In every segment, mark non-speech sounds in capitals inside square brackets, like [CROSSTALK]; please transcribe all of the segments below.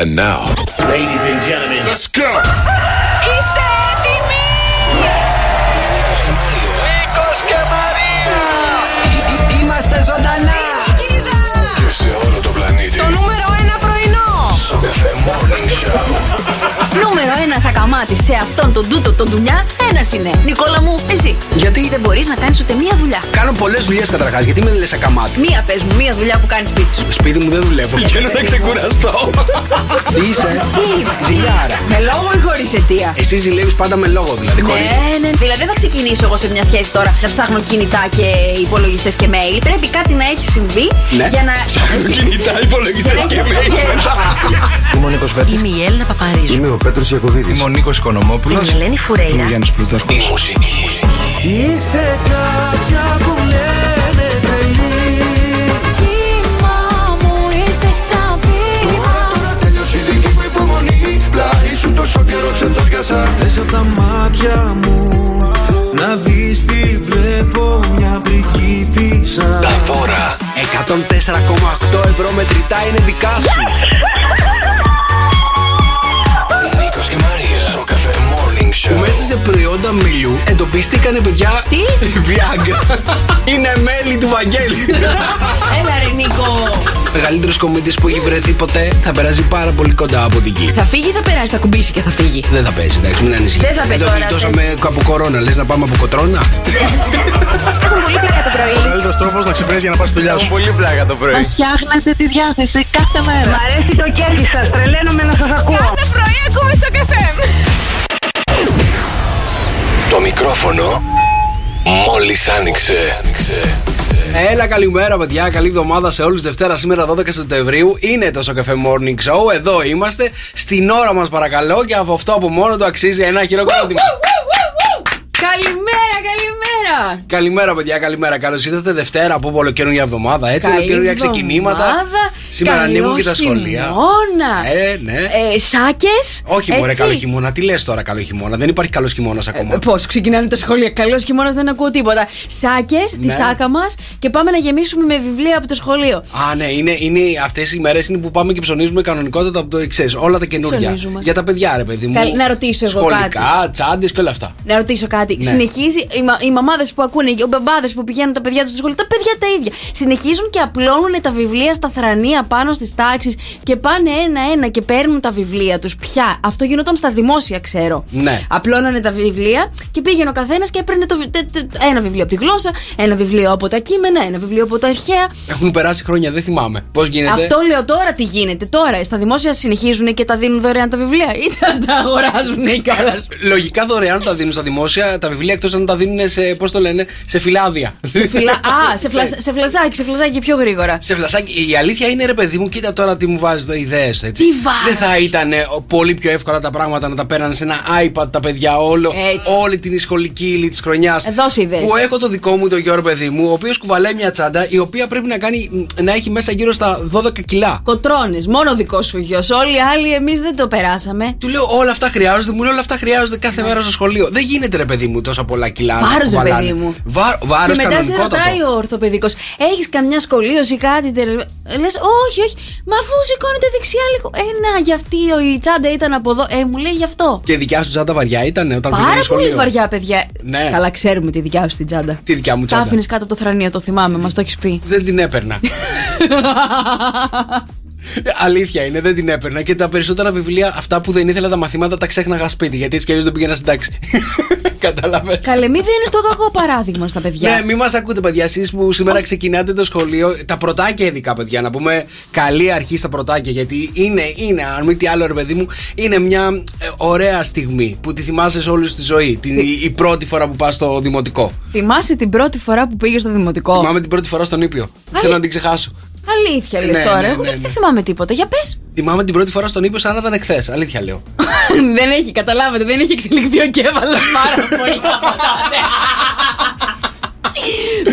And now, Ladies and gentlemen, let's go! Είστε έτοιμοι! Νίκος και Μαρία! Είμαστε ζωντανά! Και σε όλο το πλανήτη. Το νούμερο ένα πρωινό! Σοκαφέ Morning Show. Νούμερο ένα ακαμάτι σε αυτόν τον τούτο τον δουλειά, ένας είναι. Νικόλα μου, εσύ. Γιατί; Δεν μπορείς να κάνεις ούτε μία δουλειά. Κάνω πολλές δουλειές καταρχάς. Γιατί με λες ακαμάτι. Μία πες μου, μία δουλειά που κάνει σπίτι σου. Σπίτι μου δεν δουλεύω. Θέλω [LAUGHS] να ξεκουραστώ. Τι είσαι, Ζηλιάρα. Με λόγο ή χωρίς αιτία; Εσύ ζηλεύεις πάντα με λόγο δηλαδή. χωρίς. Ναι, ναι. Δηλαδή δεν θα ξεκινήσω εγώ σε μια σχέση τώρα να ψάχνω κινητά και υπολογιστές και mail. Πρέπει κάτι να έχει συμβεί Ναι. για να. Ψάχνω κινητά, υπολογιστές και mail. Είμαι ο Νίκος Βέρτης. Είμαι η Έλληνα Παπαρίζου. Είμαι ο Πέτρος Ιακωβίδης. Είμαι ο Νίκος Είμαι Οικονομόπουλος. η Ελένη Φουρέιρα. Γιάννης Πλούταρχος. Η μουσική. Είσαι κάποια που λένε τρελή Κύμα μου ήρθες σαν πείρα. Τώρα τέλειωσε η δική μου υπομονή. Πλάι σου τόσο καιρό ξεντόριασα. Θες από τα μάτια μου να δεις τι βλέπω μια πριγκίπισσα Τα δώρα 104,8 ευρώ μετρητά είναι δικά σου. Morning Που Show. μέσα σε προϊόντα μελιού εντοπίστηκαν παιδιά. Τι; Viagra. [LAUGHS] Είναι μέλη του Βαγγέλη. [LAUGHS] Έλα ρε Νίκο. Μεγαλύτερος κομίτη που έχει βρεθεί ποτέ θα περάσει πάρα πολύ κοντά από την γη. Θα φύγει ή θα περάσει, θα κουμπίσει και θα φύγει; Δεν θα παίζει, εντάξει, μην ανησυχείς. Δεν θα παίζει Εδώ τώρα, γλιτώσαμε από κορώνα. Λες να πάμε από κοτρώνα; Έχουν πολύ πλάκα το πρωί. Καλύτερος τρόπος να ξυπνήσεις για να πας στη δουλειά σου. Πολύ πλάκα το πρωί. Φτιάχνετε τη διάθεση κάθε μέρα. Μ' αρέσει το κέφι σας. Τρελαίνομαι να σας ακούω. Κάθε πρωί ακούμε στο καφέ. Το μικρόφωνο μόλις άνοιξε. Έλα, καλημέρα, παιδιά. Καλή εβδομάδα σε όλους. Δευτέρα, σήμερα 12 Σεπτεμβρίου. Είναι το Σοκαφέ Morning Show. Εδώ είμαστε. Στην ώρα μας, παρακαλώ. Και από αυτό από μόνο του αξίζει ένα χειροκρότημα. Καλημέρα, καλημέρα. Καλημέρα, παιδιά, καλημέρα. Καλώς ήρθατε Δευτέρα από ολοκαίρια εβδομάδα. Έτσι, Καλή ολοκαίρια ξεκινήματα. εβδομάδα. Σήμερα Καλό ανοίγουν και τα σχολεία. χειμώνα. Ε, ναι. Ε, Σάκες. Όχι, μωρέ, καλό χειμώνα. Τι λες τώρα, καλό χειμώνα; Δεν υπάρχει καλός χειμώνας ακόμα. Πώς ξεκινάνε τα σχολεία. Καλός χειμώνας δεν ακούω τίποτα. Σάκες, τη Ναι. σάκα μας και πάμε να γεμίσουμε με βιβλία από το σχολείο. Α, ναι, είναι, είναι αυτές οι μέρες είναι που πάμε και ψωνίζουμε κανονικότατα από το εξής. Όλα τα καινούργια. Ψωνίζουμε. Για τα παιδιά, ρε παιδί μου. Καλ- να ρωτήσω εγώ Σχολικά, τσάντες και όλα αυτά. Να ρωτήσω κάτι. Ναι. Συνεχίζει οι, μα, οι μαμάδες που ακούνε, οι μπαμπάδες που πηγαίνουν τα παιδιά τους στη σχολή, τα παιδιά τα ίδια. Συνεχίζουν και απλώνουν τα βιβλία στα θρανία πάνω στις τάξεις και πάνε ένα-ένα και παίρνουν τα βιβλία τους. Πια. Αυτό γινόταν στα δημόσια, ξέρω. Ναι. Απλώνανε τα βιβλία και πήγαινε ο καθένας και έπαιρνε το, βι- τε- τε- ένα βιβλίο από τη γλώσσα, ένα βιβλίο από τα κείμενα, ένα βιβλίο από τα αρχαία. Έχουν περάσει χρόνια, δεν θυμάμαι. Πώς γίνεται; Αυτό λέω τώρα τι γίνεται. Τώρα στα δημόσια συνεχίζουν και τα δίνουν δωρεάν τα βιβλία ή [LAUGHS] θα τα αγοράζουν οι καλά. Λογικά δωρεάν τα δίνουν στα δημόσια τα βιβλία εκτός αν τα δίνουν σε, πώς το λένε, σε φυλάδια. Σε φυλα... [LAUGHS] Α, σε, φλα... σε φλαζάκι, σε φλαζάκι πιο γρήγορα. Σε φλασάκι, η αλήθεια είναι ρε παιδί μου, κοίτα τώρα τι μου βάζεις το ιδέες έτσι. Τι βάζω; Δεν θα ήταν ε, πολύ πιο εύκολα τα πράγματα να τα παίρνανε σε ένα iPad τα παιδιά όλο, Έτσι. όλη την σχολική ύλη της χρονιάς. Ε, δώσε ιδέες. Που έχω το δικό μου το γιο παιδί μου, ο οποίος κουβαλάει μια τσάντα η οποία πρέπει να, κάνει, μ, να έχει μέσα γύρω στα 12 κιλά. Κοτρώνες, μόνο δικό σου γιος. Όλοι οι άλλοι εμείς δεν το περάσαμε. Του λέω όλα αυτά χρειάζονται, μου λέει όλα αυτά χρειάζονται κάθε μέρα στο σχολείο. Δεν γίνεται ρε παιδί μου τόσα πολλά κιλά. να Βάρος, ρε κουβαλάνε. παιδί μου. Βά, βάρος και μετά σε κανονικότατο. ρωτάει ο ορθοπαιδικός, έχεις καμιά σχολείωση ή κάτι. Λες, όχι, όχι. Μα αφού σηκώνεται δεξιά λίγο. Ε, να, γι' αυτή η τσάντα ήταν από εδώ. Ε, μου λέει γι' αυτό. Και η δικιά σου τσάντα βαριά ήταν όταν Πάρα πήγαινε πολύ σχολείο. βαριά, παιδιά. Ναι. Καλά, ξέρουμε τη δικιά σου την τσάντα. Τη δικιά μου Τα τσάντα. άφηνες κάτω από το θρανίο, το θυμάμαι, μας το έχεις πει. Δεν την έπαιρνα. [LAUGHS] Αλήθεια είναι, δεν την έπαιρνα και τα περισσότερα βιβλία, αυτά που δεν ήθελα τα μαθήματα, τα ξέχναγα σπίτι. Γιατί έτσι κι αλλιώς δεν πήγαινα στην τάξη. [LAUGHS] Κατάλαβες; Καλέ, μη δίνει το κακό παράδειγμα στα παιδιά. Ναι, μη μας ακούτε, παιδιά. Εσείς που σήμερα ξεκινάτε το σχολείο, τα πρωτάκια ειδικά, παιδιά. Να πούμε καλή αρχή στα πρωτάκια. Γιατί είναι, είναι, αν μη τι άλλο, ρε παιδί μου, είναι μια ε, ωραία στιγμή που τη θυμάσαι σε όλη σου τη ζωή. Την, η, η πρώτη φορά που πας στο δημοτικό. Θυμάσαι την πρώτη φορά που πήγες στο δημοτικό; Θυμάμαι την πρώτη φορά στον Ήπιο. Θέλω να την ξεχάσω. Αλήθεια λες Ναι, τώρα. ναι, Εγώ ναι, δεν ναι. θυμάμαι τίποτα. Για πες. Θυμάμαι την πρώτη φορά στον Ήπιο σαν να ήταν εχθές. Αλήθεια λέω. [LAUGHS] δεν έχει, καταλάβετε, δεν έχει εξελιχθεί ο κέφαλο πάρα [LAUGHS] πολύ.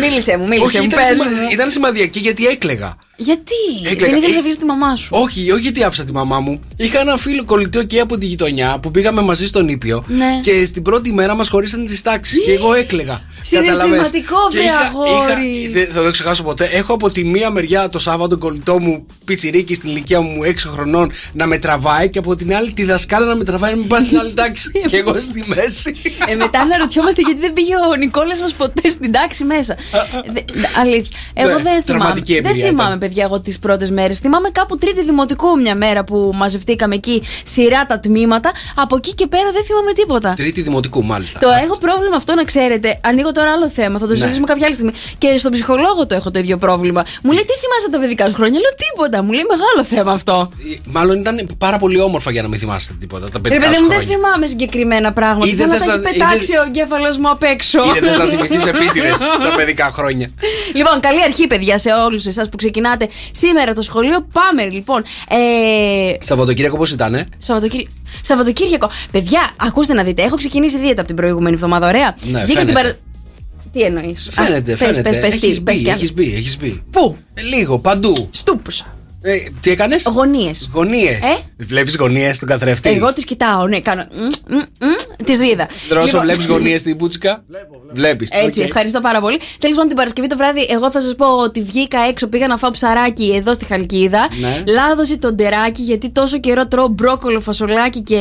[LAUGHS] μίλησε μου, μίλησε Όχι, μου. ήταν, πες σημα- μου. ήταν σημαδιακή γιατί έκλεγα. Γιατί; Έκλαιγα. δεν ήθελε Ε, να αφήσει τη μαμά σου; Όχι, όχι γιατί άφησα τη μαμά μου. Είχα ένα φίλο κολλητό και από τη γειτονιά που πήγαμε μαζί στον Ήπιο. Ναι. Και στην πρώτη μέρα μας χωρίσαν τις τάξεις. Και εγώ έκλεγα. Συναισθηματικό, Καταλαβες. Και βρε είχα- αγόρι. είχα- Δεν θα το ξεχάσω ποτέ. Έχω από τη μία μεριά το Σάββατο κολλητό μου πιτσιρίκι στην ηλικία μου 6 χρονών να με τραβάει και από την άλλη τη δασκάλα να με τραβάει να μην πας στην άλλη τάξη. [LAUGHS] και εγώ στη μέση. Ε, μετά αναρωτιόμαστε γιατί δεν πήγε ο Νικόλας μας ποτέ στην τάξη μέσα. [LAUGHS] Δε- αλήθεια. Εγώ Ναι, δεν θυμάμαι. τραυματική Δεν εμπειρία θυμάμαι, ήταν. Παιδιά, εγώ τις πρώτες μέρες. Θυμάμαι κάπου τρίτη δημοτικού μια μέρα που μαζευτήκαμε εκεί σειρά τα τμήματα. Από εκεί και πέρα δεν θυμάμαι τίποτα. Τρίτη δημοτικού, μάλιστα. Το έχω πρόβλημα αυτό να ξέρετε. Ανοίγω τώρα άλλο θέμα, θα το Ναι. συζητήσουμε κάποια άλλη στιγμή. Και στον ψυχολόγο το έχω το ίδιο πρόβλημα. Μου λέει τι θυμάσαι τα παιδικά σου χρόνια; Λέω τίποτα. Μου λέει μεγάλο θέμα αυτό. Ε, Μάλλον ήταν πάρα πολύ όμορφα για να μην θυμάστε τίποτα. Τα Ρε παιδικά παιδί σου μου, δεν χρόνια. θυμάμαι συγκεκριμένα πράγματα. Ή δεν Θέλω να θες τα να- έχει ή πετάξει δεν- ο εγκέφαλος μου απ' έξω. Ή δεν θες να θυμηθείς επίτηδες [LAUGHS] τα παιδικά χρόνια. Λοιπόν, καλή αρχή, παιδιά, σε όλους εσάς που ξεκινάτε σήμερα το σχολείο. Πάμε, λοιπόν. Ε, Σαββατοκύριακο πώς ήταν, ε; Σαββατοκύρι... Σαββατοκύριακο. Παιδιά, ακούστε να δείτε, έχω ξεκινήσει δίαιτα από την προηγούμενη εβδομάδα, ωραία. Ναι, Βγήκα φαίνεται. Τι εννοείς; Φαίνεται, φαίνεται. Έχεις μπει, έχεις μπει, έχεις μπει. Πού; Ε, Λίγο, παντού. Στούπουσα. Ε, τι έκανες; Γωνίες. Γωνίες. Ε; Βλέπεις γωνίες στον καθρέφτη. Εγώ τις κοιτάω, ναι, κάνω. Τη είδα. Δρόσο, Λοιπόν, βλέπεις γωνίες στην πούτσικα; Βλέπεις. Έτσι, ευχαριστώ πάρα πολύ. Τέλος πάντων, την Παρασκευή το βράδυ, εγώ θα σας πω ότι βγήκα έξω, πήγα να φάω ψαράκι εδώ στη Χαλκίδα. Ναι. Λάδωσε το ντεράκι, γιατί τόσο καιρό τρώω μπρόκολο, φασολάκι και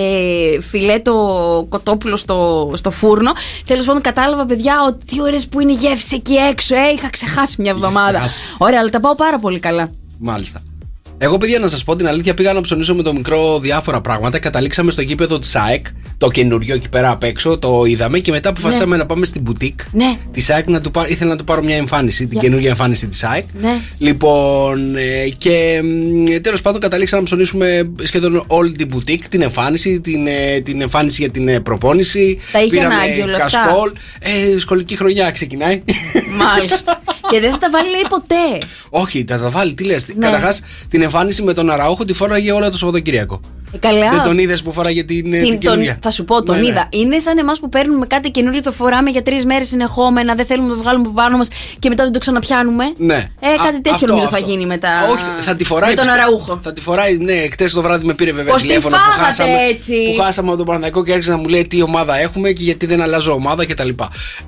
φιλέτο κοτόπουλο στο, στο φούρνο. Τέλος πάντων, κατάλαβα, παιδιά, ότι τι ώρε που είναι η γεύση εκεί έξω. Ε, είχα ξεχάσει μια εβδομάδα. ξεχάσει. Ωραία, αλλά τα πάω πάρα πολύ καλά. Μάλιστα. Εγώ, παιδιά, να σας πω την αλήθεια, πήγα να ψωνίσω με το μικρό διάφορα πράγματα. Καταλήξαμε στο γήπεδο της ΑΕΚ, το καινούριο εκεί πέρα απ' έξω, το είδαμε και μετά αποφασίσαμε να πάμε στην μπουτίκ Ναι. της ΑΕΚ να του πάρω, ήθελα να του πάρω μια εμφάνιση, την καινούργια εμφάνιση της ΑΕΚ. Ναι. Λοιπόν, ε, και τέλος πάντων καταλήξαμε να ψωνίσουμε σχεδόν όλη την μπουτίκ, την εμφάνιση, την, ε, την εμφάνιση για την ε, προπόνηση. Τα είχε Πήραμε ανάγκη όλα αυτά. κασκόλ. Ε, σχολική χρονιά ξεκινάει. Μάλιστα. [LAUGHS] και δεν θα τα βάλει, λέει, ποτέ. Όχι, θα τα βάλει. Τι λες. Ναι. Καταρχάς, την εμφάνιση με τον Αραούχο τη φόραγε όλα το Σαββατοκύριακο. Ε, καλά. Δεν τον είδες που φοράγε την, ε, Την- την τον- καινούργια; θα σου πω, τον Ναι, ναι. είδα. Είναι σαν εμάς που παίρνουμε κάτι καινούριο, το φοράμε για τρεις μέρες συνεχόμενα, δεν θέλουμε να το βγάλουμε από πάνω μας και μετά δεν το ξαναπιάνουμε. Ναι. Ε, κάτι Α, τέτοιο αυτό, νομίζω αυτό. θα γίνει μετά. Όχι, θα τη φοράει. Με τον πιστεύω. Αραούχο. Θα τη φοράει, ναι, χτες το βράδυ με πήρε βέβαια Πώς τη τηλέφωνο που φάγατε χάσαμε. έτσι; Που χάσαμε από τον Παναγικό και άρχισε να μου λέει τι ομάδα έχουμε και γιατί δεν αλλάζω ομάδα κτλ.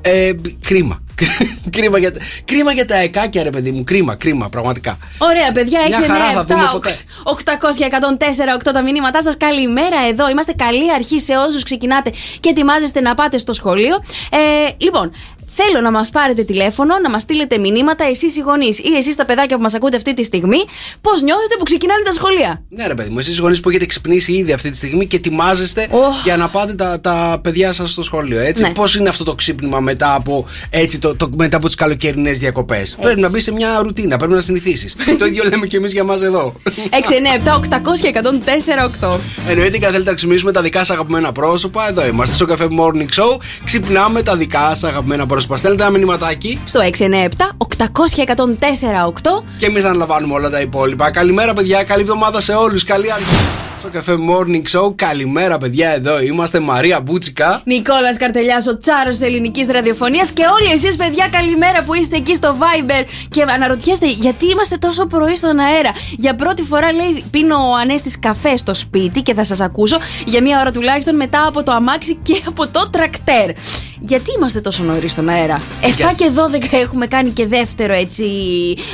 Ε, κρίμα. [LAUGHS] κρίμα, για, τα- κρίμα για τα εκάκια, ρε παιδί μου. Κρίμα, κρίμα, πραγματικά. Ωραία, παιδιά, 6, Μια 9, χαρά θα 7, δούμε ποτέ. 800 104, 8 τα μηνύματά σας. Καλημέρα εδώ. Είμαστε καλή αρχή σε όσους ξεκινάτε και ετοιμάζεστε να πάτε στο σχολείο. Ε, λοιπόν, Θέλω να μας πάρετε τηλέφωνο, να μας στείλετε μηνύματα εσείς οι γονείς ή εσείς τα παιδάκια που μας ακούτε αυτή τη στιγμή, πώς νιώθετε που ξεκινάνε τα σχολεία; Ναι, ρε παιδί μου, εσείς γονείς που έχετε ξυπνήσει ήδη αυτή τη στιγμή και ετοιμάζεστε Οχ. για να πάτε τα, τα παιδιά σας στο σχολείο. Έτσι; Ναι. Πώς είναι αυτό το ξύπνημα μετά από, έτσι, το, το, μετά από τις καλοκαιρινές διακοπές; Πρέπει να μπει σε μια ρουτίνα, πρέπει να συνηθίσεις. το ίδιο λέμε και εμείς για μας εδώ. 697 800 και 104 8. Εννοείται και αν θέλετε να ξυπνήσουμε τα δικά σας αγαπημένα πρόσωπα, εδώ είμαστε στο καφέ Morning Show. Ξυπνάμε τα δικά σας αγαπημένα πρόσωπα. Στέλνετε ένα μηνυματάκι Στο 697 800 και 104 8. και εμείς αναλαμβάνουμε όλα τα υπόλοιπα. Καλημέρα, παιδιά. Καλή εβδομάδα σε όλους. Καλή αρχή. Στο καφέ Morning Show. Καλημέρα, παιδιά. Εδώ είμαστε Μαρία Μπούτσικα. Νικόλας Καρτελιάς, ο τσάρος της ελληνικής ραδιοφωνίας και όλοι εσείς, παιδιά, καλημέρα που είστε εκεί στο Viber και αναρωτιέστε γιατί είμαστε τόσο πρωί στον αέρα; Για πρώτη φορά, λέει, πίνω ο Ανέστη καφέ στο σπίτι και θα σας ακούσω για μία ώρα τουλάχιστον μετά από το αμάξι και από το τρακτέρ. Γιατί είμαστε τόσο νωρίς στον αέρα; 7 Για- και 12 έχουμε κάνει και δεύτερο έτσι.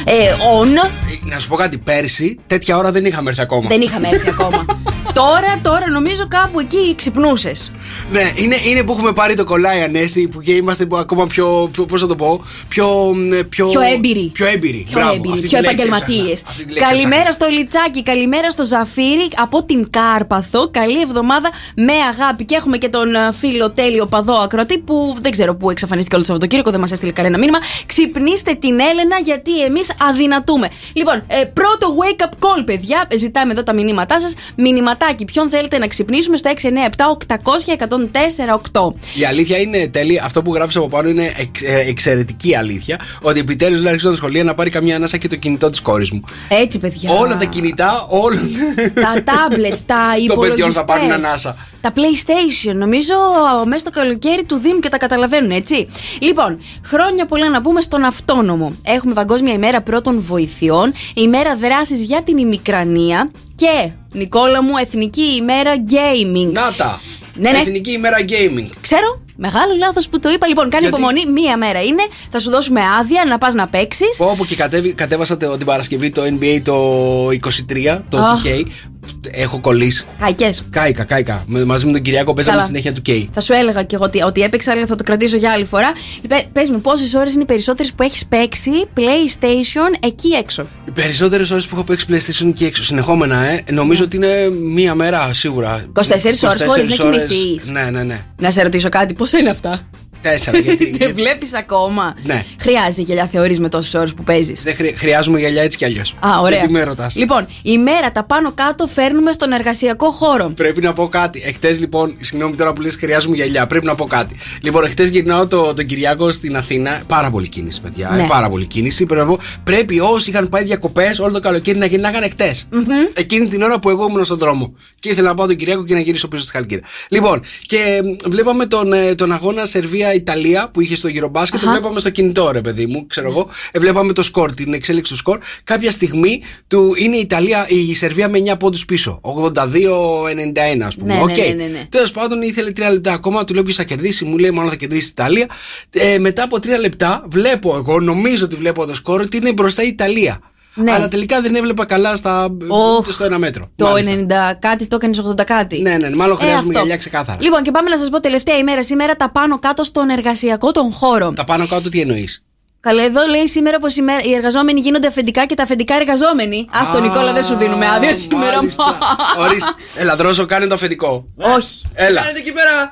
Ε, on. Ε, Να σου πω κάτι, πέρσι τέτοια ώρα δεν είχαμε έρθει ακόμα. Δεν είχαμε έρθει ακόμα. [LAUGHS] τώρα, τώρα νομίζω κάπου εκεί ξυπνούσες. Ναι, είναι, είναι που έχουμε πάρει το κολλάι ανέστη που και είμαστε που ακόμα πιο, πιο πώς θα το πω, πιο, μ, πιο, Πιο έμπειροι. Πιο έμπειροι, Πιο Μπράβο, έμπειροι, αυτή πιο τη λέξη επαγγελματίες. έψαχνα. Αυτή τη λέξη Καλημέρα έψαχνα. στο Λιτσάκι, καλημέρα στο Ζαφύρι από την Κάρπαθο. Καλή εβδομάδα με αγάπη. Και έχουμε και τον ε, φίλο τέλειο παδό ακροατή που δεν ξέρω πού εξαφανίστηκε όλο το Σαββατοκύριακο, δεν μας έστειλε κανένα μήνυμα. Ξυπνήστε την Έλενα γιατί εμείς αδυνατούμε. Λοιπόν, ε, πρώτο wake up call, παιδιά. Ε, Ζητάμε εδώ τα μηνύματά σας. Μηνυματάκια Πραγματάκι, ποιον θέλετε να ξυπνήσουμε στο 697-800-1048. Η αλήθεια είναι τέλεια. Αυτό που γράφεις από πάνω είναι εξ- ε, εξαιρετική αλήθεια. Ότι επιτέλους λέει αρχίζω τα σχολεία να πάρει καμιά ανάσα και το κινητό της κόρης μου. Έτσι, παιδιά. Όλα τα κινητά, όλα. τα τάμπλετ, τα [LAUGHS] Των υπολογιστές, παιδιών θα πάρουν ανάσα. Τα PlayStation, νομίζω μέσα στο καλοκαίρι του Δήμου και τα καταλαβαίνουν, έτσι. Λοιπόν, χρόνια πολλά να πούμε στον αυτόνομο. Έχουμε Παγκόσμια ημέρα πρώτων βοηθειών, ημέρα δράσης για την ημικρανία και, Νικόλα μου, Εθνική ημέρα gaming. Να τα. Ναι, ναι. Εθνική ημέρα gaming. Ξέρω, μεγάλο λάθος που το είπα. Λοιπόν, κάνει Γιατί; υπομονή. Μία μέρα είναι. Θα σου δώσουμε άδεια να πας να παίξεις. Πω, Όπου και κατέβη, κατέβασα το- την Παρασκευή το NBA το 23, το Αχ. 2K. Έχω κολλήσει. Καϊκέ. Κάηκα, κάηκα. Με- μαζί με τον Κυριάκο παίζαμε Καλά. συνέχεια του K. Θα σου έλεγα και εγώ ότι, ότι έπαιξα, αλλά θα το κρατήσω για άλλη φορά. Πε μου, πόσες ώρες είναι οι περισσότερες που έχεις παίξει PlayStation εκεί έξω; Οι περισσότερες ώρες που έχω παίξει PlayStation και έξω συνεχόμενα, ε, νομίζω ότι είναι μία μέρα σίγουρα. 24 ώρες, 24 χωρίς να ώρες. κοιμηθείς. Ναι, ναι, ναι. Να σε ρωτήσω κάτι, πόσα είναι αυτά; Τέσσερα. γιατί, [LAUGHS] Δεν γιατί βλέπεις ακόμα. Ναι. Χρειάζεται γυαλιά θεωρείς με τόσες ώρες που παίζεις; δεν χρει- χρειάζομαι γυαλιά έτσι κι αλλιώς. Α, ωραία. Γιατί με ρωτάς; Λοιπόν, η μέρα τα πάνω κάτω φέρνουμε στον εργασιακό χώρο. Πρέπει να πω κάτι. Εχθές λοιπόν, συγγνώμη τώρα που λες, χρειάζομαι γυαλιά. Πρέπει να πω κάτι. Λοιπόν, εχθές γυρνάω το, τον Κυριάκο στην Αθήνα. Πάρα πολύ κίνηση, παιδιά. Ναι. Ε, πάρα πολύ κίνηση. Πρέπει, να πω, πρέπει όσοι είχαν πάει διακοπές όλο το καλοκαίρι να γυρνάγανε χτε. Εκείνη την ώρα που εγώ ήμουν στον δρόμο. Και ήθελα να πάω τον Κυριάκο και να γυρίσω πίσω στη Χαλκίδα. Λοιπόν, και μ, βλέπαμε τον, ε, τον αγώνα Σερβία-Ιταλία που είχε στο Eurobasket. Το βλέπαμε στο κινητό, ρε παιδί μου, ξέρω εγώ. Ε, βλέπαμε το σκορ, την εξέλιξη του σκορ. Κάποια στιγμή του είναι η Ιταλία, η Σερβία με 9 πόντους πίσω. 82-91, ας πούμε. Ναι, ναι, Οκ. ναι, ναι, ναι. Τέλος πάντων, ήθελε τρία λεπτά ακόμα. Του λέω ποιος θα κερδίσει; Μου λέει, μάλλον θα κερδίσει η Ιταλία. Ε, μετά από τρία λεπτά, βλέπω εγώ, νομίζω ότι βλέπω το σκορ, ότι είναι μπροστά η Ιταλία. Ναι. Αλλά τελικά δεν έβλεπα καλά στα, Οχ, στο ένα μέτρο. Το Μάλιστα. 90 κάτι το έκανες 80 κάτι. Ναι, ναι, μάλλον χρειάζομαι αυτό. γυαλιά ξεκάθαρα. Λοιπόν, και πάμε να σας πω τελευταία ημέρα σήμερα τα πάνω κάτω στον εργασιακό των χώρο. Τα πάνω κάτω τι εννοείς; Καλά, εδώ λέει σήμερα πως οι εργαζόμενοι γίνονται αφεντικά και τα αφεντικά εργαζόμενοι. Α τον Νικόλα, δεν σου δίνουμε άδεια σήμερα. Ορίστε. Έλα, δρόσο, κάνε το αφεντικό. Όχι. Έλα. εκεί πέρα.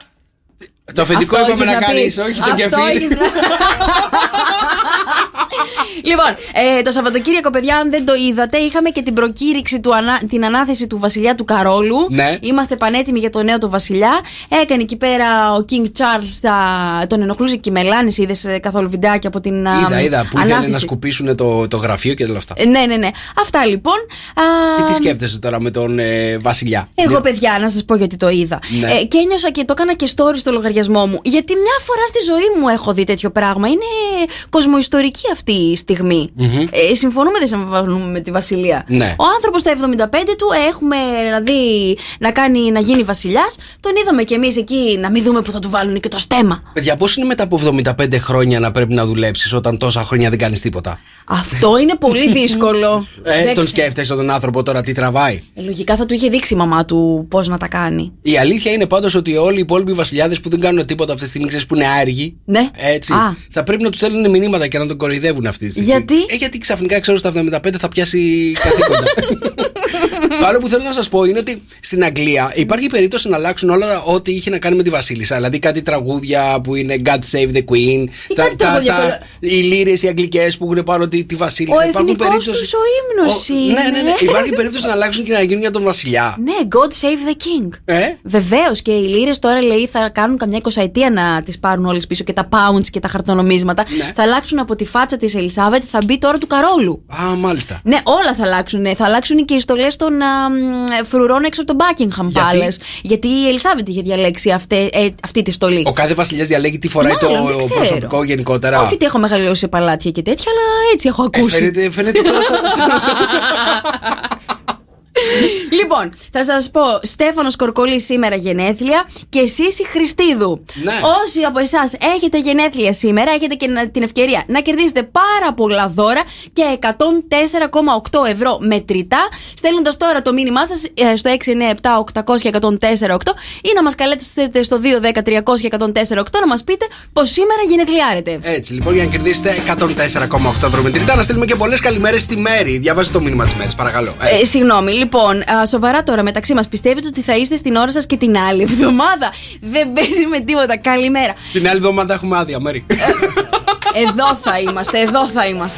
Το αφεντικό Αυτό είπαμε έχεις να κάνεις, πεις. όχι το Αυτό κεφίρι. έχεις να- [LAUGHS] λοιπόν, ε, το Σαββατοκύριακο, παιδιά, αν δεν το είδατε, είχαμε και την προκήρυξη, του ανα... την ανάθεση του βασιλιά του Καρόλου. Ναι. Είμαστε πανέτοιμοι για το νέο του βασιλιά. Έκανε εκεί πέρα ο King Charles, τα... τον ενοχλούσε και η Μελάνης. Είδες καθόλου βιντεάκια από την. α, Είδα, είδα που ήθελε να ανάθεση. σκουπίσουν το, το γραφείο και όλα αυτά. Ε, Ναι, ναι, ναι. Αυτά λοιπόν. Α, Και τι σκέφτεσαι τώρα με τον ε, Βασιλιά; εγώ, Ναι. παιδιά, να σας πω γιατί το είδα. Ναι. Ε, και ένιωσα και το έκανα και story στο λογαριασμό μου. Γιατί μια φορά στη ζωή μου έχω δει τέτοιο πράγμα. Είναι κοσμοϊστορική αυτή η στιγμη Ε, συμφωνούμε, δεν συμφωνούμε με τη Βασιλεία. Ναι. Ο άνθρωπος στα 75 του έχουμε να δει να, κάνει, να γίνει βασιλιάς. Τον είδαμε κι εμείς εκεί να μην δούμε που θα του βάλουν και το στέμα. Παιδιά, πώς είναι μετά από 75 χρόνια να πρέπει να δουλέψεις όταν τόσα χρόνια δεν κάνεις τίποτα; Αυτό είναι πολύ [LAUGHS] δύσκολο. Ε, Δεν τον ξέρω. σκέφτεσαι τον άνθρωπο τώρα τι τραβάει; Ε, λογικά θα του είχε δείξει η μαμά του πώς να τα κάνει. Η αλήθεια είναι πάντως ότι όλοι οι υπόλοιποι βασιλιάδες που δεν κάνουν τίποτα αυτή τη στιγμή, ξέρεις που είναι άεργοι. Ναι. Έτσι. Α. Θα πρέπει να τους στέλνουν μηνύματα και να τον κοροϊδεύουν αυτή τη στιγμή. Γιατί; Ε, γιατί ξαφνικά ξέρω στα 75 θα πιάσει καθήκοντα. [LAUGHS] Το άλλο που θέλω να σας πω είναι ότι στην Αγγλία υπάρχει περίπτωση να αλλάξουν όλα ό,τι είχε να κάνει με τη Βασίλισσα. Δηλαδή κάτι τραγούδια που είναι God Save the Queen. Τι κάτι τραγούδια, καλά. οι λύρες οι αγγλικές που έχουν πάνω τη, τη Βασίλισσα. Ο Υπάρχουν εθνικός περίπτωση- τους ο ύμνος Ο- είναι. Ναι, ναι, ναι. Υπάρχει περίπτωση να αλλάξουν και να γίνουν για τον Βασιλιά. Ναι, God save the king. Ε; Βεβαίως και οι λίρε τώρα λέει θα κάνουν καμιά εικοσαετία να τις πάρουν όλες πίσω και τα pounds και τα χαρτονομίσματα. Ναι. Θα αλλάξουν από τη φάτσα της Ελισάβετ, θα μπει τώρα του Καρόλου. Α, μάλιστα. Ναι, όλα θα αλλάξουν. Ναι. Θα αλλάξουν και οι στολές των α, μ, φρουρών έξω από τον Buckingham Γιατί; Palace. Γιατί η Ελισάβετ είχε διαλέξει αυτή, ε, αυτή τη στολή. Ο κάθε βασιλιάς διαλέγει τι φοράει Μάλλον, το δεν ξέρω. προσωπικό γενικότερα. Όχι ότι έχω μεγαλώσει σε παλάτια και τέτοια, αλλά έτσι έχω Ε, ακούσει. φαίνεται, φαίνεται τώρα σαν. [LAUGHS] [LAUGHS] Λοιπόν, θα σας πω, Στέφανος Κορκολή σήμερα γενέθλια και Σύση Χριστίδου. Ναι. Όσοι από εσάς έχετε γενέθλια σήμερα, έχετε και να- την ευκαιρία να κερδίσετε πάρα πολλά δώρα και 104,8 ευρώ μετρητά, στέλνοντας τώρα το μήνυμά σας στο 697-800-1048 ή να μας καλέσετε στο 210-300-1048 να μας πείτε πως σήμερα γενεθλιάρετε. Έτσι, λοιπόν, για να κερδίσετε 104,8 ευρώ μετρητά, να στείλουμε και πολλές καλημέρες στη Μέρη. Διαβάζει το μήνυμα της Μέρης, παρακαλώ. Ε, Ε, συγγνώμη, λοιπόν, α, σοβαρά τώρα μεταξύ μας, πιστεύετε ότι θα είστε στην ώρα σας και την άλλη εβδομάδα; Δεν παίζει με τίποτα. Καλημέρα. Την άλλη εβδομάδα έχουμε άδεια, Μέρη. Εδώ θα είμαστε, εδώ θα είμαστε.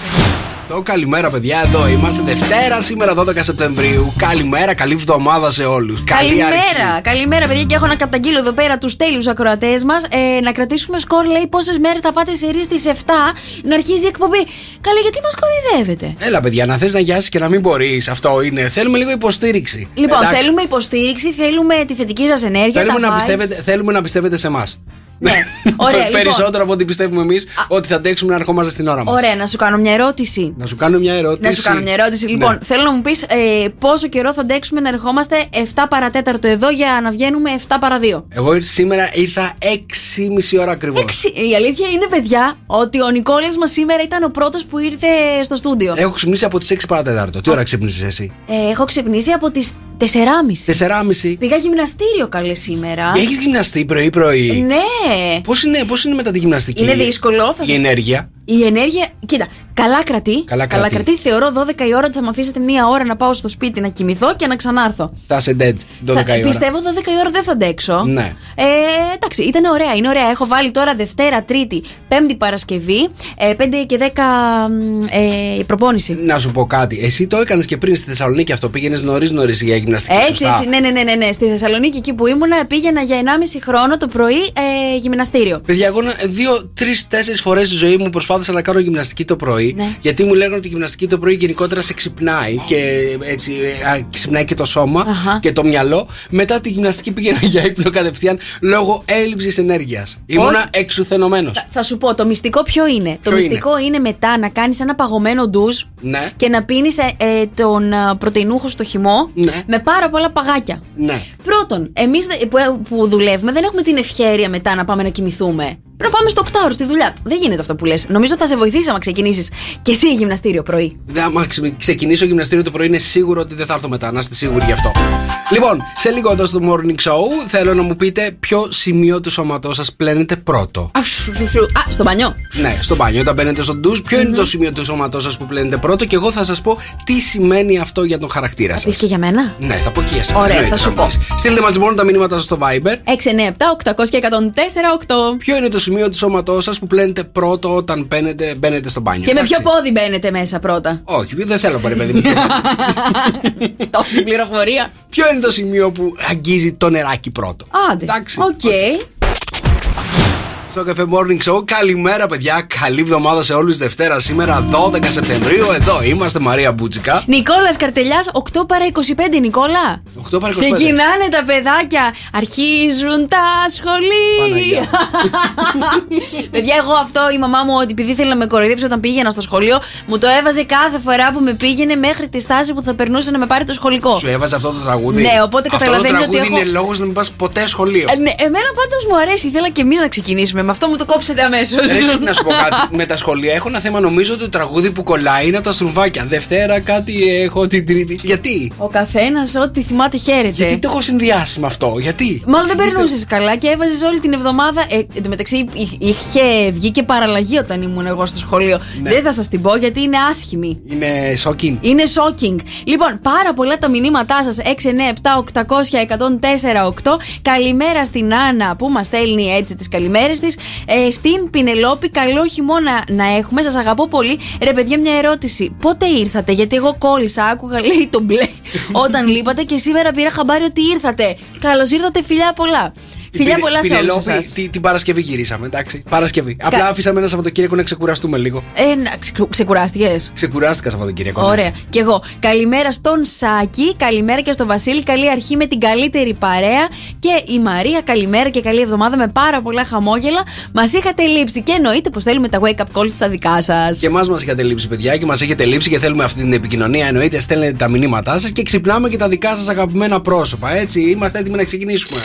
Το καλημέρα, παιδιά. Εδώ είμαστε Δευτέρα, σήμερα 12 Σεπτεμβρίου. Καλημέρα, καλή εβδομάδα σε όλους. Καλημέρα, καλημέρα, παιδιά. Και έχω να καταγγείλω εδώ πέρα τους τέλειους ακροατές μας. Ε, να κρατήσουμε σκορ, λέει, πόσες μέρες θα πάτε σε στις 7 να αρχίζει η εκπομπή. Καλά, γιατί μας κοροϊδεύετε; Έλα, παιδιά, να θες να γιάσεις και να μην μπορείς. Αυτό είναι. Θέλουμε λίγο υποστήριξη. Λοιπόν, Εντάξει. θέλουμε υποστήριξη, θέλουμε τη θετική σας ενέργεια. Θέλουμε τα να, vibes. πιστεύετε, θέλουμε να πιστεύετε σε εμάς. Ναι. [LAUGHS] Ωραία, λοιπόν. Περισσότερο από ό,τι πιστεύουμε εμείς ότι θα αντέξουμε να ερχόμαστε στην ώρα μας. Ωραία, να σου κάνω μια ερώτηση. Να σου κάνω μια ερώτηση. Να σου κάνω μια ερώτηση. Λοιπόν, Ναι. θέλω να μου πεις ε, πόσο καιρό θα αντέξουμε να ερχόμαστε 7 παρατέταρτο εδώ για να βγαίνουμε 7 παρα 2. Εγώ σήμερα ήρθα 6,5 ώρα ακριβώς. Έξι- Η αλήθεια είναι, παιδιά, ότι ο Νικόλας μας σήμερα ήταν ο πρώτος που ήρθε στο στούντιο. Έχω ξυπνήσει από τις 6 παρατέταρτο. Τι ώρα ξύπνησες εσύ; Ε, έχω ξυπνήσει από τις 4.30. 4,5. Πήγα γυμναστήριο καλέ σήμερα. Έχεις γυμναστεί πρωί-πρωί; Ναι. Πώς είναι, πώς είναι μετά τη γυμναστική. Είναι δύσκολο, θα Η σου- ενέργεια; Η ενέργεια. Κοίτα, καλά κρατεί. Καλά κρατεί. Θεωρώ 12 η ώρα ότι θα με αφήσετε μία ώρα να πάω στο σπίτι να κοιμηθώ και να ξανάρθω. Θα είσαι dead 12 Θα- η ώρα. Πιστεύω 12 η ώρα δεν θα αντέξω. Ναι. Ε, εντάξει, ήταν ωραία, είναι ωραία. Έχω βάλει τώρα Δευτέρα, Τρίτη, Πέμπτη Παρασκευή, ε, 5 και 10 μ, ε, η προπόνηση. Να σου πω κάτι. Εσύ το έκανες και πριν στη Θεσσαλονίκη αυτό. Πήγαινες νωρί-νωρί για γυμναστική. Έτσι, σωστά; έτσι, ναι, ναι, ναι, ναι, ναι. Στη Θεσσαλονίκη εκεί που ήμουνα πήγαινα για 1,5 χρόνο το πρωί ε, γυμναστήριο. Παιδιά, εγώ δύο, τρεις, τέσσερις φορές στη ζωή μου προσπάθησα να κάνω γυμναστική το πρωί. Ναι. Γιατί μου λέγανε ότι η γυμναστική το πρωί γενικότερα σε ξυπνάει και έτσι α, ξυπνάει και το σώμα Αχα. και το μυαλό. Μετά τη γυμναστική πήγαινα [LAUGHS] για ύπνο κατευθείαν λόγω έλλειψης ενέργειας. Ήμουνα εξουθενωμένος. Θα, θα σου πω, το μυστικό ποιο είναι; το Ποιο μυστικό είναι; μετά να κάνεις ένα παγωμένο ντουζ Ναι. και να πίνεις τον α, πρωτεϊνούχο στο χυμό Ναι. με πάρα πολλά παγάκια. Ναι. Πρώτον, εμείς που, που δουλεύουμε δεν έχουμε την ευχαίρεια μετά να πάμε να κοιμηθούμε. Πρέπει να πάμε στο οκτάωρο στη δουλειά. Δεν γίνεται αυτό που λες. Νομίζω ότι θα σε βοηθήσει άμα ξεκινήσεις και εσύ γυμναστήριο πρωί. Δεν, άμα ξε- ξεκινήσω γυμναστήριο το πρωί, είναι σίγουρο ότι δεν θα έρθω μετά. Να είστε σίγουροι γι' αυτό. Λοιπόν, σε λίγο εδώ στο Morning Show θέλω να μου πείτε ποιο σημείο του σώματός σας πλένετε πρώτο. Α, σου, σου, σου. Α, στο μπανιό. Ναι, στο μπάνιο, όταν μπαίνετε στο ντουζ, ποιο είναι το σημείο του σώματός σας που πλένετε πρώτο και εγώ θα σας πω τι σημαίνει αυτό για τον χαρακτήρα σας. Πεις και για μένα; Ναι, θα πω και για εσένα. Ωραία, εννοείται θα σου μου πω. πεις. Στείλτε μας λοιπόν τα μηνύματα σας στο Viber. 697 800 και 104 8. Ποιο είναι το σημείο του σώματός σας που πλένετε πρώτο όταν μπαίνετε, μπαίνετε στο μπάνιο. Και με εντάξει. ποιο πόδι μπαίνετε μέσα πρώτα; Όχι, δεν θέλω, ρε παιδί μου. [LAUGHS] Τόση πληροφορία. ποιο είναι το σημείο που αγγίζει το νεράκι πρώτο; Άντε. Εντάξει. Οκ. Στο Sok FM Morning Show, καλημέρα παιδιά. Καλή εβδομάδα σε όλους. Δευτέρα σήμερα 12 Σεπτεμβρίου. Εδώ είμαστε Μαρία Μπούτσικα. Νικόλας Καρτελιάς, 8 παρα 25, Νικόλα. 8 παρα 25. Ξεκινάνε τα παιδάκια. Αρχίζουν τα σχολεία. [LAUGHS] Παιδιά, εγώ αυτό η μαμά μου, ότι επειδή ήθελε να με κοροϊδέψει όταν πήγαινα στο σχολείο, μου το έβαζε κάθε φορά που με πήγαινε μέχρι τη στάση που θα περνούσε να με πάρει το σχολικό. Σου έβαζε αυτό το τραγούδι; Ναι, οπότε αυτό καταλαβαίνει το ότι τραγούδι έχω- είναι λόγος να μην πας ποτέ σχολείο. Ε, ναι, εμένα πάντως μου αρέσει. Ήθελα και εμείς να ξεκινήσουμε. Με αυτό μου το κόψετε αμέσως. Ρε, εσύ, να σου πω κάτι. Με τα σχολεία έχω ένα θέμα. Νομίζω ότι το τραγούδι που κολλάει είναι από τα στρουβάκια. Δευτέρα κάτι έχω την Τρίτη. Γιατί; Ο καθένας ό,τι θυμάται χαίρεται. Γιατί το έχω συνδυάσει με αυτό. Γιατί; Μάλλον δεν Εξηγήστε. περνούσες καλά και έβαζες όλη την εβδομάδα. Ε, εν τω μεταξύ ει- είχε βγει και παραλλαγή όταν ήμουν εγώ στο σχολείο. Ναι. Δεν θα σας την πω γιατί είναι άσχημη. Είναι shocking. Είναι shocking. Λοιπόν, πάρα πολλά τα μηνύματά σας. 6, 9, 7, 800, 104, 8. Καλημέρα στην Άννα που μας στέλνει έτσι τις καλημέρες της. Ε, στην Πινελόπη, καλό χειμώνα να έχουμε. Σας αγαπώ πολύ. Ρε, παιδιά, μια ερώτηση. Πότε ήρθατε, Γιατί εγώ κόλλησα, άκουγα λέει το μπλε [LAUGHS] όταν λείπατε και σήμερα πήρα χαμπάρι ότι ήρθατε. Καλώς ήρθατε, φιλιά πολλά. Φιλιά Πινε- πολλά σε όλους Πινελόπη, εσάς. τι- την Παρασκευή γυρίσαμε, εντάξει. Παρασκευή. Απλά αφήσαμε ένα Σαββατοκύριακο να ξεκουραστούμε λίγο. Ε, να, ξεκου- ξεκουράστηκες; Ξεκουράστηκα Σαββατοκύριακο. ναι. Ωραία. Και εγώ. Καλημέρα στον Σάκη, καλημέρα και στον Βασίλη. Καλή αρχή με την καλύτερη παρέα. Και η Μαρία, καλημέρα και καλή εβδομάδα με πάρα πολλά χαμόγελα. Μας είχατε λείψει και εννοείται πως θέλουμε τα wake up calls στα δικά σας. Και εμάς μας είχατε λείψει, παιδιά, και μας έχετε λείψει και θέλουμε αυτή την επικοινωνία. Εννοείται, στέλνετε τα μηνύματά σας και ξυπνάμε και τα δικά σας αγαπημένα πρόσωπα. Έτσι, είμαστε έτοιμοι να ξεκινήσουμε.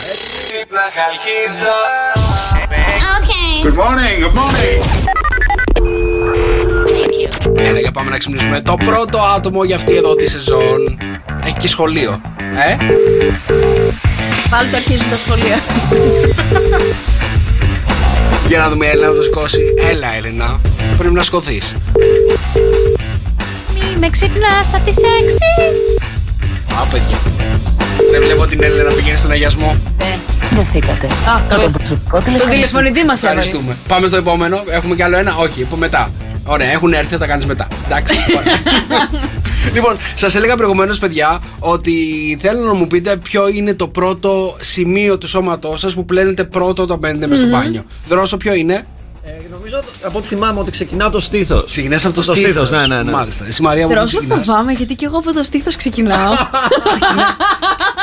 Good morning, good morning. Έλα, για πάμε να ξυπνήσουμε. Το πρώτο άτομο για αυτή εδώ τη σεζόν. Έχει και σχολείο. Ε; Πάλι το αρχίζουν τα σχολεία. Για να δούμε, Έλενα να το σηκώσει. Έλα, Έλενα. Πρέπει να σκοθεί. Μη με ξυπνάς από τις 6. Α, παιδιά. Δεν βλέπω την Έλενα να πηγαίνει στον αγιασμό. Βρεθήκατε. Α, καλό. Το τηλεφωνητή μας έβαλε. Ευχαριστούμε. Πάμε στο επόμενο. Έχουμε κι άλλο ένα. Όχι, από μετά. Ωραία, έχουν έρθει, θα τα κάνεις μετά. Εντάξει. ωραία. [LAUGHS] λοιπόν, σας έλεγα προηγουμένως, παιδιά, ότι θέλω να μου πείτε ποιο είναι το πρώτο σημείο του σώματός σας που πλένετε πρώτο όταν μπαίνετε μες στο μπάνιο. Δρόσο, ποιο είναι; Ε, νομίζω από ό,τι θυμάμαι ότι ξεκινά από το στήθος. Ξεκινάς από το Το στήθος. στήθος, ναι, ναι, ναι. Μάλιστα. Εσύ Μαρία μου Τρόσο ξεκινάς. φοβάμαι γιατί και εγώ από το στήθος ξεκινάω.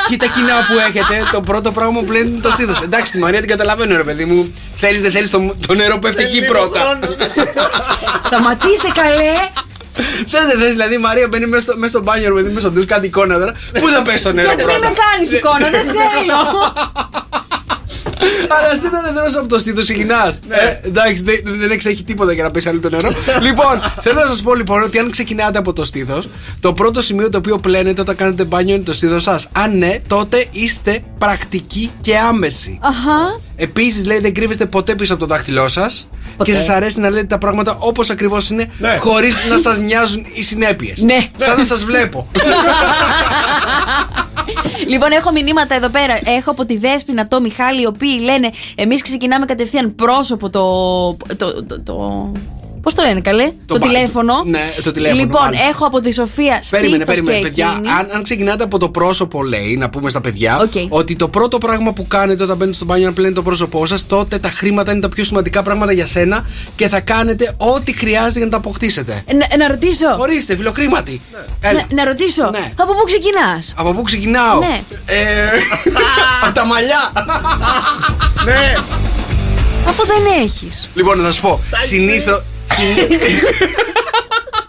Κοίτα κοινά που έχετε, το πρώτο πράγμα που πλένετε είναι το στήθος. Εντάξει, τη Μαρία την καταλαβαίνω, ρε παιδί μου. Θέλεις, δεν θέλεις, το, το νερό πέφτει εκεί πρώτα. Σταματήστε καλέ. Θες, δεν θες, δηλαδή η Μαρία μπαίνει μέσα στο, μέσα στο μπάνιο, ρε παιδί μου, μέσα στο ντους, κάτι εικόνα τώρα. Πού θα πέσει το νερό Γιατί δεν με πρώτα. κάνεις εικόνα, δεν θέλω. Αλλά εσύ να δεν δρόσο από το στήθος, ξεκινά. Ναι. Ε, εντάξει, δεν, δεν εξέχει τίποτα για να πέσει άλλο το νερό. λοιπόν, θέλω να σας πω λοιπόν ότι αν ξεκινάτε από το στήθος, το πρώτο σημείο το οποίο πλένετε όταν κάνετε μπάνιο είναι το στήθος σας. Αν ναι, τότε είστε πρακτικοί και άμεση. Αχα. Επίσης, λέει, δεν κρύβεστε ποτέ πίσω από το δάχτυλό σας. Και σας αρέσει να λέτε τα πράγματα όπως ακριβώς είναι, Ναι. χωρίς να σας νοιάζουν οι συνέπειες. Ναι. Σαν να σας βλέπω. [LAUGHS] Λοιπόν, έχω μηνύματα εδώ πέρα. Έχω από τη Δέσποινα, το Μιχάλη, οι οποίοι λένε Εμείς ξεκινάμε κατευθείαν πρόσωπο το. το, το, το Πώς το λένε, καλέ; Το, μπα- τηλέφωνο. ναι, το τηλέφωνο, Λοιπόν, μάλιστα. έχω από τη Σοφία Περίμενε, στήθος περίμενε, και παιδιά. εκείνη. Αν, αν ξεκινάτε από το πρόσωπο, λέει, να πούμε στα παιδιά, Οκ. ότι το πρώτο πράγμα που κάνετε όταν μπαίνετε στο μπάνιο, αν πλένετε το πρόσωπό σας, τότε τα χρήματα είναι τα πιο σημαντικά πράγματα για σένα και θα κάνετε ό,τι χρειάζεται για να τα αποκτήσετε. Ε, Να, να ρωτήσω. Ορίστε, φιλοχρήματοι. Έλα. Να, να ρωτήσω. Ναι. Από πού ξεκινάς; Από πού ξεκινάω, Ναι. ε, [LAUGHS] Από τα μαλλιά. Ναι. Από δεν έχεις. λοιπόν, να σου πω. Συνήθω. cute. [LAUGHS]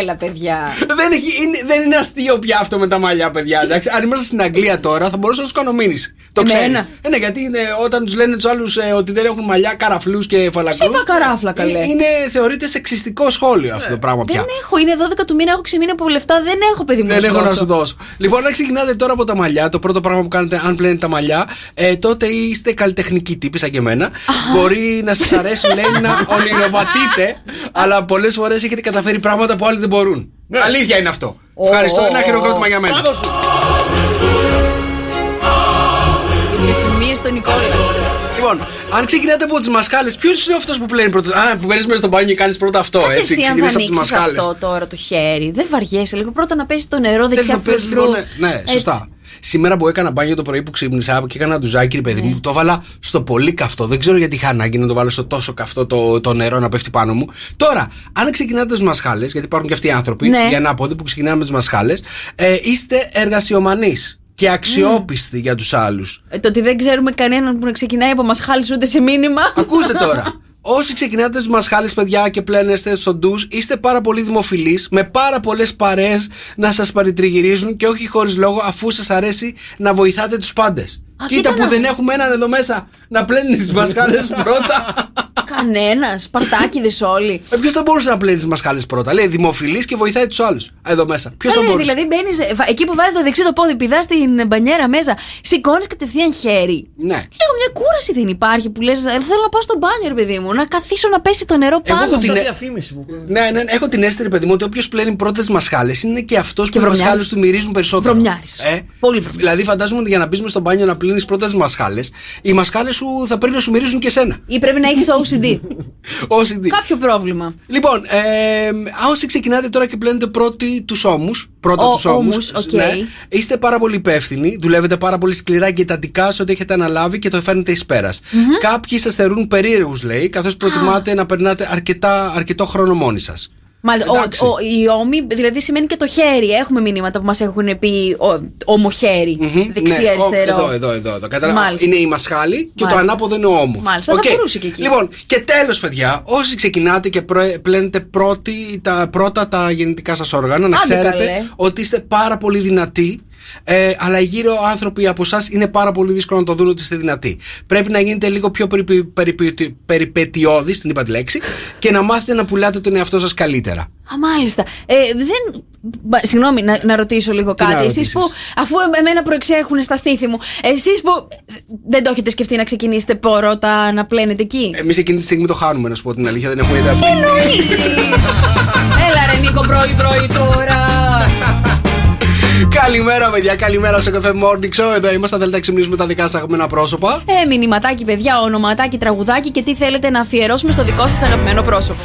Έλα, παιδιά. δεν, έχει, είναι, δεν είναι αστείο πια αυτό με τα μαλλιά, παιδιά. Εντάξει. Αν ήμασταν στην Αγγλία τώρα, θα μπορούσα να τους κάνω μήνυση. Το Εμένα; ξέρεις. Ε, ναι, γιατί είναι, όταν τους λένε τους άλλους ότι δεν έχουν μαλλιά, καραφλούς και φαλακρούς. είπα καράφλα, καλέ. Είναι, θεωρείται σεξιστικό σχόλιο αυτό το πράγμα πια. Δεν έχω, είναι 12 του μήνα, έχω ξεμείνει από λεφτά, δεν έχω παιδί μου. Δεν να σου έχω να δώσω. σου δώσω. Λοιπόν, αν ξεκινάτε τώρα από τα μαλλιά, το πρώτο πράγμα που κάνετε, αν πλένετε τα μαλλιά, ε, τότε είστε καλλιτεχνικοί τύποι, σαν και εμένα. Μπορεί να σας αρέσει, λέει, να [LAUGHS] ονειροβατείτε, αλλά πολλές φορές έχετε καταφέρει πράγματα που άλλοι δεν μπορούν. Αλήθεια είναι αυτό. Ευχαριστώ. Ένα χειροκρότημα για μένα. Πάδο σου. Οι επιθυμίε στον Νικόλα. Λοιπόν, αν ξεκινάτε από τις μασχάλε, ποιος είναι αυτός που πλένει πρώτο. Α, που μπαίνει μέσα στο μπάνιο και κάνεις πρώτα αυτό, έτσι. Κατευθείαν θα Ξεκινήσει από τις ανοίξεις μασχάλε. αυτό τώρα το χέρι. Δεν βαριέσαι λίγο. Πρώτα να πέσεις το νερό Θες δεξιά να παίζει φρουρού. λίγο. Ναι, ναι Έτσι. Σωστά. Σήμερα που έκανα μπάνιο το πρωί που ξύπνησα και έκανα ντουζάκι, ρε παιδί μου, το έβαλα στο πολύ καυτό. Δεν ξέρω γιατί είχα ανάγκη να το βάλω στο τόσο καυτό το, το νερό να πέφτει πάνω μου. Τώρα, αν ξεκινάτε τι μασχάλες, γιατί υπάρχουν και αυτοί οι άνθρωποι, Ναι. για ένα πόδι που ξεκινάμε με τι μασχάλες, ε, είστε εργασιομανείς και αξιόπιστοι για τους άλλους. Ε, Το ότι δεν ξέρουμε κανέναν που να ξεκινάει από μασχάλη ούτε σε μήνυμα. Ακούστε τώρα. [LAUGHS] Όσοι ξεκινάτε στους μασχάλες, παιδιά, και πλένεστε στο ντους, είστε πάρα πολύ δημοφιλείς, με πάρα πολλές παρέες να σας παρητριγυρίζουν και όχι χωρίς λόγο, αφού σας αρέσει να βοηθάτε τους πάντες. Κοίτα κοίτα που να δεν δεις. έχουμε έναν εδώ μέσα να πλένει τις μασχάλες [LAUGHS] πρώτα. Κανένας. Παρτάκιδε όλοι. ε, Ποιος θα μπορούσε να πλένει τις μασχάλες πρώτα; Λέει δημοφιλής και βοηθάει τους άλλους. Εδώ μέσα. Ποιος θα Καλέ, μπορούσε; δηλαδή μπαίνεις εκεί που βάζεις το δεξί το πόδι, πηδάς στην μπανιέρα μέσα, σηκώνεις κατευθείαν χέρι. Ναι. Λίγο μια κούραση δεν υπάρχει που λες: Θέλω να πάω στο μπάνιο, ρε παιδί μου, να καθίσω να πέσει το νερό Εγώ πάνω. έχω μου». την- Σαν Ναι. διαφήμιση που. Ναι, ναι, έχω την αίσθηση, ρε παιδί μου, ότι όποιος πλένει πρώτες μασχάλες είναι και αυτός που οι βρωμιάρης. μασχάλες του μυρίζουν περισσότερο. Βρωμιάρης. Ε; Πολύ βρωμιάρης. Δηλαδή, φαντάζομαι ότι για να μπεις στο μπάνιο να πλύνει πρώτες μασχάλες, οι μασχάλες σου θα πρέπει να σου μυρίζουν και σένα. Ή πρέπει να έχεις OCD. OCD. Κάποιο πρόβλημα. Λοιπόν, ε, α, όσοι ξεκινάτε τώρα και πλένετε πρώτα τους ώμους, πρώτα Ο- τους ώμους, ώμους, οκ. είστε πάρα πολύ υπεύθυνοι, δουλεύετε πάρα πολύ σκληρά και εντατικά σε ό,τι έχετε αναλάβει και το φέρνετε εις περα Κάποιοι σας θεωρούν περίεργους, λέει, καθώς προτιμάτε να περνάτε αρκετά, αρκετό χρόνο μόνοι σας. Μάλιστα, Εντάξει. ο, ο, η ώμη, δηλαδή σημαίνει και το χέρι. Έχουμε μηνύματα που μας έχουν πει ο, ομοχέρι. Μμμ. Δεξί, Ναι, ο- αριστερό. Εδώ, εδώ, εδώ. εδώ. Κατάλαβα. Μάλιστα. Είναι η μασχάλη και Μάλιστα. το ανάποδο είναι ο ώμος. Μάλιστα, θα μπορούσε και εκεί. Λοιπόν, και τέλος, παιδιά, όσοι ξεκινάτε και προε- πλένετε πρώτοι, τα, πρώτα τα γεννητικά σας όργανα, να Άντε, ξέρετε καλέ. ότι είστε πάρα πολύ δυνατοί. Ε, αλλά οι γύρω άνθρωποι από εσάς είναι πάρα πολύ δύσκολο να το δουν ότι είστε δυνατοί. Πρέπει να γίνετε λίγο πιο περιπε, περιπε, περιπετειώδη, την είπα τη λέξη, και να μάθετε να πουλάτε τον εαυτό σας καλύτερα. Α, μάλιστα. Ε, δεν. Μπα- Συγγνώμη, να, να ρωτήσω λίγο Τι να κάτι. Εσείς ρωτήσεις; που, αφού εμ- εμένα προεξέχουν στα στήθη μου, εσείς που δεν το έχετε σκεφτεί να ξεκινήσετε πρώτα να πλένετε εκεί; Εμείς εκείνη τη στιγμή το χάνουμε, να σου πω την αλήθεια, δεν έχουμε ιδέα. Εννοείται! Έλα ρε Νίκο πρωί πρωί τώρα. Καλημέρα, παιδιά, καλημέρα στο καφέ Morning Show. Εδώ είμαστε, θέλετε να ξυπνήσουμε τα δικά σας αγαπημένα πρόσωπα. Ε, μηνυματάκι, παιδιά, ονοματάκι, τραγουδάκι και τι θέλετε να αφιερώσουμε στο δικό σας αγαπημένο πρόσωπο.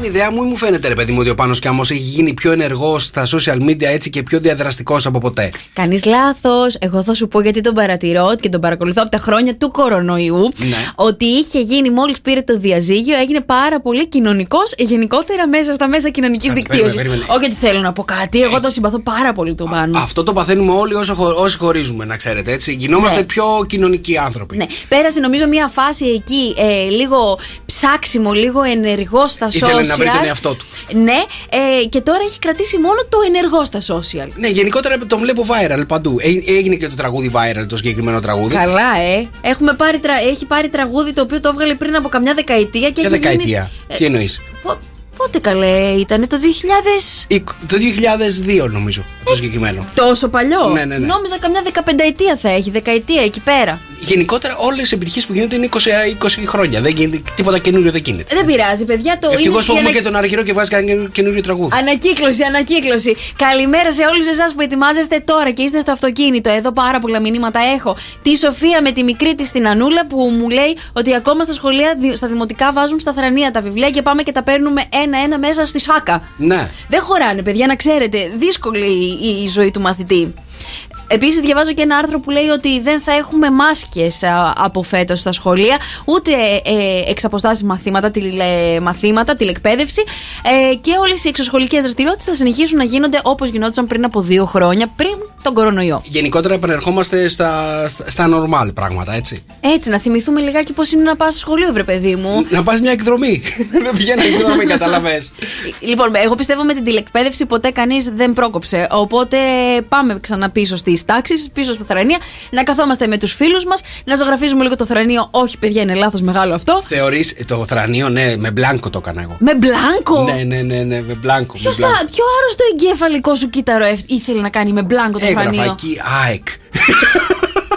Είναι η ιδέα μου ή μου φαίνεται, ρε παιδί μου, ότι ο Πάνος Κιάμος έχει γίνει πιο ενεργός στα social media έτσι και πιο διαδραστικός από ποτέ; Κανείς λάθος. Εγώ θα σου πω γιατί τον παρατηρώ και τον παρακολουθώ από τα χρόνια του κορονοϊού. Ναι. Ότι είχε γίνει μόλις πήρε το διαζύγιο, έγινε πάρα πολύ κοινωνικός γενικότερα μέσα στα μέσα κοινωνικής Κάτσε, δικτύωσης. περίμενε, περίμενε. Όχι ότι θέλω να πω κάτι. Εγώ το συμπαθώ πάρα πολύ τον πάνω. Αυτό το παθαίνουμε όλοι όσο, χω- όσοι χωρίζουμε, να ξέρετε έτσι. Γινόμαστε Ναι. πιο κοινωνικοί άνθρωποι. Ναι, πέρασε νομίζω μια φάση εκεί ε, λίγο ψάξιμο, λίγο ενεργό στα social. Ήθελε να βρει τον εαυτό του. Ναι, ε, και τώρα έχει κρατήσει μόνο το ενεργό στα social. Ναι, γενικότερα τον βλέπω viral παντού. Ε, Έγινε και το τραγούδι viral, το συγκεκριμένο τραγούδι. Καλά, ε. Έχουμε πάρει τρα... Έχει πάρει τραγούδι το οποίο το έβγαλε πριν από καμιά δεκαετία και Ποια έχει δεκαετία; Γίνει... Ε, Τι εννοείς; Πο- Πότε καλέ ήταν, το 2000. Το 2002 νομίζω το συγκεκριμένο. Τόσο παλιό; Ναι, ναι, ναι. Νόμιζα καμιά δεκαπενταετία θα έχει, δεκαετία εκεί πέρα. Γενικότερα όλες οι επιτυχίες που γίνονται είναι 20, 20 χρόνια. Δεν γίνεται, τίποτα καινούριο δεν γίνεται. Δεν πειράζει, παιδιά. Το Ευτυχώς είναι που έχουμε ανα- και τον Αργυρό και βάζει κανένα καινούριο τραγούδι. Ανακύκλωση, ανακύκλωση. Καλημέρα σε όλους εσάς που ετοιμάζεστε τώρα και είστε στο αυτοκίνητο. Εδώ πάρα πολλά μηνύματα έχω. Τη Σοφία με τη μικρή της στην Ανούλα που μου λέει ότι ακόμα στα σχολεία, δι- στα δημοτικά βάζουν στα θρανία τα βιβλία και πάμε και τα παίρνουμε ένα-ένα μέσα στη σάκα. Ναι. Δεν χωράνε, παιδιά, να ξέρετε. Δύσκολη η, η ζωή του μαθητή. Επίσης, διαβάζω και ένα άρθρο που λέει ότι δεν θα έχουμε μάσκες από φέτος στα σχολεία, ούτε ε, εξ αποστάσεις μαθήματα, τηλε, μαθήματα, τηλεκπαίδευση ε, και όλες οι εξωσχολικές δραστηριότητες θα συνεχίσουν να γίνονται όπως γινόντουσαν πριν από δύο χρόνια, πριν τον κορονοϊό. Γενικότερα επανερχόμαστε στα, στα, στα normal πράγματα, έτσι. Έτσι, να θυμηθούμε λιγάκι πώς είναι να πας στο σχολείο, βρε παιδί μου. Να πας μια εκδρομή. [LAUGHS] δεν πηγαίνω εκδρομή, καταλαβέ. Λοιπόν, εγώ πιστεύω με την τηλεκπαίδευση ποτέ κανείς δεν πρόκοψε. Οπότε πάμε ξανά πίσω στι τάξει, πίσω στα θρανία, να καθόμαστε με τους φίλους μας, να ζωγραφίζουμε λίγο το θρανίο. Όχι, παιδιά, είναι λάθος μεγάλο αυτό. Θεωρείς το θρανίο, ναι, με μπλάνκο το έκανα εγώ. Με μπλάνκο; Ναι, ναι, ναι, ναι, με μπλάνκο. με Ποιος μπλάνκο. άρρωστο εγκέφαλικό σου κύτταρο ευ- ήθελε να κάνει με μπλάνκο το Έγραφα θρανίο. εκεί ΑΕΚ.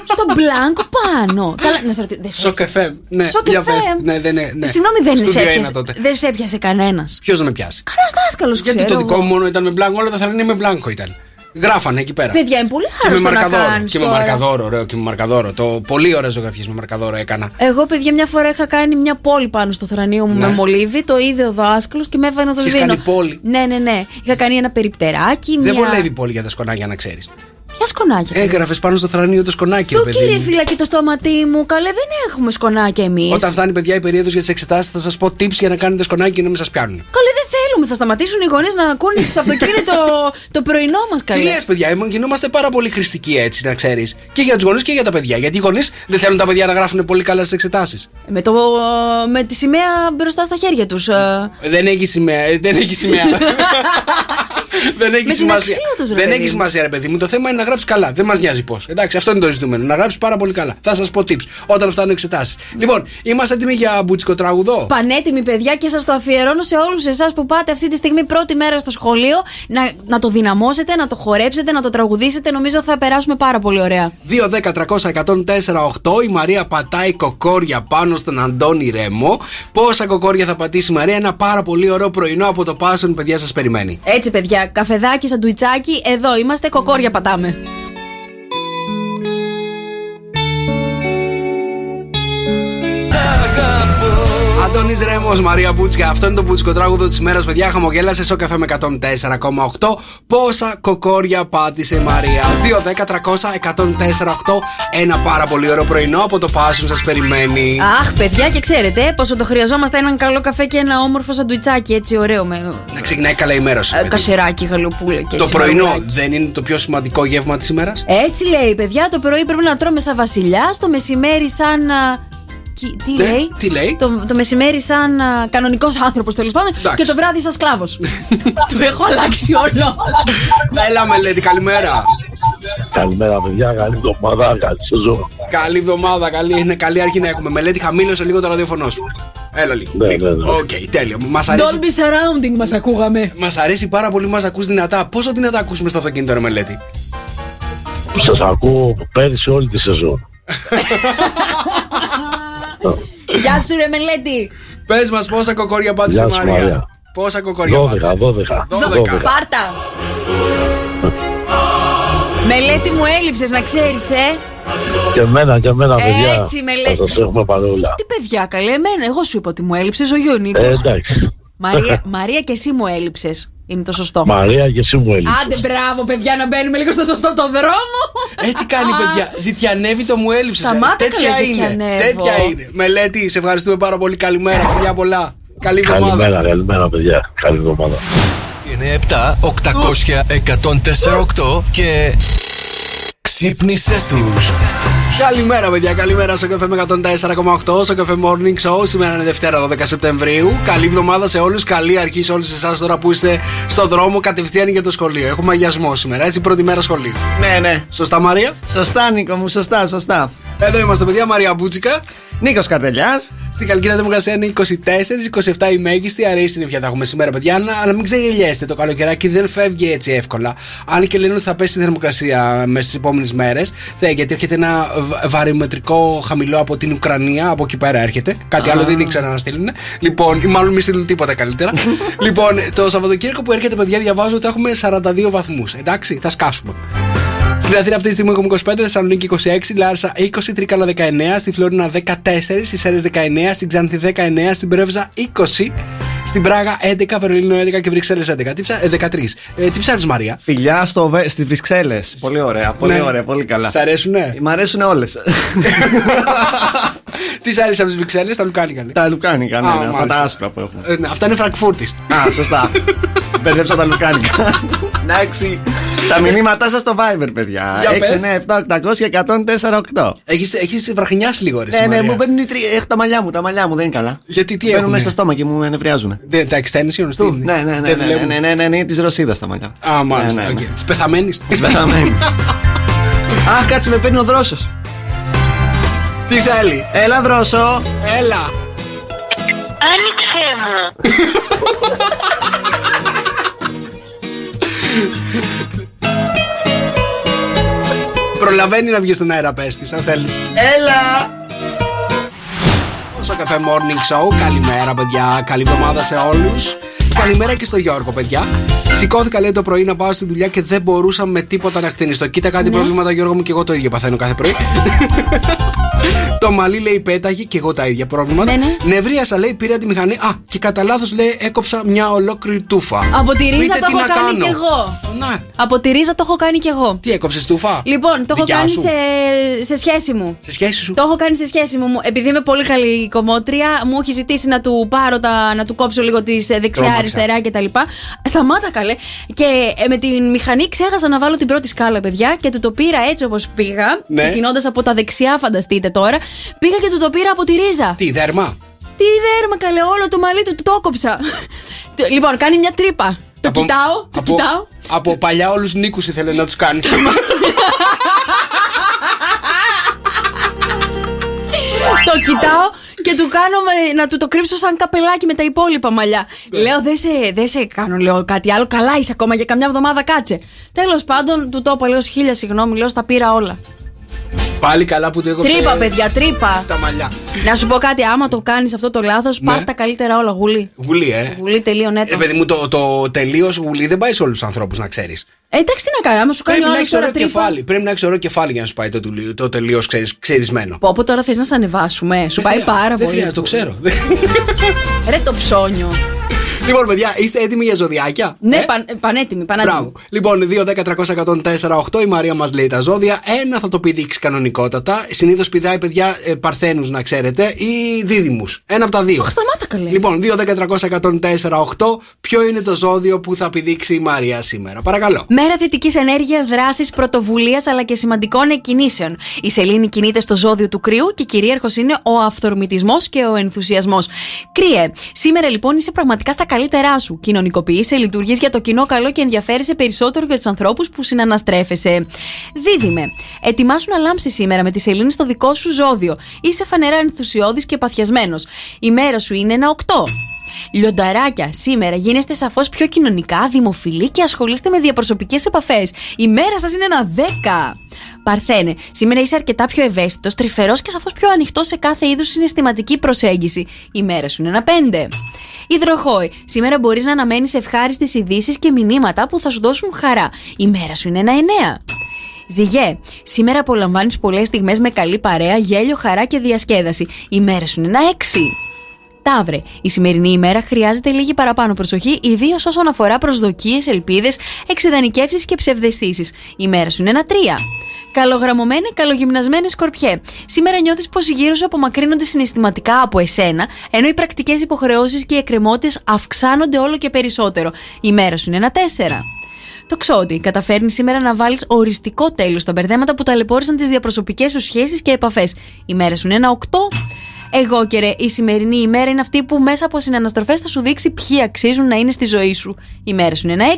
Στο μπλάνκο πάνω. Καλά, να σε ρωτήσω. δεν σε- Σοκ FM. Ναι, Σοκ για FM. πες. Ναι, δεν είναι. Ναι. Συγγνώμη, δεν σε Στούντιο ένα έπιασε, τότε. δεν σε έπιασε κανένας. Ποιος να με πιάσει; Κανένα δάσκαλος ξέρω. Γιατί το δικό εγώ. μου μόνο ήταν με μπλάνκο, όλα τα θρανία με μπλάνκο ήταν. Γράφανε εκεί πέρα. Παιδιά, είναι πολύ Και με άρρωστο να μαρκαδόρο. κάνεις Και με τώρα. μαρκαδόρο, ωραίο, και με μαρκαδόρο. Το πολύ ωραίε ζωγραφίες με μαρκαδόρο έκανα. Εγώ, παιδιά, μια φορά είχα κάνει μια πόλη πάνω στο θρανίο μου Ναι. με μολύβι. Το είδε ο δάσκαλος και με έβαλε να το Είχες σβήνω. κάνει πόλη. Ναι, ναι, ναι. Είχα κάνει ένα περιπτεράκι. Δεν μια... βολεύει πολύ για τα σκονάκια να ξέρεις. Ποια σκονάκια. Έγραφες πάνω στο θρανίο το σκονάκι, ρε Το παιδί. κύριε μου. φυλακή το στόματί μου. Καλέ, δεν έχουμε σκονάκια εμείς. Όταν φτάνει παιδιά η περίοδος για τις εξετάσεις, θα σας πω tips για να κάνετε σκονάκι και να μην σας πιάνουν. Καλέ, δεν θέλουμε. Θα σταματήσουν οι γονείς να ακούνε στο αυτοκίνητο το πρωινό μας, καλέ. Τι λες, παιδιά, εμ- γινόμαστε πάρα πολύ χρηστικοί έτσι, να ξέρεις. Και για τους γονείς και για τα παιδιά. Γιατί οι γονείς δεν θέλουν τα παιδιά να γράφουν πολύ καλά στι εξετάσεις. Με, το, με τη σημαία μπροστά στα χέρια τους. Δεν έχει σημαία. ε, Δεν έχει σημαία. [LAUGHS] δεν έχει την σημασία. αξία τους, ρε δεν παιδί έχει μου. σημασία, ρε παιδί μου. Το θέμα είναι να γράψεις καλά. Δεν μας νοιάζει πώς. Εντάξει, αυτό είναι το ζητούμενο. Να γράψεις πάρα πολύ καλά. Θα σας πω tips όταν φτάνουν εξετάσεις. Λοιπόν, είμαστε έτοιμοι για μπουτσικό τραγουδό; Πανέτοιμοι παιδιά και σας το αφιερώνω σε όλους εσάς που πάτε αυτή τη στιγμή πρώτη μέρα στο σχολείο να, να το δυναμώσετε, να το χορέψετε, να το τραγουδήσετε. Νομίζω θα περάσουμε πάρα πολύ ωραία. 2-10-300-104-8 Η Μαρία πατάει κοκόρια πάνω στον Αντώνη Ρέμο. Πόσα κοκόρια θα πατήσει η Μαρία; Ένα πάρα πολύ ωραίο πρωινό από το Πάσον, παιδιά, σας περιμένει. Έτσι, παιδιά, καφεδάκι, σαντουιτσάκι, εδώ είμαστε, κοκόρια πατάμε. Αντώνη Ρέμο, Μαρία Μπούτσια. Αυτό είναι το μπουτσικό τράγουδο της μέρας, παιδιά. Χαμογέλασε στο καφέ με 104,8. Πόσα κοκόρια πάτησε η Μαρία. 2-10-300-104,8. Ένα πάρα πολύ ωραίο πρωινό από το Πάσον σας περιμένει. Αχ, παιδιά, και ξέρετε πόσο το χρειαζόμαστε έναν καλό καφέ και ένα όμορφο σαντουιτσάκι, έτσι ωραίο με Να ξεκινάει καλά η μέρα σου. ε, παιδί. κασεράκι, γαλοπούλα και Το έτσι, πρωινό μαρουλάκι. δεν είναι το πιο σημαντικό γεύμα της ημέρας; Έτσι λέει, παιδιά, το πρωί πρέπει να τρώμε σαν βασιλιά, το μεσημέρι σαν. Α, κι- Τι Ναι, λέει; τι λέει; Το, το μεσημέρι σαν κανονικός άνθρωπος τέλος πάντων Εντάξει. και το βράδυ σαν σκλάβος. [LAUGHS] το έχω αλλάξει όλο. Έλα, Μελέτη, καλημέρα. Καλημέρα, παιδιά. Καλή εβδομάδα. Καλή σεζόν. Καλή εβδομάδα, καλή, είναι καλή αρχή να έχουμε. Μελέτη, χαμήλωσε λίγο το ραδιοφωνό σου. Έλα λίγο. Ναι, λίγο. ναι, ναι. Οκ, τέλειο. Μας αρέσει, Dolby surrounding μας ακούγαμε. μας αρέσει πάρα πολύ, μας ακούς δυνατά. Πόσο δυνατά ακούσουμε στο αυτοκίνητο, ρε Μελέτη; Σας ακούω πέρυσι όλη τη σεζόν. [LAUGHS] Γεια σου, ρε Μελέτη. Πες μας πόσα κοκόρια πάτησε η Γεια σου, Μαρία. Μαρία. Πόσα κοκόρια 12, πάτησε. 12. 12. Πάρτα. Μελέτη μου έλειψες, να ξέρεις, ε. Και εμένα, και εμένα, παιδιά. Έτσι, με λέει. Θα σας έχουμε Τι, παρόλα. τι παιδιά, καλέ, εμένα. Εγώ σου είπα ότι μου έλειψες ο Γιονίκος. Ε, εντάξει. Μαρία, Μαρία και εσύ μου έλειψες. Είναι το σωστό. Μαρία και εσύ μου έλειψες. Άντε, μπράβο, παιδιά, να μπαίνουμε λίγο στο σωστό το δρόμο. Έτσι κάνει, παιδιά. Ζητιανεύει το μου έλειψες. Σταμάτα, Τέτοια καλέ, είναι. ζητιανεύω. Τέτοια είναι. Μελέτη, σε ευχαριστούμε πάρα πολύ. Καλημέρα, φιλιά πολλά. Καλή εβδομάδα. Καλημέρα, καλημέρα, παιδιά. Καλή εβδομάδα. Είναι 7, 800, 104, και ξύπνησέ τους. Καλημέρα, παιδιά. Καλημέρα στο καφέ με 104,8 στο καφέ Morning Show. Σήμερα είναι Δευτέρα 12 Σεπτεμβρίου. Καλή εβδομάδα σε όλους. Καλή αρχή σε όλους εσάς τώρα που είστε στον δρόμο κατευθείαν για το σχολείο. Έχουμε αγιασμό σήμερα, έτσι, πρώτη μέρα σχολείου. Ναι, ναι. Σωστά, Μαρία; Σωστά, Νίκο μου, σωστά, σωστά. Εδώ είμαστε, παιδιά. Μαρία Μπούτσικα. Νίκος Καρτελιάς. Στην Καλκίδα Δημοκρασία είναι 24-27 η μέγιστη. Αρέσει την θα έχουμε σήμερα, παιδιά. Αλλά, αλλά μην ξεγελιέστε. Το καλοκαιράκι δεν φεύγει έτσι εύκολα. Αν και λένε ότι θα πέσει η θερμοκρασία μέσα στις επόμενες μέρες. Γιατί έρχεται ένα βα- βαριμετρικό χαμηλό από την Ουκρανία. Από εκεί πέρα έρχεται. Κάτι άλλο δεν ήξερα να στείλουν. Λοιπόν, ή μάλλον μην στείλουν τίποτα καλύτερα. [LAUGHS] λοιπόν, το Σαββατοκύριακο που έρχεται, παιδιά, διαβάζω ότι θα έχουμε 42 βαθμούς. Εντάξει, θα σκάσουμε. Στην Αθήνα αυτή τη στιγμή έχουμε 25, Θεσσαλονίκη 26, Λάρισα 20, Τρίκαλα 19, στη Φλόρινα 14, στις Σέρες 19, στην Ξάνθη 19, στην Πρέβεζα 20, στην Πράγα 11, Βερολίνο 11 και Βρυξέλλες 11. Τι ψά... ε, 13. Ε, τι ψάχνεις, Μαρία; Φιλιά στο Βε... στις Βρυξέλλες. Πολύ ωραία, πολύ Ναι. ωραία, πολύ καλά. Σ' αρέσουνε; Μ' αρέσουν όλες. [LAUGHS] τι σ' άρεσε από τις Βρυξέλλες, τα λουκάνικα. Ναι. τα λουκάνικα, ναι, Α, ναι, αυτά μάλιστα. τα άσπρα που έχουμε. Ε, ναι, αυτά είναι Φραγκφούρτης. Α, σωστά. [LAUGHS] Μπερδέψα τα λουκάνικα. Εντάξει. Τα μηνύματά σας στο Viber, παιδιά. Για πες. 6, 9, 7, 800 1048. Έχεις έχεις βραχνιάσει λίγο, ρε. Ναι, ναι, Μαρία. μου μπαίνουν οι τρι... Έχω τα μαλλιά μου, τα μαλλιά μου δεν είναι καλά. Γιατί τι Μπαίνουν έχουν. μέσα στο στόμα και μου ενευριάζουν. Δεν τα extension στην. Ναι, ναι, ναι, Δεν ναι, δουλεύουν; ναι, ναι, ναι, ναι, της Ρωσίδας τα μαλλιά. Α, μάλιστα. Ναι, ναι, ναι. Της πεθαμένης; Της πεθαμένης. [LAUGHS] Α, κάτσε με παίρνει ο δρόσος. Τι θέλει; Έλα, δρόσο. Έλα. Άνοιξε μου. [LAUGHS] Προλαβαίνει να βγει στον αέρα, πες της, αν θέλεις. Έλα. Στο καφέ Morning Show. Καλημέρα, παιδιά. Καλή εβδομάδα σε όλους. Καλημέρα και στο Γιώργο, παιδιά. Σηκώθηκα, λέει, το πρωί να πάω στη δουλειά και δεν μπορούσα με τίποτα να χτενιστώ. Κοίτα κάτι προβλήματα, Γιώργο μου, και εγώ το ίδιο παθαίνω κάθε πρωί. Το μαλλί, λέει, πέταγε και εγώ τα ίδια προβλήματα. Ναι, ναι. Νευρίασα, λέει, πήρα τη μηχανή. Α, και κατά λάθος, λέει, έκοψα μια ολόκληρη τούφα. Από τη ρίζα Πείτε το τι έχω να κάνει κάνω. κι εγώ. Ναι. Από τη ρίζα το έχω κάνει κι εγώ. Τι έκοψες τούφα; Λοιπόν, το έχω Δικιά κάνει σου; σε, σε σχέση μου. Σε σχέση σου. Το έχω κάνει σε σχέση μου. Μου- Επειδή είμαι πολύ καλή κομμότρια, μου έχει ζητήσει να του πάρω τα, να του κόψω λίγο τη Τρόμαξα. δεξιά-αριστερά κτλ. Σταμάτα καλέ. Και ε, με την μηχανή ξέχασα να βάλω την πρώτη σκάλα, παιδιά, και του το πήρα έτσι όπως πήγα. Ναι. Ξεκινώντας από τα δεξιά, φανταστείτε τώρα. Πήγα και του το πήρα από τη ρίζα. Τι, δέρμα; Τι δέρμα, καλέ, όλο το μαλλί του το κόψα. Του- λοιπόν, κάνει μια τρύπα. Το Από- κοιτάω, το από, κοιτάω. Από παλιά όλους νίκους ήθελε να τους κάνει. Το κοιτάω και του κάνω με- να του το κρύψω σαν καπελάκι με τα υπόλοιπα μαλλιά. Λέω, δεν σε, δεν σε κάνω λέω, κάτι άλλο. Καλά είσαι ακόμα για καμιά εβδομάδα, κάτσε. Τέλος πάντων, του το είπα, λέω, χίλια συγγνώμη, λέω, στα πήρα όλα. Πάλι καλά που το έκοψε. Τρύπα, παιδιά, τρύπα. Τα μαλλιά. να σου πω κάτι, άμα το κάνεις αυτό το λάθος, Ναι. πάρ τα καλύτερα όλα, γουλή. Γουλή, ε. Γουλή τελείω Ε, νέτο. παιδί μου, το, το τελείως γουλή δεν πάει σε όλους τους ανθρώπους, να ξέρεις. Ε, εντάξει, τι να κάνει, άμα σου κάνει Πρέπει ο να άλλος έχεις ωραίο τώρα τρύπα. κεφάλι. Πρέπει να έχεις ωραίο κεφάλι για να σου πάει το, τουλί- το τελείως ξερισμένο. Πω, πω τώρα θες να σε ανεβάσουμε. Σου πάει πάρα Δεν πολύ. χρειάζεται, το ξέρω. Ρε το ψώνιο. Λοιπόν, παιδιά, είστε έτοιμοι για ζωδιάκια; Ναι, Ε; παν, πανέτοιμη, πανέτοιμη. Μπράβο. Λοιπόν, 2, 10, 300, 104, 8. Η Μαρία μας λέει τα ζώδια. Ένα θα το πηδήξει κανονικότατα. Συνήθως πηδάει, παιδιά, ε, παρθένους, να ξέρετε, ή δίδυμους. Ένα από τα δύο. Αχ, σταμάτα καλέ. Λοιπόν, 2, 10, 300, 104, 8. Ποιο είναι το ζώδιο που θα πηδήξει η Μαρία σήμερα; Παρακαλώ. Μέρα θετικής ενέργειας, δράση, πρωτοβουλίας αλλά και σημαντικών εκκινήσεων. Η Σελήνη κινείται στο ζώδιο του κρυού και κυρίαρχος είναι ο αυθορμητισμός και ο ενθουσιασμός. Κρύε, σήμερα λοιπόν είσαι πραγματικά στα καλύτερά σου. Κοινωνικοποιείσαι, λειτουργεί για το κοινό καλό και ενδιαφέρεσαι περισσότερο για τους ανθρώπους που συναναστρέφεσαι. Δίδυμε, ετοιμάσου να λάμψεις σήμερα με τη Σελήνη στο δικό σου ζώδιο. Είσαι φανερά ενθουσιώδης και παθιασμένος. Η μέρα σου είναι ένα 8. Λιονταράκια, σήμερα γίνεστε σαφώς πιο κοινωνικά, δημοφιλή και ασχολείστε με διαπροσωπικές επαφές. Η μέρα σας είναι ένα 10. Παρθένε, σήμερα είσαι αρκετά πιο ευαίσθητος, τρυφερός και σαφώς πιο ανοιχτός σε κάθε είδους συναισθηματική προσέγγιση. Η μέρα σου είναι ένα 5. Υδροχόη, σήμερα μπορείς να αναμένεις ευχάριστες ειδήσεις και μηνύματα που θα σου δώσουν χαρά. Η μέρα σου είναι ένα 9. Ζυγέ, σήμερα απολαμβάνεις πολλές στιγμές με καλή παρέα, γέλιο, χαρά και διασκέδαση. Η μέρα σου είναι ένα 6. Ταύρε, η σημερινή ημέρα χρειάζεται λίγη παραπάνω προσοχή, ιδίως όσον αφορά προσδοκίες, ελπίδες, εξειδανικεύσεις και ψευδεστήσεις. Η μέρα σου είναι ένα 3. Καλογραμμωμένη, καλογυμνασμένη σκορπιέ. Σήμερα νιώθεις πως γύρω σου απομακρύνονται συναισθηματικά από εσένα, ενώ οι πρακτικές υποχρεώσεις και οι εκκρεμότητες αυξάνονται όλο και περισσότερο. Η μέρα σου είναι ένα 4. Το ξότι. Καταφέρνεις σήμερα να βάλεις οριστικό τέλος στα μπερδέματα που ταλαιπώρησαν τις διαπροσωπικές σου σχέσεις και επαφές. Η μέρα σου είναι ένα 8. Εγώ και ρε, η σημερινή ημέρα είναι αυτή που μέσα από συναναστροφές θα σου δείξει ποιοι αξίζουν να είναι στη ζωή σου. Η μέρα σου είναι ένα 6.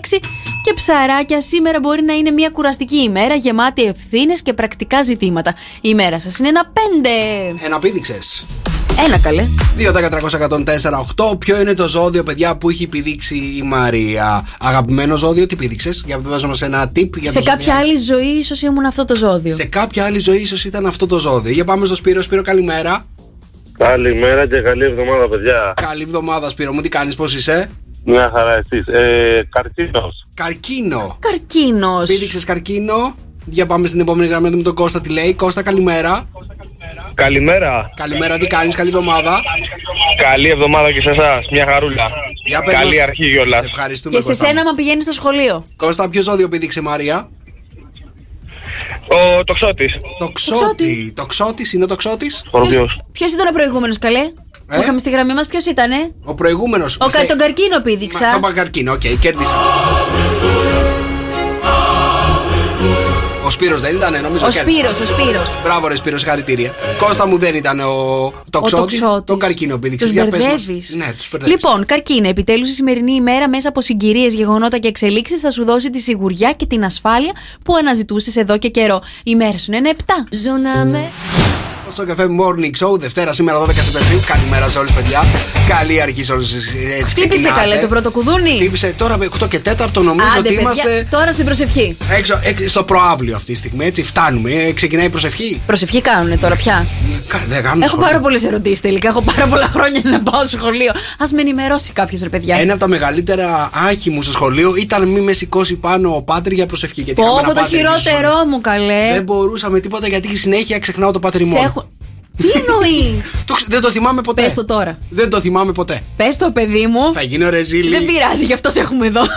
Και ψαράκια, σήμερα μπορεί να είναι μια κουραστική ημέρα γεμάτη ευθύνες και πρακτικά ζητήματα. Η μέρα σας είναι ένα 5. Ένα πήδηξε. Ένα καλέ. 2-10-300-104-8. Ποιο είναι το ζώδιο, παιδιά, που έχει πηδήξει η Μαρία; Αγαπημένο ζώδιο, τι πήδηξε. Για να βάζουμε σε ένα tip. Για Σε το κάποια ζώδιο. άλλη ζωή, ίσως ήμουν αυτό το ζώδιο. Σε κάποια άλλη ζωή, ίσως ήταν αυτό το ζώδιο. Για πάμε στο Σπύρο. Σπύρο, καλημέρα. Καλημέρα και καλή εβδομάδα, παιδιά. Καλή εβδομάδα, Σπύρο μου. Τι κάνεις, πώς είσαι; Μια χαρά εσείς. Ε, Καρκίνος. Καρκίνο. Καρκίνος. Πήδηξες καρκίνο. Για πάμε στην επόμενη γραμμή να δούμε τον Κώστα τι λέει. Κώστα, καλημέρα. Καλημέρα. Καλημέρα, τι κάνεις, καλή εβδομάδα. Καλή εβδομάδα και σε εσάς. Μια χαρούλα. Για πες Καλή μας. αρχή κιόλας. Σε ευχαριστούμε. Και σε Κώστα. σένα, μα πηγαίνεις στο σχολείο. Κώστα, ποιο ζώδιο πήδηξε Μαρία; Ο τοξότης. Το ξότι. Το ξότη είναι το ξότη. Σκορπιός. Ποιο ήταν ο προηγούμενος, καλέ; Που είχαμε στη γραμμή μας, ποιος ήτανε; Ο προηγούμενος. Ο, κα- τον καρκίνο πήδηξα. Το παγκαρκίνο, οκ, κέρδισα. Ο Σπύρος δεν ήταν, νομίζω Ο κέρδισα. Σπύρος, ο Σπύρος. Μπράβο, ρε Σπύρος, συγχαρητήρια. Κώστα μου δεν ήταν ο τοξότης. Τον καρκίνο πήδηξε. Τους Για πες μας. μπερδεύεις. Ναι, τους μπερδεύεις. Λοιπόν, καρκίνο, επιτέλους η σημερινή ημέρα μέσα από συγκυρίες, γεγονότα και εξελίξεις θα σου δώσει τη σιγουριά και την ασφάλεια που αναζητούσες εδώ και καιρό. Η μέρα σου είναι ένα 7. Ζω να με. Στο καφέ Morning Show, Δευτέρα σήμερα 12 Σεπτεμβρίου. Καλημέρα σε όλους, παιδιά. Καλή αρχή σε όλους. Έτσι Χτύπησε ξεκινάτε. καλέ το πρώτο κουδούνι. Χτύπησε τώρα με 8 και 4 νομίζω Άντε, ότι παιδιά, είμαστε τώρα στην προσευχή. έξω, έξω στο προάβλιο αυτή τη στιγμή. Έτσι φτάνουμε. Ε, ξεκινάει η προσευχή; Προσευχή κάνουνε τώρα πια. Κα- Δεν κάνουν Έχω σχόλια. πάρα πολλές ερωτήσεις τελικά. Έχω πάρα πολλά χρόνια να πάω στο σχολείο. Α με ενημερώσει κάποιος, ρε παιδιά. Ένα από τα μεγαλύτερα άγχη μου στο σχολείο ήταν μη με σηκώσει πάνω ο Πάτρι για προσευχή. Γιατί Πω, είχαμε ένα πω το Πάτρι εκεί στο σχολείο. χειρότερό μου, καλέ. Δεν μπορούσαμε τίποτα γιατί συνέχεια ξεχνάω το Πάτρι Σε μόνο. Έχω... Τι εννοείς; [LAUGHS] Το ξε- δεν το θυμάμαι ποτέ. Πες το τώρα. Δεν το θυμάμαι ποτέ. Πες το, παιδί μου. Θα γίνω ρεζίλη. Δεν πειράζει, γι' αυτό σε έχουμε εδώ. [LAUGHS]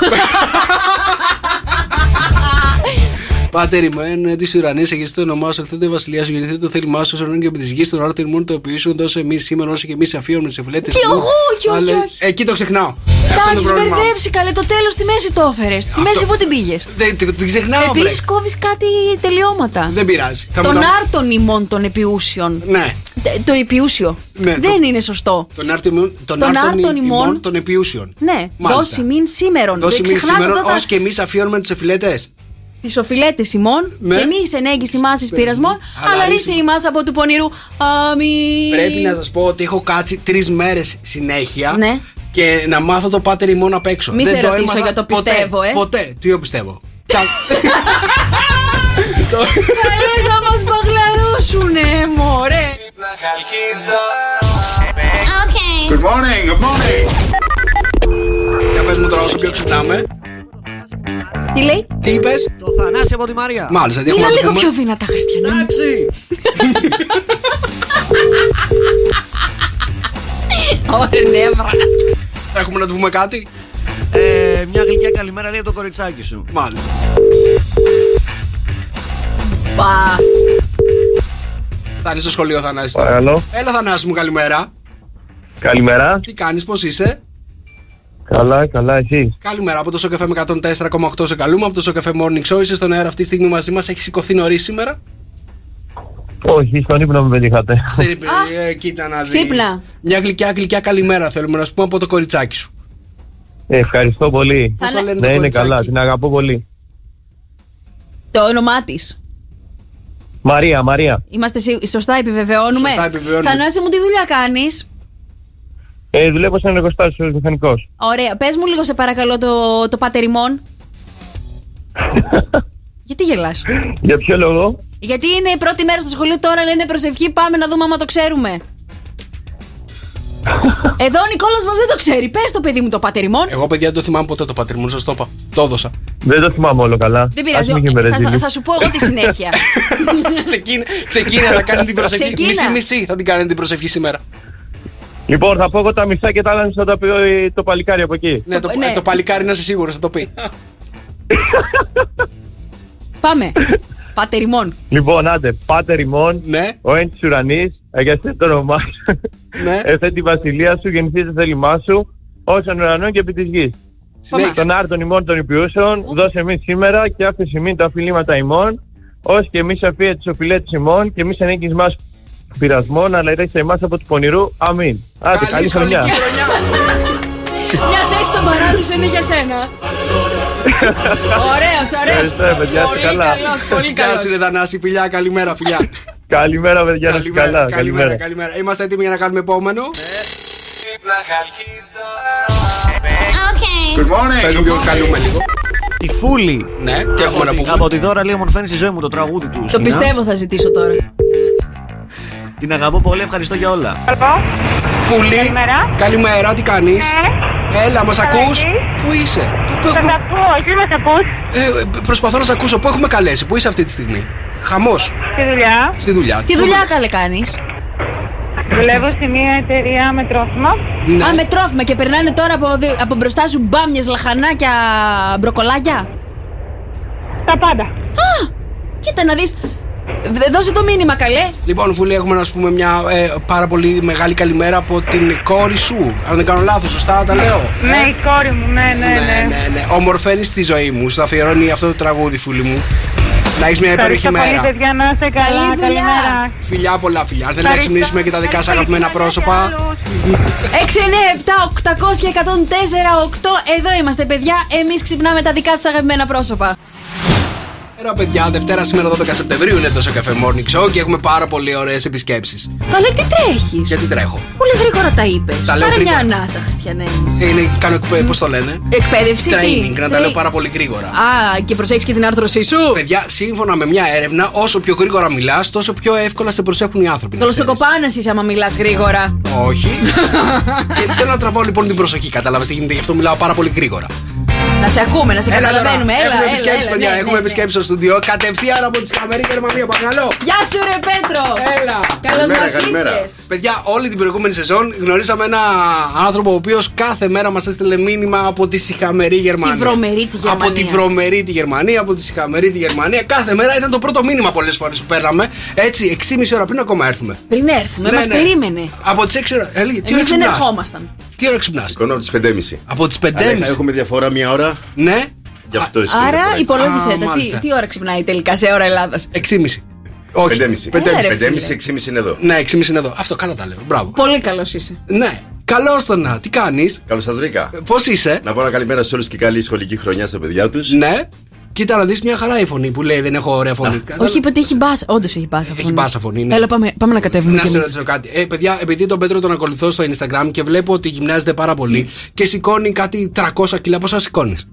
Πάτερ ημών της ουρανή, αγγιστεί το όνομά σου, ελθέτω η βασιλιά σου, γεννηθεί το θέλημά σου, ορνών και από της γης, στον άρτο ημών τοοποιήσουν, δώσε εμείς σήμερα όσο και εμείς αφίουμε τι εφηλέτες. Κι εγώ, όχι, όχι, όχι. Εκεί το ξεχνάω. Αυτό Τα είναι το έχεις πρόβλημά μου. μπερδέψει, καλέ. Το τέλος στη μέση το έφερες. Τη μέση πού την πήγες; Δεν το- το ξεχνάω, βρε. Επίση κόβεις κάτι τελειώματα. Δεν πειράζει. Θα μου Τον τα- άρτον ημών των επιούσιων. Ναι. Τε- Το επιούσιο. Ναι, Δεν το- είναι σωστό. Τον άρτο ημών τον Τον άρτον άρτον ημών ημών των επιούσιων. Ναι, Μάλιστα. δώσει μην σήμερον. Δώσει Δεν μην ξεχνάς σήμερα, αυτά τα- ως και εμείς αφιώνουμε τους εφηλέτες. Τι οφειλέτε ημών Ναι. και μη ενέγγιση μάσης πειρασμών, Αλλά αλλά ρίσε ρίσε η μάσα από του πονηρού. Αμήν. Πρέπει να σας πω ότι έχω κάτσει τρεις μέρες συνέχεια Ναι. και να μάθω το πάτερ ημών απ' έξω. Μη Δεν σε το ρωτήσω έμαθα για το ποτέ, πιστεύω, ε. Ποτέ. Τι [LAUGHS] το πιστεύω. Κα- Καλέ θα μας μπαγλαρώσουνε, μωρέ. Good morning, good morning. Για πες μου τώρα όσο πιο ξυπνάμε. Τι λέει, Τι είπες; Το Θανάση από τη Μαρία. Μάλιστα, τι έχουμε Μίλα να λίγο πούμε; πιο δυνατά, Χριστιανή. μου. Εντάξει. Ωραία, νεύρα. Έχουμε να του πούμε κάτι; Ε, μια γλυκιά καλημέρα λέει από το κοριτσάκι σου. Μάλιστα. Πα. Θα είναι στο σχολείο, Θανάση. τώρα. Παρακαλώ. Έλα, Θανάση μου, καλημέρα. Καλημέρα. Τι κάνεις, πώς είσαι; Καλά, καλά, εσύ. Καλημέρα από το Σοκαφέ με 104,8 σε καλούμε. Από το Σοκαφέ Morning Show είσαι στον αέρα αυτή τη στιγμή μαζί μας. Έχει σηκωθεί νωρίς σήμερα; Όχι, στον ύπνο με πετύχατε. Ξέρει, ε, κοίτα να δεις. Ξύπνα. Μια γλυκιά γλυκιά καλημέρα θέλουμε να σου πούμε από το κοριτσάκι σου. Ε, ευχαριστώ πολύ. Πώς το λένε το Ναι, είναι κοριτσάκι; καλά, την αγαπώ πολύ. Το όνομά της. Μαρία, Μαρία. Είμαστε σι- σωστά επιβεβαιώνουμε; Σωστά επιβεβαιώνουμε. Θανάση μου, τι δουλειά κάνεις; Ε, δουλεύω σε ένα εργοστάσιο ως μηχανικός. Ωραία. Πες μου λίγο, σε παρακαλώ, το, το πατεριμόν. [LAUGHS] Γιατί γελάς; Για ποιο λόγο; Γιατί είναι η πρώτη μέρα στο σχολείο τώρα, λένε προσευχή, πάμε να δούμε άμα το ξέρουμε. [LAUGHS] Εδώ ο Νικόλας μας δεν το ξέρει. Πες το παιδί μου το πατεριμόν. Εγώ, παιδιά, δεν το θυμάμαι ποτέ το πατρί μου, σας το είπα. Το έδωσα. Δεν το θυμάμαι όλο καλά. Δεν πειράζει. Ας μην Θα, και με θα, θα σου πω εγώ τη συνέχεια. [LAUGHS] Ξεκίνα, ξεκίνα, θα κάνει την προσευχή. Ξεκίνα. Μισή-μισή θα την κάνει την προσευχή σήμερα. Λοιπόν, θα πω εγώ τα μισά και τα άλλα θα τα πει ο- το παλικάρι από εκεί. Ναι, το, Ναι. το παλικάρι να είσαι σίγουρος, θα το πει. [LAUGHS] Πάμε. Πατεριμόν. Λοιπόν, άντε, πάτερ ημών, Ναι. ο εν της ουρανής, αγιαστέ το όνομά σου. Ναι. [LAUGHS] Εφέ τη βασιλεία σου, γεννηθεί το θέλημά σου, όσων ουρανών και επί της γης. Συνέχισε. Τον άρτον ημών των υπηούσεων, δώσε εμείς σήμερα και άφησε ημίν τα οφειλήματα ημών, ως και εμείς αφία τις οφειλέτες ημών και εμείς ανήκεις μας πειρασμών, αλλά ηρέχεται εμάς από του πονηρού. Αμήν. Άντε, καλή, Καλή χρονιά. σχολική χρονιά. Μια θέση στον παράδεισο είναι για σένα. Ωραίος, Ευχαριστώ, ωραίο. παιδιά, είστε Πολύ καλά. καλός, πολύ Γεια καλός. σου, ρε Δανάση, φιλιά, καλημέρα, φιλιά. Καλημέρα, παιδιά, να είστε καλά. καλημέρα, καλημέρα. Είμαστε έτοιμοι για να κάνουμε επόμενο; Good morning. Πες μου ποιο καλούμε λίγο. Τη Φούλη. Ναι, τι έχουμε να πούμε. Από τη δώρα λέει ομορφαίνει στη ζωή μου το τραγούδι του. Το Σκηνά. πιστεύω θα ζητήσω τώρα. Την αγαπώ πολύ, ευχαριστώ για όλα. Φούλη. Καλημέρα. Καλημέρα, τι κάνεις; Έλα, μας ακούς; Πού είσαι; Πού- Θα πού- τα ακούω, εσύ μας ακούς; Ε, ε, προσπαθώ να σε ακούσω. Πού έχουμε καλέσει, πού είσαι αυτή τη στιγμή; Χαμός. στη δουλειά. Στη δουλειά. Τι Πού δουλειά καλέ κάνεις. Δουλεύω σε μια εταιρεία με τρόφιμα. Ναι. Α, με τρόφιμα και περνάνε τώρα από, δι- από μπροστά σου μπάμιες, λαχανάκια, μπροκολάκια; Τα πάντα. Κοίτα να δεις. Δε- Δώσε το μήνυμα καλέ. Λοιπόν, Φούλη, έχουμε να σου πούμε μια ε, πάρα πολύ μεγάλη καλημέρα από την κόρη σου. Αν δεν κάνω λάθος, σωστά τα λέω. Ναι, η κόρη μου, ναι, ναι, Ναι, ναι. ναι, ναι. Ομορφαίνεις τη ζωή μου. Σου αφιερώνει αυτό το τραγούδι, Φούλη μου. Να έχεις μια υπέροχη Ευχαριστώ πολύ, μέρα. παιδιά, να είστε Καλή καλά. δουλειά. Καλημέρα. Φιλιά, πολλά φιλιά. Αν θέλει να Ευχαριστώ. ξυπνήσουμε και τα δικά σου αγαπημένα Καλή πρόσωπα. δουλειά σε 6, όλους. 9, 7, 800 και 104, 8. Εδώ είμαστε, παιδιά. Εμείς ξυπνάμε τα δικά σας αγαπημένα πρόσωπα. Καλημέρα, παιδιά. Δευτέρα σήμερα 12 Σεπτεμβρίου είναι το σε καφέ Morning Show και έχουμε πάρα πολύ ωραίες επισκέψεις. Καλέ, τι τρέχεις; Γιατί τρέχω. Πολύ γρήγορα τα είπες. Τα λέω Πάρε μια γρήγορα. ανάσα, Χριστιανέ. Είναι, κάνω, πώς το λένε; Εκπαίδευση. τι; Training, να τα λέω Τρέ- πάρα πολύ γρήγορα. Α, και προσέχεις και την άρθρωσή σου; Παιδιά, σύμφωνα με μια έρευνα, όσο πιο γρήγορα μιλάς, τόσο πιο εύκολα σε προσέχουν οι άνθρωποι. να ξέρεις. Γλωσσοκοπάνα είσαι άμα μιλάς γρήγορα. Όχι. [LAUGHS] και θέλω να τραβάω λοιπόν την προσοχή. Κατάλαβες τι γίνεται, γι' αυτό μιλάω πάρα πολύ γρήγορα. Να σε ακούμε, να σε Έλα τώρα. καταλαβαίνουμε. Έλα, έχουμε έλα, επισκέψεις, έλα, παιδιά. ναι, έχουμε ναι, επισκέψεις στο στούντιο. Κατευθείαν από τη Σκαμερή Γερμανία, παρακαλώ. Γεια σου, ρε Πέτρο! Έλα. Καλώς Καλημέρα, μας καλημέρα. ήρθες. Παιδιά, όλη την προηγούμενη σεζόν γνωρίσαμε ένα άνθρωπο ο οποίος κάθε μέρα μας έστειλε μήνυμα από τη Σιχαμερή Γερμανία. βρωμερή τη Γερμανία. Από τη βρωμερή τη Γερμανία, από τη Σιχαμερή τη Γερμανία. Κάθε μέρα ήταν το πρώτο μήνυμα πολλές φορές που παίρναμε. Έτσι, 6,5 ώρα πριν ακόμα έρθουμε. Πριν έρθουμε, Ναι, μας ναι. περίμενε. Από τις 6 ώρα. Ελί, τι ώρα Εμεί δεν ξυπνάς; ερχόμασταν. Τι ώρα ξυπνάς; Σηκώνω από τις 5.30. Από τις 5.30. Αλλά έχουμε διαφορά μία ώρα, Ναι, γι' αυτό εσύ. Άρα Α, υπολόγισε τα. μάλιστα. Τι, τι ώρα ξυπνάει τελικά σε ώρα Ελλάδας. 6,5. Όχι. 5.30. Έλα, ρε, 5.30, φίλε. 6.30 είναι εδώ. Ναι, 6,5 είναι εδώ. Αυτό καλά τα λέω. Μπράβο. Πολύ καλός είσαι. Ναι. Καλώς το να. Τι κάνεις; Καλώς σας βρήκα. Πώς είσαι; Να πω ένα καλημέρα σε όλους και καλή σχολική χρονιά στα παιδιά τους. Ναι. Κοίτα να δεις μια χαρά η φωνή που λέει δεν έχω ωραία φωνή. Κατάλαβα. Όχι, είπε ότι έχει μπάσα. Όντως έχει μπάσα φωνή. μπάσα φωνή, ναι. Έλα, πάμε, πάμε να κατέβουμε. Να κι σε εμείς. ρωτήσω κάτι. Ε, παιδιά, επειδή τον Πέτρο τον ακολουθώ στο Instagram και βλέπω ότι γυμνάζεται πάρα πολύ και σηκώνει κάτι 300 κιλά, πόσα σηκώνεις;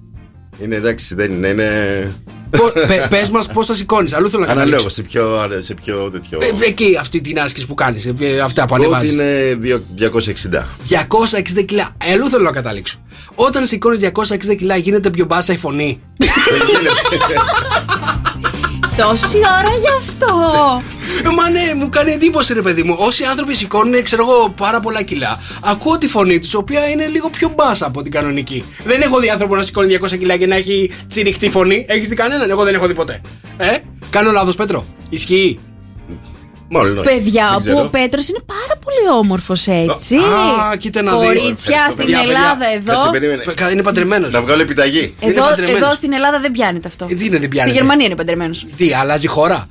Είναι εντάξει, δεν είναι. είναι... Πε μας πόσα σηκώνει. Αλλού θέλω να Αναλόγως καταλήξω. σε πιο, σε πιο τέτοιο. Ε, Εκεί αυτή την άσκηση που κάνεις, αυτά που Ότι ανεβάζεις. είναι δύο- 260. 260 κιλά. Ε, Αλλού θέλω να καταλήξω. Όταν σηκώνει 260 κιλά, γίνεται πιο μπάσα η φωνή. [LAUGHS] Τόση ώρα γι' αυτό. Ε, Μα ναι, μου κάνει εντύπωση ρε παιδί μου. Όσοι άνθρωποι σηκώνουν, ξέρω εγώ, πάρα πολλά κιλά, ακούω τη φωνή τους, η οποία είναι λίγο πιο μπάσα από την κανονική. Δεν έχω δει άνθρωπο να σηκώνει 200 κιλά και να έχει τσιριχτή φωνή. Έχεις δει κανέναν, εγώ δεν έχω δει ποτέ. Ε, κάνω λάθος, Πέτρο. Ισχύει. Μόλις Παιδιά, όπου ο Πέτρος είναι πάρα πολύ όμορφος έτσι. Α, κοίτα να δεις. Κορίτσια Ευχαριστώ, στην παιδιά, παιδιά. Ελλάδα εδώ. Κάτσε, περίμενε. Κα- Είναι παντρεμένος. Να βγάλω επιταγή. είναι Εδώ, παντρεμένος. εδώ στην Ελλάδα δεν πιάνεται αυτό. Ε, τι είναι, δεν Στη πιάνεται. Γερμανία είναι παντρεμένος. Τι, αλλάζει χώρα;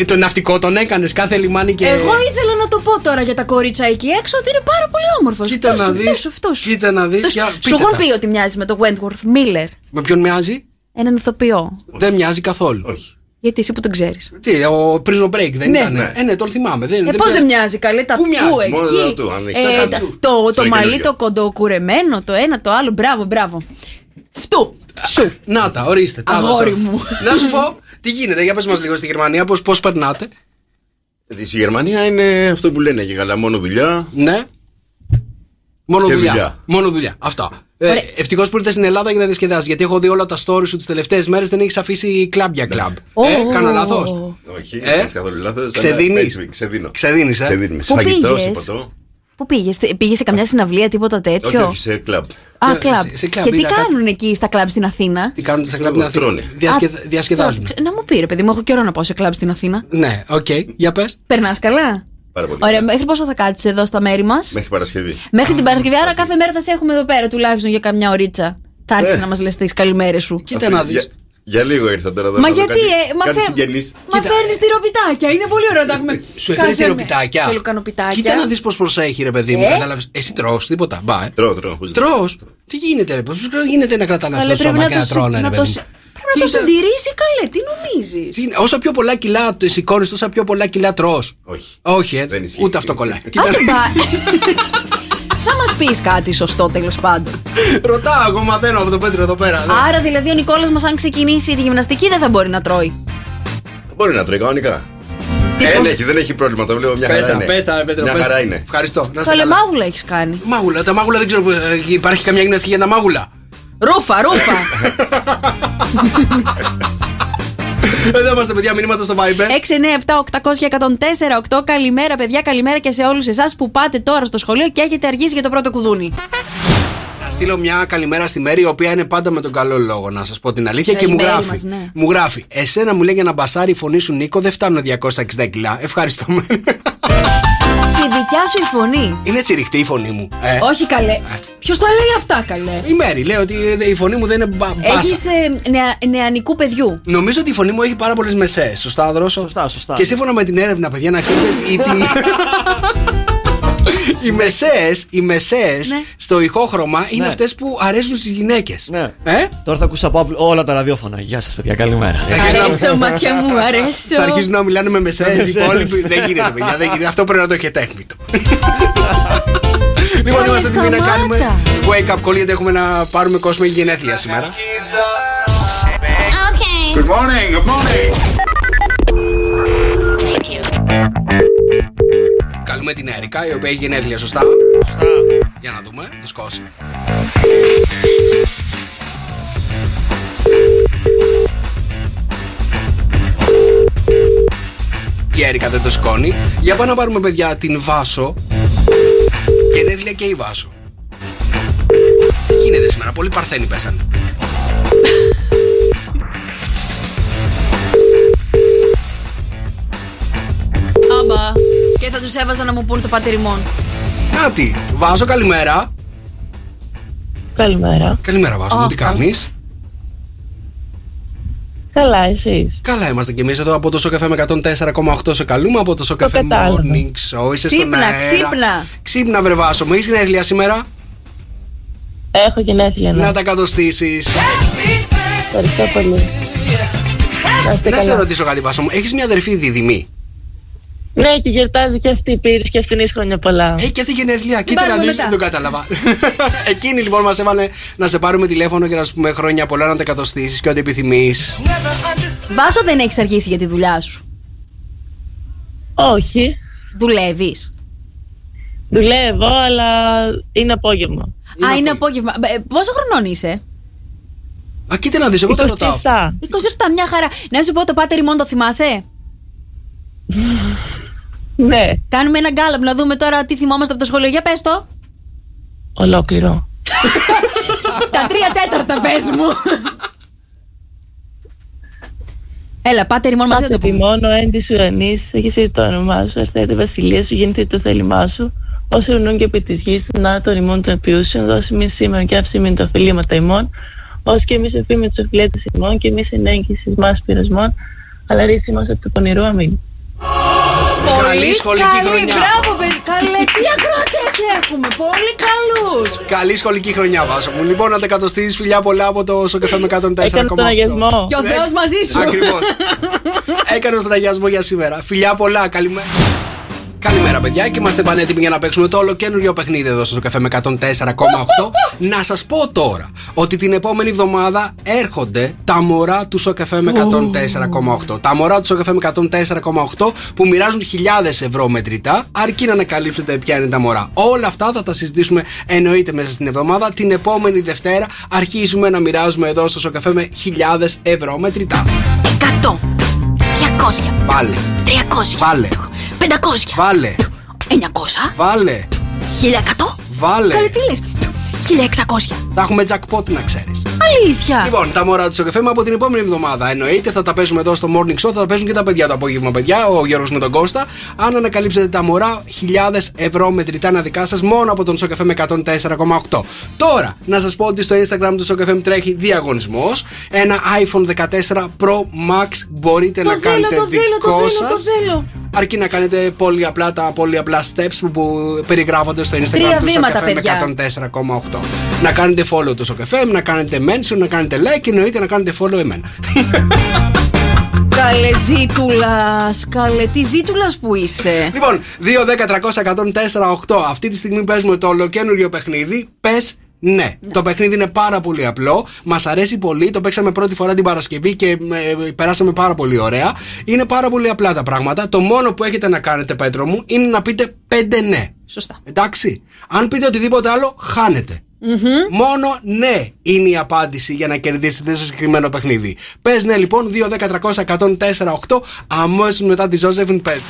Ε, Το ναυτικό τον έκανες κάθε λιμάνι και. Εγώ ήθελα να το πω τώρα για τα κορίτσια εκεί έξω ότι είναι πάρα πολύ όμορφος. Κοίτα να δεις. Κοίτα να δεις. Σου έχουν πει ότι μοιάζει με τον Wentworth Miller, Με ποιον μοιάζει; έναν ηθοποιό. Δεν μοιάζει καθόλου. Όχι. Γιατί εσύ που τον ξέρεις. Τι, ο Prison Break δεν Ναι. ήταν. Ναι. Ε, ναι, τον θυμάμαι. Δεν, Ε, πώς δεν μοιάζει, καλέ, τα Πού μοιάζει; του Μόνο εκεί. το τατού, αν έχει. Ε, Τα τα- τατού. το Αυτό το είναι μαλλί καινούριο. το κοντοκουρεμένο, το ένα, το άλλο. Μπράβο, μπράβο. Φτού. Σου. Να τα, ορίστε. Τα Αγόρι έδωσα. μου. Να σου πω, τι γίνεται, για πες μας λίγο στη Γερμανία, πώς, πώς περνάτε; Γιατί Στη Γερμανία είναι αυτό που λένε και καλά, μόνο δουλειά. Ναι. Μόνο Και δουλειά. δουλειά. Μόνο δουλειά. Αυτά. Ε, Ευτυχώς που ήρθες στην Ελλάδα για να διασκεδάσεις. Γιατί έχω δει όλα τα stories σου τις τελευταίες μέρες δεν έχεις αφήσει κλαμπ για κλαμπ. Ε, κάνω λάθος; Όχι, Ε; δεν καθόλου λάθος. Ξεδίνεις; Ξεδίνω. Ξεδίνεις, ε; Ξεδίνεις. Πού Φαγητό, πήγες; σε ποτό. Πού πήγες, πήγες σε καμιά συναυλία, τίποτα Όχι, τέτοιο; όχι, σε κλαμπ. Α, Ε, κλαμπ. σε- σε κλαμπ Και τι είδα κάτι. κάνουν εκεί στα κλαμπ στην Αθήνα; Τι κάνουν στα κλαμπ Τρώνε. στην Αθήνα; Διασκεδα- Α, Διασκεδάζουν. το- Να μου πει, ρε παιδί μου, έχω καιρό να πάω σε κλαμπ στην Αθήνα. Ναι, οκ, για πες. Περνάς καλά; Πάρα πολύ. Ωραία, καλά. μέχρι πόσο θα κάτσεις εδώ στα μέρη μας; Μέχρι Παρασκευή. Μέχρι την Παρασκευή, άρα κάθε μέρα θα σε έχουμε εδώ πέρα τουλάχιστον για καμιά ωρίτσα. Θα έρθει Ε. να μας λες τις καλημέρες σου. Κοίτα να δεις. Για, για λίγο ήρθα τώρα εδώ. Μα να δω γιατί, κάτι- ε, μα, κάτι φε... συγγενείς. μα φέρνεις τυροπιτάκια. Είναι πολύ ωραίο να τα έχουμε. [LAUGHS] Σου έφερε κάθε τυροπιτάκια. μέρα. Πελουκανοπιτάκια. Κοίτα να δεις πώς προσέχει, ρε παιδί μου. Ε; Κατάλαβες. Εσύ τρώ τίποτα. Μπα, ε. Τρώω, τρώω. πώς- Τρώ. Τι γίνεται, ρε. Πώ γίνεται να κρατάνε αυτό Καλέ, το πρέπει σώμα να και να το συ- τρώνε, ρε να παιδί το μου. συ- Πρέπει να το Κοίτα. συντηρήσει καλέ, τι νομίζεις; Τι είναι, Όσο πιο πολλά κιλά το σηκώνεις, τόσο πιο πολλά κιλά τρώ. Όχι. Όχι, ε. Δεν ισχύει. Ούτε αυτό κολλάει. [LAUGHS] Κοίτα, Άντε μπα. Θα μας πεις κάτι σωστό τέλος πάντων. ρωτάω, εγώ μαθαίνω από το Πέτρο εδώ πέρα. ναι. Άρα δηλαδή ο Νικόλας μας, αν ξεκινήσει τη γυμναστική, δεν θα μπορεί να τρώει. Μπορεί να τρώει κανονικά. Τι Ε, πώς- Δεν έχει, δεν έχει πρόβλημα. Το βλέπω μια Πες χαρά τα, είναι. πες τα, ρε Πέτρο. Μια πες χαρά τα. είναι. Ευχαριστώ. Να είστε Καλέ, καλά. μάγουλα έχεις κάνει. Μάγουλα, τα μάγουλα δεν ξέρω. ε, Υπάρχει καμιά γυμναστική για τα μάγουλα; Ρούφα, ρούφα. [LAUGHS] Εδώ είμαστε, παιδιά, μηνύματα στο Viber. 697-800-1048. Καλημέρα, παιδιά, καλημέρα και σε όλους εσάς που πάτε τώρα στο σχολείο και έχετε αργήσει για το πρώτο κουδούνι. Να στείλω μια καλημέρα στη Μέρη, η οποία είναι πάντα με τον καλό λόγο, να σας πω την αλήθεια. Ε, και η μου Μέρη γράφει. μας, ναι. Μου γράφει. Εσένα μου λέει για να μπασάρει η φωνή σου, Νίκο, δεν φτάνουν 260 κιλά. Ευχαριστώ. Η δικιά σου η φωνή. είναι τσιριχτή η φωνή μου. Ε. Όχι καλέ. Ποιος τα λέει αυτά, καλέ; Η Μέρη λέει ότι ε, η φωνή μου δεν είναι μπα, μπάσα. Έχεις νεα, νεανικού παιδιού. Νομίζω ότι η φωνή μου έχει πάρα πολλές μεσαίε. Σωστά, δρόσο. Σωστά, σωστά. Και σύμφωνα με την έρευνα, παιδιά, να ξέρετε. [LAUGHS] [LAUGHS] Η, την... οι μεσαίες, οι μεσαίες Ναι. στο ηχόχρωμα είναι Ναι. αυτές που αρέσουν στις γυναίκες. Ναι. Ε; Τώρα θα ακούσα από αύριο όλα τα ραδιόφωνα. Γεια σας, παιδιά, καλημέρα. Αρέσω, μάτια μου, αρέσω. Θα αρχίσουν να μιλάνε με μεσαίες οι Μεσαίες. υπόλοιποι. δεν γίνεται, παιδιά. Δεν γίνεται. Αυτό πρέπει να το έχετε έκπληκτο. λοιπόν, Καλέ, είμαστε έτοιμοι να σταμάτα. κάνουμε wake up call γιατί έχουμε να πάρουμε κόσμο για γενέθλια σήμερα. Good morning, good morning. Καλούμε την Έρικα, η οποία έχει γενέθλια, σωστά; Για να δούμε, το σκώσει. Η Έρικα δεν το σηκώνει. Για πάμε να πάρουμε, παιδιά, την Βάσο. Γενέθλια και η Βάσο. Τι γίνεται σήμερα, πολλοί παρθένοι πέσανε. Θα τους έβαζα να μου πούν το πατεριμόν. Νάτι, Βάσο, καλημέρα. Καλημέρα. Καλημέρα, Βάσο, μου Αχ, τι κάνεις; Καλά, εσείς; Καλά είμαστε κι εμείς εδώ από το Σοκαφέ με 104,8 σε καλούμε από το Σοκαφέ κατάλαβα. Morning Show. Είσαι στον Ξύπνα, αέρα. ξύπνα. Ξύπνα, βρε Βάσο. Μου έχει γενέθλια σήμερα; Έχω γενέθλια, ναι. Να τα κατοστήσεις. Ευχαριστώ πολύ. Να είστε Να σε καλά. ρωτήσω κάτι, Βάσο μου. Έχεις μια αδερφή διδυμή; Ναι, και γιορτάζει και αυτή η πύρης και αυτήν χρόνια πολλά. Έχει και αυτή γενέθλια. Κοίτα να πάρουμε δεις, μετά. δεν το κατάλαβα. [LAUGHS] Εκείνη λοιπόν μας έβαλε να σε πάρουμε τηλέφωνο και να σου πούμε χρόνια πολλά να τα κατοστήσει και ό,τι επιθυμείς. Βάσο δεν έχεις αργήσει για τη δουλειά σου. Όχι. Δουλεύεις. Δουλεύω, αλλά είναι απόγευμα. Α, είναι απόγευμα. Ε, Πόσο χρονών είσαι, Α, κοίτα να δεις, εγώ το ρωτάω. 27. 27, μια χαρά. Να σου πω το πάτερ μόνο το θυμάσαι; [LAUGHS] Ναι, Κάνουμε ένα γκάλαπ να δούμε τώρα τι θυμόμαστε από το σχολείο. Για πες το. ολόκληρο. Τα τρία τέταρτα πες μου. Έλα, πάτερ μόνο μαζί Πάτε να το πούμε. τιμών, ο εν της ουρανής, έχεις το όνομά σου, έρθετε η βασιλεία σου, γίνεται το θέλημά σου. Όσοι ουρνούν και επί της γης, να τον ημών των επιούσεων, δώσει μη σήμερα και άψη μην τα οφειλήματα ημών, ως και εμείς εφήμεν τους οφειλέτες ημών και εμείς ενέγγισης μας πειρασμών, αλλά ρίση μας από το πονηρό αμήν. Καλή σχολική καλή, χρονιά. Μπράβο, παιδί. Καλέ, τι ακροατές έχουμε. Πολύ καλούς. Καλή σχολική χρονιά, Βάσο μου. Λοιπόν, να τα κατοστήσει φιλιά πολλά από το Σοκαφέ με 104,8. Έκανε τον αγιασμό. Και ο Θεός μαζί σου. Ακριβώς. Έκανε τον αγιασμό για σήμερα. Φιλιά πολλά. Καλημέρα. Καλημέρα, παιδιά, και είμαστε πανέτοιμοι για να παίξουμε το ολοκένουργιο παιχνίδι εδώ στο καφέ με 104,8. να σας πω τώρα ότι την επόμενη εβδομάδα έρχονται τα μωρά του Σοκαφέ με 104,8. Τα μωρά του Σοκαφέ με 104,8 που μοιράζουν χιλιάδες ευρώ μετρητά, αρκεί να ανακαλύψετε ποια είναι τα μωρά. Όλα αυτά θα τα συζητήσουμε εννοείται μέσα στην εβδομάδα. Την επόμενη Δευτέρα αρχίζουμε να μοιράζουμε εδώ στο Σοκαφέ με χιλιάδες ευρώ μετρητά. 100, 200, Βάλε, 300, βάλε, 500, βάλε, 900, βάλε, 1100. βάλε. Καλέ, τι λες, 1600. Θα έχουμε jackpot να ξέρεις. Αλήθεια. Λοιπόν, τα μωρά του στο καφέ μου από την επόμενη εβδομάδα. Εννοείται θα τα παίζουμε εδώ στο morning show, θα τα παίζουν και τα παιδιά το απόγευμα, παιδιά. Ο Γιώργος με τον Κώστα. Αν ανακαλύψετε τα μωρά, χιλιάδες ευρώ μετρητά να δικά σας μόνο από τον Σοκαφέ με 104,8. Τώρα, να σας πω ότι στο Instagram του Σοκαφέ μου τρέχει διαγωνισμός. Ένα iPhone 14 Pro Max μπορείτε Το να θέλω, κάνετε το θέλω, το δικό θέλω, το σας. θέλω. Αρκεί να κάνετε πολύ απλά τα πολύ απλά steps που, που περιγράφονται στο Instagram Τρία του βήματα, Σοκαφέ με παιδιά. 104,8. Να κάνετε follow το Σοκαφέ, να κάνετε mention, να κάνετε like και εννοείται να κάνετε follow εμένα. Καλέ ζήτουλας. Καλέ, τι ζήτουλας που είσαι; λοιπόν, 2, 10, 300, 104, 8. Αυτή τη στιγμή παίζουμε το ολοκένουργιο παιχνίδι. Πες ναι. Το παιχνίδι είναι πάρα πολύ απλό. Μας αρέσει πολύ. Το παίξαμε πρώτη φορά την Παρασκευή και ε, περάσαμε πάρα πολύ ωραία. Είναι πάρα πολύ απλά τα πράγματα. Το μόνο που έχετε να κάνετε, Πέτρο μου, είναι να πείτε πέντε ναι. Σωστά. Εντάξει. Αν πείτε οτιδήποτε άλλο, χάνετε. Μόνο ναι είναι η απάντηση για να κερδίσετε στο συγκεκριμένο παιχνίδι. Πες ναι λοιπόν, 2, 10, 300, 104, 8. Αμέσως μετά τη Ζώζεφιν πες.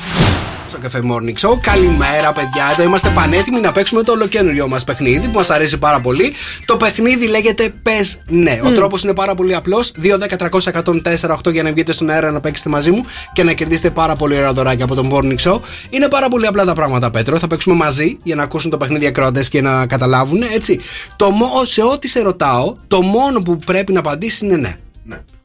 Στο καφέ Morning Show. Καλημέρα, παιδιά. Εδώ είμαστε πανέτοιμοι να παίξουμε το ολοκένουργιο μας παιχνίδι που μας αρέσει πάρα πολύ. Το παιχνίδι λέγεται Πες ναι. Ο τρόπος είναι πάρα πολύ απλός. 2, 10, 300, 104, 8 για να βγείτε στον αέρα να παίξετε μαζί μου και να κερδίσετε πάρα πολύ ωραία δωράκια από τον Morning Show. Είναι πάρα πολύ απλά τα πράγματα, Πέτρο. Θα παίξουμε μαζί για να ακούσουν το παιχνίδι ακροατές και να καταλάβουν. Έτσι. Το, μο- σε ό,τι σε ρωτάω, το μόνο που πρέπει να απαντήσει είναι ναι.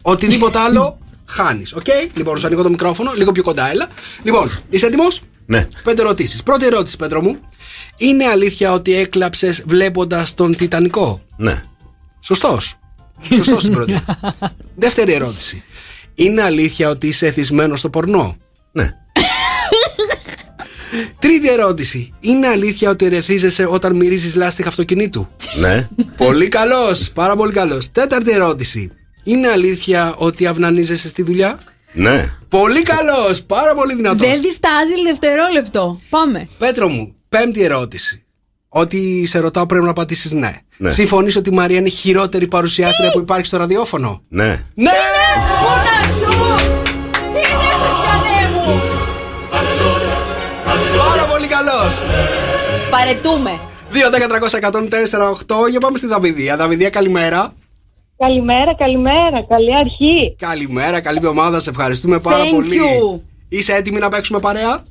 Οτιδήποτε άλλο [LAUGHS] χάνεις. Οκ; Λοιπόν, σου ανοίγω το μικρόφωνο, λίγο πιο κοντά, έλα. Λοιπόν, είσαι έτοιμος; Ναι. Πέντε ερωτήσεις. Πρώτη ερώτηση, Πέτρο μου. Είναι αλήθεια ότι έκλαψες βλέποντας τον Τιτανικό; Ναι. Σωστός. Σωστός στην πρώτη. [LAUGHS] Δεύτερη ερώτηση. Είναι αλήθεια ότι είσαι εθισμένος στο πορνό; Ναι. Τρίτη ερώτηση. Είναι αλήθεια ότι ερεθίζεσαι όταν μυρίζεις λάστιχα αυτοκινήτου; Ναι. πολύ καλός. Πάρα πολύ καλός. Τέταρτη ερώτηση. Είναι αλήθεια ότι αυνανίζεσαι στη δουλειά; Ναι. Πολύ καλός. Πάρα πολύ δυνατός. Δεν διστάζει δευτερόλεπτο. Πάμε. Πέτρο μου, πέμπτη ερώτηση. Ότι σε ρωτάω πρέπει να πατήσεις ναι. Ναι. Συμφωνείς ότι η Μαρία είναι η χειρότερη παρουσιάστρια που υπάρχει στο ραδιόφωνο; Ναι. Ναι! Πόνα σου! Τι είναι, Χριστιανέ μου! Πάρα πολύ καλός! Παραιτούμαι. 2, 10, 300, 104, 8. Για πάμε στη Δαβιδία. Δαβιδία, καλημέρα. Καλημέρα, καλημέρα. Καλή αρχή. Καλημέρα, καλή εβδομάδα. Σε ευχαριστούμε πάρα Thank πολύ. you. Είσαι έτοιμη να παίξουμε παρέα;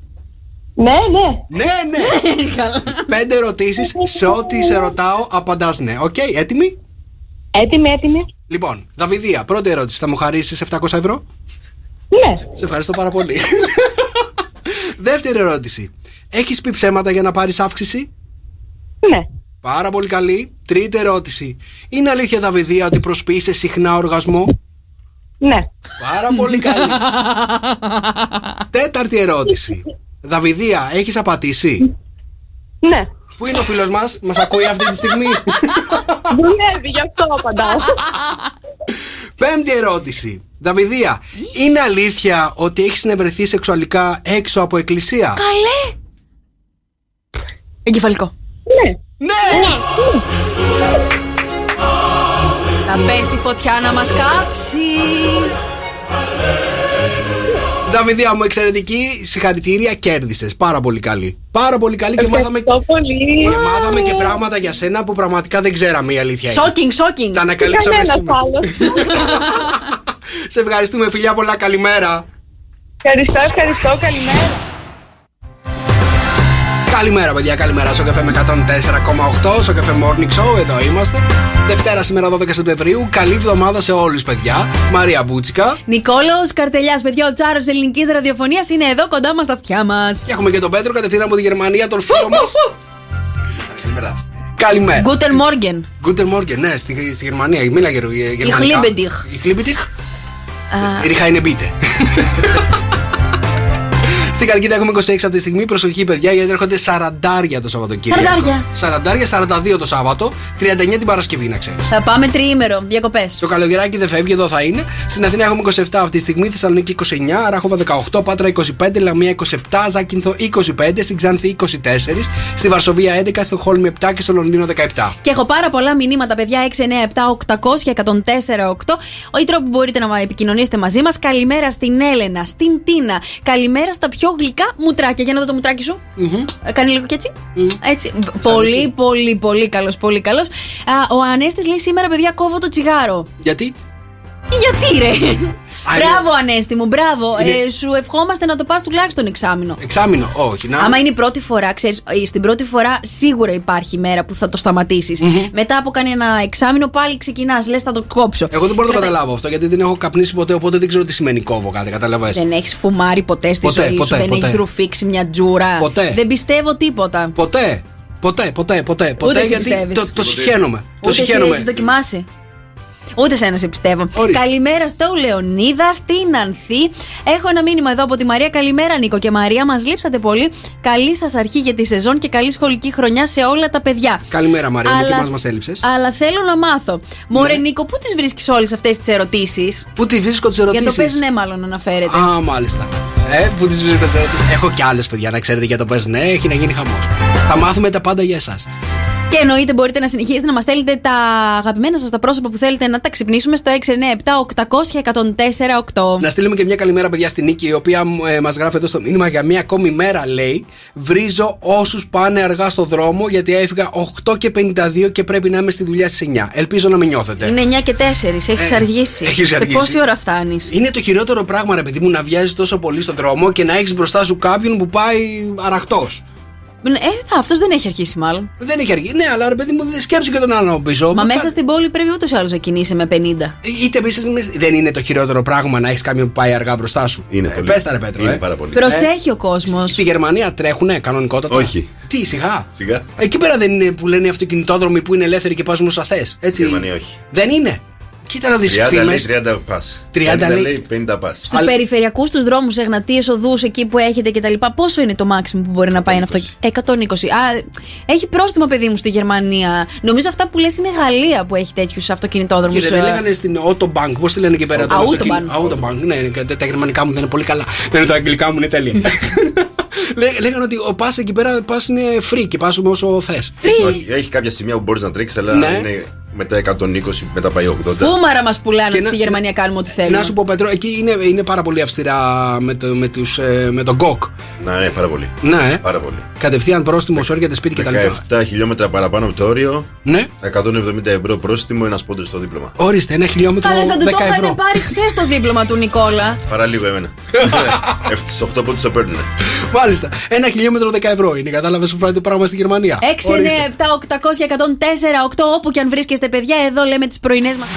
Ναι, ναι. Ναι, ναι. [LAUGHS] Καλά. Πέντε ερωτήσεις. Σε ό,τι σε ρωτάω, απαντάς ναι. Οκ, έτοιμη; Έτοιμη, έτοιμη. Λοιπόν, Δαβιδία, πρώτη ερώτηση. Θα μου χαρίσεις 700 ευρώ; Ναι. Σε ευχαριστώ πάρα πολύ. [LAUGHS] Δεύτερη ερώτηση. Έχεις πει ψέματα για να πάρεις αύξηση; Ναι. Πάρα πολύ καλή. Τρίτη ερώτηση. Είναι αλήθεια, Δαβιδία, ότι προσποιείσαι συχνά οργασμό; Ναι. Πάρα πολύ καλή. [LAUGHS] Τέταρτη ερώτηση. Δαβιδία, έχεις απατήσει. Ναι. Πού είναι ο φίλος μας, μας ακούει αυτή τη στιγμή; [LAUGHS] Δουλεύει, γι' αυτό απαντάω. [LAUGHS] Πέμπτη ερώτηση. Δαβιδία, είναι αλήθεια ότι έχεις συνευρεθεί σεξουαλικά έξω από εκκλησία; Καλέ. Εγκεφαλικό. Ναι. Ναι! Θα πέσει φωτιά να μας κάψει. Δαβιδία μου, εξαιρετική. Συγχαρητήρια, κέρδισες. Πάρα πολύ καλή. Πάρα πολύ καλή και μάθαμε, Ευχαριστώ πολύ. και μάθαμε και πράγματα για σένα που πραγματικά δεν ξέραμε η αλήθεια. είναι. Shocking, shocking. Τα ανακαλύψαμε Κανένας σήμερα. άλλος. [LAUGHS] Σε ευχαριστούμε, φιλιά πολλά. Καλημέρα. Ευχαριστώ, ευχαριστώ. Καλημέρα. Καλημέρα, παιδιά, καλημέρα στο καφέ με 104,8 στο καφέ Morning Show. Εδώ είμαστε. Δευτέρα σήμερα 12 Σεπτεμβρίου. Καλή εβδομάδα σε όλους, παιδιά. Μαρία Μπούτσικα. Νικόλο Καρτελιάς, παιδιά, ο τσάρος ελληνικής ραδιοφωνίας είναι εδώ κοντά μας στα αυτιά μας. Και έχουμε και τον Πέτρο κατευθείαν από τη Γερμανία, τον φίλο μας. Καλημέρα. Guten Morgen. Guten Morgen, ναι, στη, στη Γερμανία. Μίλα γερ, γερμανικά. Ich liebe dich. Ich liebe dich. Ρίχα είναι bitte. [LAUGHS] Στην Χαλκίδα έχουμε 26 αυτή τη στιγμή. Προσοχή, παιδιά, γιατί έρχονται 40 το Σαββατοκύριακο. Σαραντάρια. 40, 42 το Σάββατο, 39 την Παρασκευή, να ξέρεις. Θα πάμε τριήμερο, διακοπές. Το καλοκαιράκι δεν φεύγει, εδώ θα είναι. Στην Αθήνα έχουμε 27 αυτή τη στιγμή, Θεσσαλονίκη 29, Ράχοβα 18, Πάτρα 25, Λαμία 27, Ζάκυνθο 25, στην Ξάνθη 24, στη Βαρσοβία 11, στο Χόλμη 7 και στο Λονδίνο 17. Και έχω πάρα πολλά μηνύματα, παιδιά. 6, 9, 7, 800 και 104, 8. Ο τρόπο που μπορείτε να επικοινωνήσετε μαζί μας. Καλημέρα στην Έλενα, στην Τίνα. Καλημέρα στα πιο γλυκά μουτράκια. Για να δω το μουτράκι σου. Ε, Κάνει λίγο και έτσι. έτσι. Πολύ, πολύ, πολύ καλός. Πολύ καλός. Ο Ανέστης λέει σήμερα, παιδιά, κόβω το τσιγάρο. Γιατί; Γιατί ρε! Α, μπράβο, Ανέστη μου, μπράβο. Είναι- Ε, σου ευχόμαστε να το πας τουλάχιστον εξάμεινο. Εξάμεινο, όχι. Να... Άμα είναι η πρώτη φορά, ξέρεις, στην πρώτη φορά σίγουρα υπάρχει μέρα που θα το σταματησει Μετά από κάνει ένα εξάμεινο πάλι ξεκινάς, λες θα το κόψω. Εγώ δεν μπορώ να το Κρατάει- καταλάβω αυτό γιατί δεν έχω καπνίσει ποτέ, οπότε δεν ξέρω τι σημαίνει κόβω κάτι. Καταλαβαίνεις. Δεν έχεις φουμάρει ποτέ στη Ποτέ, ζωή ποτέ, σου, δεν ποτέ. έχεις ρουφήξει μια τζούρα. Ποτέ. Δεν πιστεύω τίποτα. Ποτέ. Ποτέ, ποτέ, ποτέ. Ποτέ εσύ γιατί πιστεύεις. το, το συχαίνομαι. Το Ούτε εσύ συχαίνομαι. έχεις δοκιμάσει. Ούτε σένα σε πιστεύω. Ορίστε. Καλημέρα στο Λεωνίδα, στην Ανθή. Έχω ένα μήνυμα εδώ από τη Μαρία. Καλημέρα, Νίκο και Μαρία. Μας λείψατε πολύ. Καλή σας αρχή για τη σεζόν και καλή σχολική χρονιά σε όλα τα παιδιά. Καλημέρα, Μαρία, μου Αλλά- και εμάς μας έλειψες. Αλλά θέλω να μάθω. Μωρέ, Νίκο, πού τις βρίσκεις όλες αυτές τις ερωτήσεις; Πού τη βρίσκω τις Για ερωτήσεις; το πες ναι, μάλλον αναφέρεται. Α, μάλιστα. Ε, πού τις βρίσκω τις ερωτήσεις; Έχω κι άλλες παιδιά να ξέρετε για το πες ναι, έχει να γίνει χαμός. Θα μάθουμε τα πάντα για εσάς. Και εννοείται μπορείτε να συνεχίσετε να μας στέλνετε τα αγαπημένα σας τα πρόσωπα που θέλετε να τα ξυπνήσουμε στο 697-800-1048. Να στείλουμε και μια καλημέρα, παιδιά, στην Νίκη, η οποία ε, μας γράφει εδώ στο μήνυμα για μια ακόμη μέρα, λέει. Βρίζω όσους πάνε αργά στο δρόμο, γιατί έφυγα 8 και 52 και πρέπει να είμαι στη δουλειά στις 9. Ελπίζω να με νιώθετε. Είναι 9 και 4, έχεις Ε, αργήσει. έχεις Σε αργήσει. πόση ώρα φτάνεις; Είναι το χειρότερο πράγμα, ρε παιδί μου, να βιάζεις τόσο πολύ στον δρόμο και να έχεις μπροστά σου κάποιον που πάει αραχτός. Ε, αυτός δεν έχει αρχίσει μάλλον. Δεν έχει αργήσει. Ναι, αλλά ρε παιδί μου, δεν σκέψου και τον άλλον πίσω. Μα Κα- μέσα στην πόλη πρέπει ούτως ή άλλως να κινείσαι με 50. Είτε επίσης δεν είναι το χειρότερο πράγμα να έχεις κάποιον που πάει αργά μπροστά σου. Είναι ε, πολύ. Πες τα ρε Πέτρο. Είναι ε. πάρα πολύ. Προσέχει ο κόσμος. Στη Γερμανία τρέχουνε κανονικότατα; Όχι. Τι, σιγά; Σιγά. Εκεί πέρα δεν είναι που λένε οι αυτοκινητόδρομοι που είναι ελεύθεροι και πας όσο θε. Έτσι. Γερμανία όχι. Δεν είναι; Κοίτα να δεις 30 λέει φήμε. 30 πα. 30 λέει- λέει 50 πας. Στους περιφερειακούς του δρόμους, εγνατίες οδούς, εκεί που έχετε κτλ. Πόσο είναι το maximum που μπορεί να πάει ένα αυτοκίνητο. 120. Α, έχει πρόστιμο, παιδί μου, στη Γερμανία. Νομίζω αυτά που λες είναι Γαλλία που έχει τέτοιους αυτοκινητόδρομους. Και δεν λέγανε στην Autobank, πώς τη λένε εκεί πέρα. το Autobahn. αυτοκίνητο. Autobank, ναι, ναι, τα- τα γερμανικά μου δεν είναι πολύ καλά. Ναι, τα αγγλικά μου είναι τέλεια. [LAUGHS] Λέ- Λέγανε ότι ο πας εκεί πέρα πας είναι free και πας όσο θες. Όχι, έχει κάποια σημεία που μπορείς να τρέξεις, αλλά Ναι. είναι μετά 120, μετά πάει 80. Φούμαρα μας πουλάνε Και ότι να- στη Γερμανία κάνουμε ό,τι θέλουμε. Να σου πω, Πέτρο, εκεί είναι, είναι πάρα πολύ αυστηρά με, το, με, τους, ε, με τον ΚΟΚ. Ναι, ναι, πάρα πολύ. Ναι, ε. Πάρα πολύ. Κατευθείαν πρόστιμο σου έρχεται σπίτι κτλ. 17 χιλιόμετρα παραπάνω από το όριο. Ναι. 170 ευρώ πρόστιμο, ένας πόντος στο δίπλωμα. Ορίστε, ένα χιλιόμετρο Καλέ, θα του 10 το είχαν ευρώ. πάρει χθε το δίπλωμα του Νικόλα. Παρά λίγο εμένα. [LAUGHS] Στους 8 πόντους το παίρνουν. Μάλιστα. Ένα χιλιόμετρο 10 ευρώ είναι. Κατάλαβες που πάει το πράγμα στη Γερμανία. 6, 9, 7, 800 και 104, 8, όπου και αν βρίσκεστε, παιδιά, εδώ λέμε τις πρωινές μας.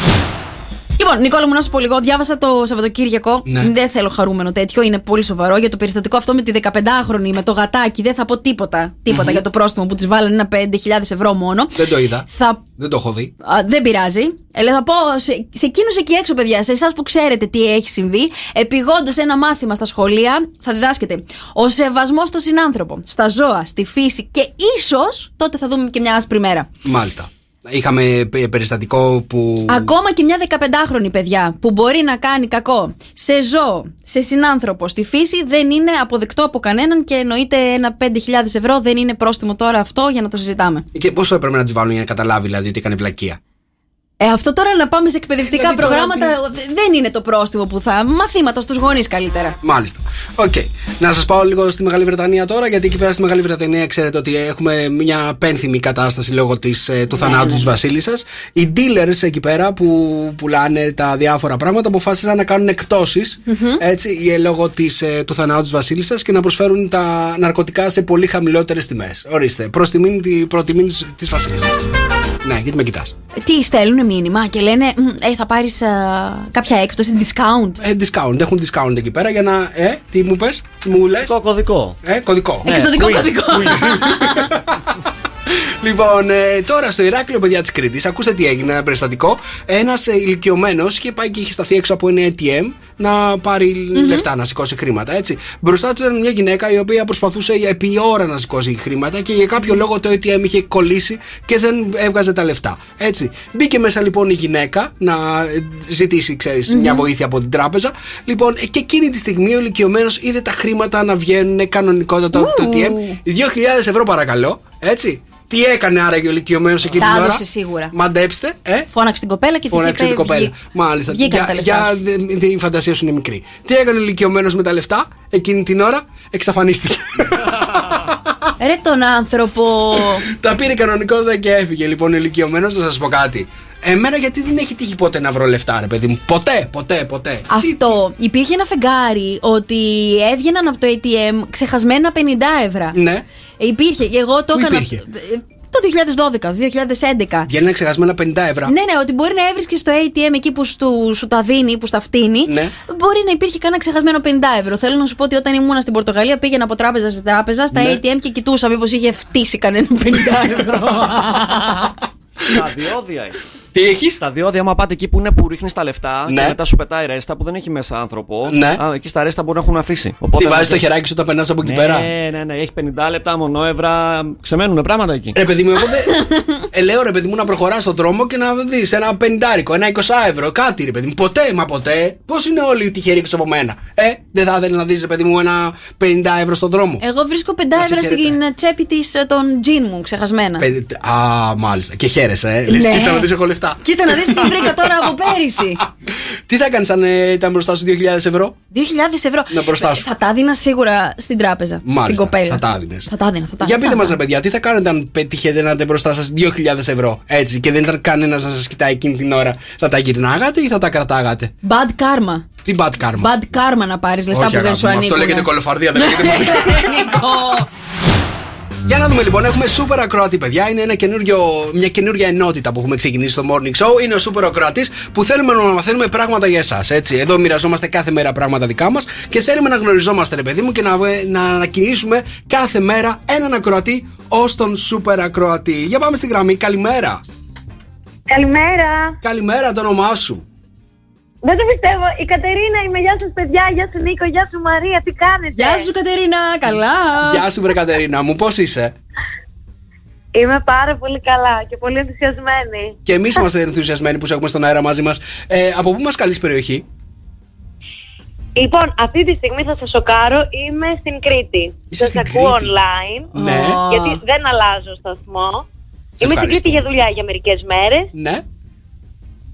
Λοιπόν, Νικόλα μου, να σου πω λίγο. Διάβασα το Σαββατοκύριακο. Ναι. Δεν θέλω χαρούμενο τέτοιο, είναι πολύ σοβαρό. Για το περιστατικό αυτό με τη 15χρονη, με το γατάκι, δεν θα πω τίποτα. Τίποτα για το πρόστιμο που της βάλανε ένα 5.000 ευρώ μόνο. Δεν το είδα. Θα Δεν το έχω δει. Α, δεν πειράζει. Ε, θα πω σε, σε εκείνους εκεί έξω, παιδιά, σε εσάς που ξέρετε τι έχει συμβεί, επιγόντως ένα μάθημα στα σχολεία θα διδάσκεται. Ο σεβασμός στον συνάνθρωπο, στα ζώα, στη φύση και ίσως τότε θα δούμε και μια άσπρη μέρα. Μάλιστα. Είχαμε πε- περιστατικό που. Ακόμα και μια 15χρονη παιδιά που μπορεί να κάνει κακό σε ζώο, σε συνάνθρωπο, στη φύση δεν είναι αποδεκτό από κανέναν και εννοείται ένα 5.000 ευρώ δεν είναι πρόστιμο τώρα αυτό για να το συζητάμε. Και πόσο έπρεπε να τη βάλουν για να καταλάβει δηλαδή ότι έκανε βλακεία. Ε, αυτό τώρα να πάμε σε εκπαιδευτικά Δηλαδή, τώρα προγράμματα δε- δεν είναι το πρόστιμο που θα. Μαθήματα στους γονείς καλύτερα. Μάλιστα. Οκ. Να σας πάω λίγο στη Μεγάλη Βρετανία τώρα, γιατί εκεί πέρα στη Μεγάλη Βρετανία ξέρετε ότι έχουμε μια πένθιμη κατάσταση λόγω της, ε, του θανάτου ναι. της Βασίλισσας. Οι dealers εκεί πέρα που πουλάνε τα διάφορα πράγματα αποφάσισαν να κάνουν εκπτώσεις, έτσι, ε, λόγω της, ε, του θανάτου της Βασίλισσας και να προσφέρουν τα ναρκωτικά σε πολύ χαμηλότερες τιμές. Ορίστε. Προς τιμή της Βασίλισσας. Ναι, γιατί με κοιτάς. Τι στέλνουν μήνυμα και λένε «Μ, ε, θα πάρεις κάποια έκπτωση, discount. Ε, discount, έχουν discount εκεί πέρα για να. Ε, τι μου πες, τι μου λες. Το κωδικό. Ε, κοδικό. Ε, και το δικό κωδικό. [LAUGHS] Λοιπόν, ε, τώρα στο Ηράκλειο, παιδιά της Κρήτης, ακούστε τι έγινε. Ένα περιστατικό. Ένας ε, ηλικιωμένος και πάει και είχε σταθεί έξω από ένα ATM να πάρει λεφτά, να σηκώσει χρήματα. Έτσι. Μπροστά του ήταν μια γυναίκα η οποία προσπαθούσε για επί ώρα να σηκώσει χρήματα και για κάποιο λόγο το ATM είχε κολλήσει και δεν έβγαζε τα λεφτά. Έτσι. Μπήκε μέσα λοιπόν η γυναίκα να ε, ζητήσει, ξέρεις, μια βοήθεια από την τράπεζα. Λοιπόν, ε, και εκείνη τη στιγμή ο ηλικιωμένος είδε τα χρήματα να βγαίνουν κανονικότατα από το ATM. 2.000 ευρώ παρακαλώ. Έτσι. Τι έκανε άραγε ο ηλικιωμένος εκείνη Τα την ώρα; έδωσε σίγουρα. Μαντέψτε, ε. Φώναξε την κοπέλα και τη Φώναξε είπε. την κοπέλα. «Βγει». Μάλιστα. Βγήκαν Για, τα λεφτά για, σου. δε- δε- η φαντασία σου είναι μικρή. Τι έκανε ο ηλικιωμένος με τα λεφτά εκείνη την ώρα, εξαφανίστηκε. [LAUGHS] Ρε τον άνθρωπο. τα πήρε κανονικότητα και έφυγε. Λοιπόν, ο ηλικιωμένος, να σας πω κάτι. Εμένα γιατί δεν έχει τύχει ποτέ να βρω λεφτά, ρε παιδί μου; Ποτέ, ποτέ, ποτέ. Αυτό. Υπήρχε ένα φεγγάρι ότι έβγαιναν από το ATM ξεχασμένα 50 ευρώ. Ναι. Υπήρχε και εγώ το Πού έκανα. υπήρχε; ε, Το 2012, 2011. Βγαίνουν ξεχασμένα 50 ευρώ. Ναι, ναι, ότι μπορεί να έβρισκες στο ATM εκεί που σου, σου τα δίνει, που στα φτύνει. Ναι. Μπορεί να υπήρχε κανένα ξεχασμένο 50 ευρώ. Θέλω να σου πω ότι όταν ήμουν στην Πορτογαλία πήγαινα από τράπεζα σε τράπεζα στα Ναι. ATM και κοιτούσα μήπως είχε φτύσει κανένα 50 ευρώ. Τα διόδια έχει. Τι έχεις; Τα διόδια, άμα πάτε εκεί που είναι που ρίχνεις τα λεφτά Ναι. και μετά σου πετάει ρέστα που δεν έχει μέσα άνθρωπο. Ναι. Α, εκεί στα ρέστα μπορεί να έχουν αφήσει. Τι Οπότε βάζεις μαζί- το χεράκι σου όταν περνάς από εκεί ναι, πέρα; Ναι, ναι, έχει 50 λεπτά, μονόευρα. Ξεμένουν πράγματα εκεί. Ρε παιδί μου, εγώ [LAUGHS] δεν. ε, λέω ρε παιδί μου να προχωράς στον δρόμο και να δεις ένα πεντάρικο, ένα 20 ευρώ, κάτι ρε παιδί μου. Ποτέ, μα ποτέ. Πώς είναι όλοι τυχεροί έξω από μένα; Ε, δεν θα ήθελε να δεις ρε παιδί μου ένα 50 ευρώ στον δρόμο; Εγώ βρίσκω 5 Να σε ευρώ στην τσέπη της των τζιν μου, ξεχασμένα. Πέντε- Α, μάλιστα. Και χαίρεσαι, ε. Λες, Ναι. κοίτα να δεις έχω λεφτά. Κοίτα να δεις τι βρήκα τώρα από πέρυσι. [LAUGHS] Τι θα κάνεις αν ε, ήταν μπροστά σου 2.000 ευρώ; 2.000 ευρώ. Να μπροστά σου. Θα τα έδινα σίγουρα στην τράπεζα. στην Μάλιστα. κοπέλα. Θα τα έδινε. Θα τα έδινα. Θα τα Για θα πείτε τα μας, ρε παιδιά, τι θα κάνετε αν πετύχετε να είστε μπροστά σας 2.000 ευρώ έτσι και δεν ήταν κανένας να σας κοιτάει εκείνη την ώρα; Θα τα γυρνάγατε ή θα τα κρατάγατε; Bad karma. Τι bad karma; Bad karma να πάρεις λεφτά Όχι, που δεν αγάπη σου μου, ανήκουν. αυτό λέγεται κολοφαρδία, δεν λέγεται [LAUGHS] bad Νικό. Για να δούμε λοιπόν, έχουμε super ακροατή, παιδιά. Είναι ένα καινούριο, μια καινούργια ενότητα που έχουμε ξεκινήσει στο morning show. Είναι ο super ακροατής που θέλουμε να μαθαίνουμε πράγματα για εσάς. Έτσι. Εδώ μοιραζόμαστε κάθε μέρα πράγματα δικά μας και θέλουμε να γνωριζόμαστε, ρε παιδί μου, και να, να ανακοινήσουμε κάθε μέρα έναν ακροατή ως τον super ακροατή. Για πάμε στη γραμμή. Καλημέρα. Καλημέρα. Καλημέρα, το όνομά σου. Δεν το πιστεύω. Η Κατερίνα είμαι. Γεια σας, παιδιά. Γεια σου, Νίκο. Γεια σου, Μαρία. Τι κάνετε; Γεια σου Κατερίνα, καλά. Γεια σου, βρε Κατερίνα μου, πώς είσαι; Είμαι πάρα πολύ καλά και πολύ ενθουσιασμένη. Και εμείς είμαστε ενθουσιασμένοι που σε έχουμε στον αέρα μαζί μας. Ε, από πού μας καλείς περιοχή; Λοιπόν, αυτή τη στιγμή θα σας σοκάρω. Είμαι στην Κρήτη. Είσαι Σας στην ακούω Κρήτη. online. Ναι. Γιατί δεν αλλάζω σταθμό. Σε Είμαι στην ευχαριστώ. Κρήτη για δουλειά για μερικές μέρες. Ναι.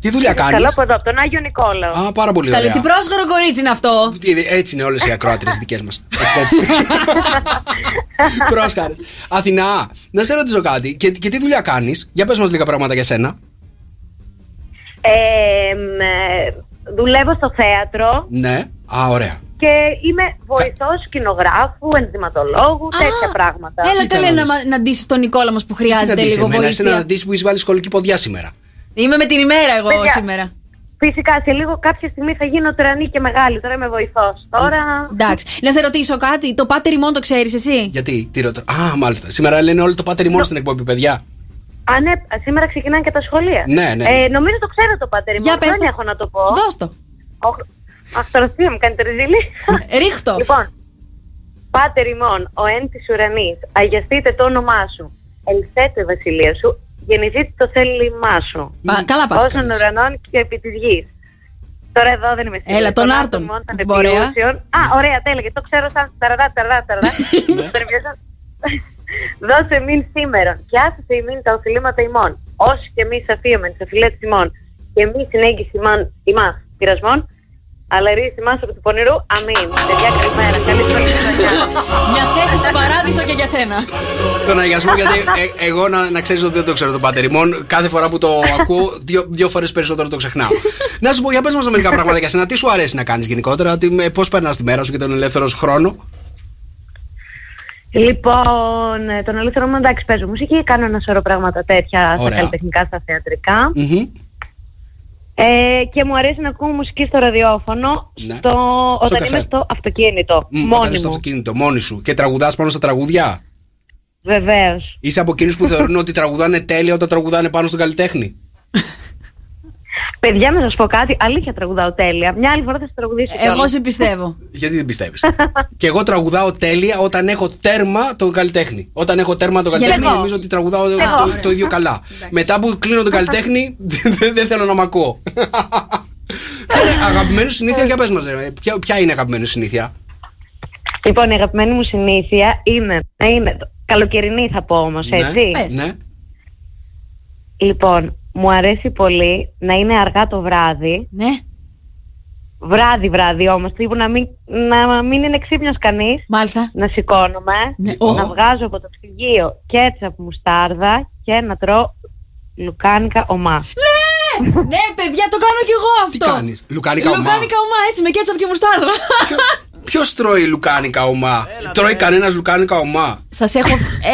Τι δουλειά κάνεις; Καλά από εδώ, από τον Άγιο Νικόλαο. Α, πάρα πολύ Καλή, ωραία. τι πρόσχορο κορίτσι είναι αυτό. Τι- Έτσι είναι όλες οι ακροάτρε δικές μας. [LAUGHS] Πρόσχαρες. Αθηνά, να σε ρωτήσω κάτι. Και, και τι δουλειά κάνεις, για πες μας λίγα πράγματα για σένα. Ε, μ, ε, δουλεύω στο θέατρο Ναι. Α, ωραία. και είμαι βοηθός σκηνογράφου, ενδυματολόγου, τέτοια πράγματα. Έλα Κοίτα καλέ να να, δεις. μα- να ντύσεις τον Νικόλα μας που Τι θα χρειάζεται ντύσεις λίγο εμένα, εσένα να βοήθεια. ντύσεις που έχει βάλει σχολική ποδιά σήμερα. Είμαι με την ημέρα εγώ Παιδιά. σήμερα. Φυσικά σε λίγο κάποια στιγμή θα γίνω τρανή και μεγάλη. Τώρα είμαι βοηθός. Τώρα. Εντάξει. Να σε ρωτήσω κάτι. Το πάτερ ημών το ξέρεις εσύ; Γιατί, τι ρωτώ. Α, μάλιστα. Σήμερα λένε όλο το πάτερ μόνο στην εκπομπή, παιδιά. Α, ναι, σήμερα ξεκινάνε και τα σχολεία. Ναι, ναι. Ε, νομίζω το ξέρω το πάτερ μου. Για πες Δεν το. έχω να το πω. Δώσ' το. Οχ, Αχ, τώρα τι μου κάνετε ρεζίλη. Ρίχτω. λοιπόν, πάτερ ημών, ο εν της ουρανής, αγιαστείτε το όνομά σου, ελθέτω η βασιλεία σου, γεννηθείτε το θέλημά σου. Πα- καλά πας. Όσων ουρανών και επί της γης. Τώρα εδώ δεν είμαι σίγουρη. Έλα, τον Των Άρτον. ημών των Ωραία. επιούσεων. Α, ωραία, τέλεια. Και το ξέρω σαν ταραδά, ταραδά, ταραδά. [LAUGHS] Τώρα πιάσα. Δώσε μην σήμερον και άφησε ημίν τα οφειλήματα ημών. Όσοι και εμείς αφίομεν σε φιλέτ ημών και εμείς συνέγγιση ημών ημάς πειρασμών, αλλά ρίση ημάς από του πονηρού. Αμήν. Παιδιά, καλημέρα. Καλή χρονιά. Μια θέση στο παράδεισο και για σένα. Τον αγιασμό, γιατί ε, εγώ να, να ξέρεις ότι δεν το ξέρω τον πάτερ ημών. Κάθε φορά που το ακούω, δύο, δύο φορές περισσότερο το ξεχνάω. [LAUGHS] να σου πω, για πες μας μερικά πράγματα για σένα. Τι σου αρέσει να κάνεις γενικότερα, πώς περνάς τη μέρα σου και τον ελεύθερο σου χρόνο; Λοιπόν, ε, τον ελεύθερο μου εντάξει, παίζω μουσική, κάνω ένα σωρό πράγματα τέτοια στα Ωραία. καλλιτεχνικά, στα θεατρικά. Μμμ. Ε, και μου αρέσει να ακούω μουσική στο ραδιόφωνο Ναι. στο, όταν καφέ. είμαι στο αυτοκίνητο. Μ, μόνη Όταν είσαι στο μου. αυτοκίνητο, μόνη σου και τραγουδάς πάνω στα τραγούδια; Βεβαίως. Είσαι από εκείνους που θεωρούν [LAUGHS] ότι τραγουδάνε τέλεια όταν τραγουδάνε πάνω στον καλλιτέχνη; [LAUGHS] Παιδιά, να σας πω κάτι. Αλήθεια τραγουδάω τέλεια. Μια άλλη φορά θα σας τραγουδήσω. Εγώ κιόλας. σε πιστεύω. [LAUGHS] Γιατί δεν πιστεύεις; και εγώ τραγουδάω τέλεια όταν έχω τέρμα τον καλλιτέχνη. Όταν έχω τέρμα τον καλλιτέχνη, εγώ. νομίζω ότι τραγουδάω Εγώ. το, το ίδιο καλά. Μετά που κλείνω τον καλλιτέχνη, [LAUGHS] δεν δεν θέλω να μ' ακούω. Ποια είναι αγαπημένη συνήθεια, για πες μας, ρε. Ποια, ποια είναι αγαπημένη συνήθεια; Λοιπόν, η αγαπημένη μου συνήθεια είναι να είναι. Καλοκαιρινή θα πω όμως, έτσι. Ναι. ναι. Λοιπόν, μου αρέσει πολύ να είναι αργά το βράδυ. Ναι. Βράδυ, βράδυ όμως. Τύπου να μην, να μην είναι ξύπνιος κανείς. Μάλιστα. Να σηκώνομαι. Ναι. Να Ω. βγάζω από το ψυγείο κέτσαπ μουστάρδα και να τρώω λουκάνικα ομά. Ναι, ναι, παιδιά, το κάνω κι εγώ αυτό. Τι κάνεις, λουκάνικα ομά; Λουκάνικα ομά, έτσι, με κέτσαπ και μουστάρδα. Ποιο τρώει λουκάνικα ομά; Τρώει κανένας λουκάνικα ομά; Σας έχω.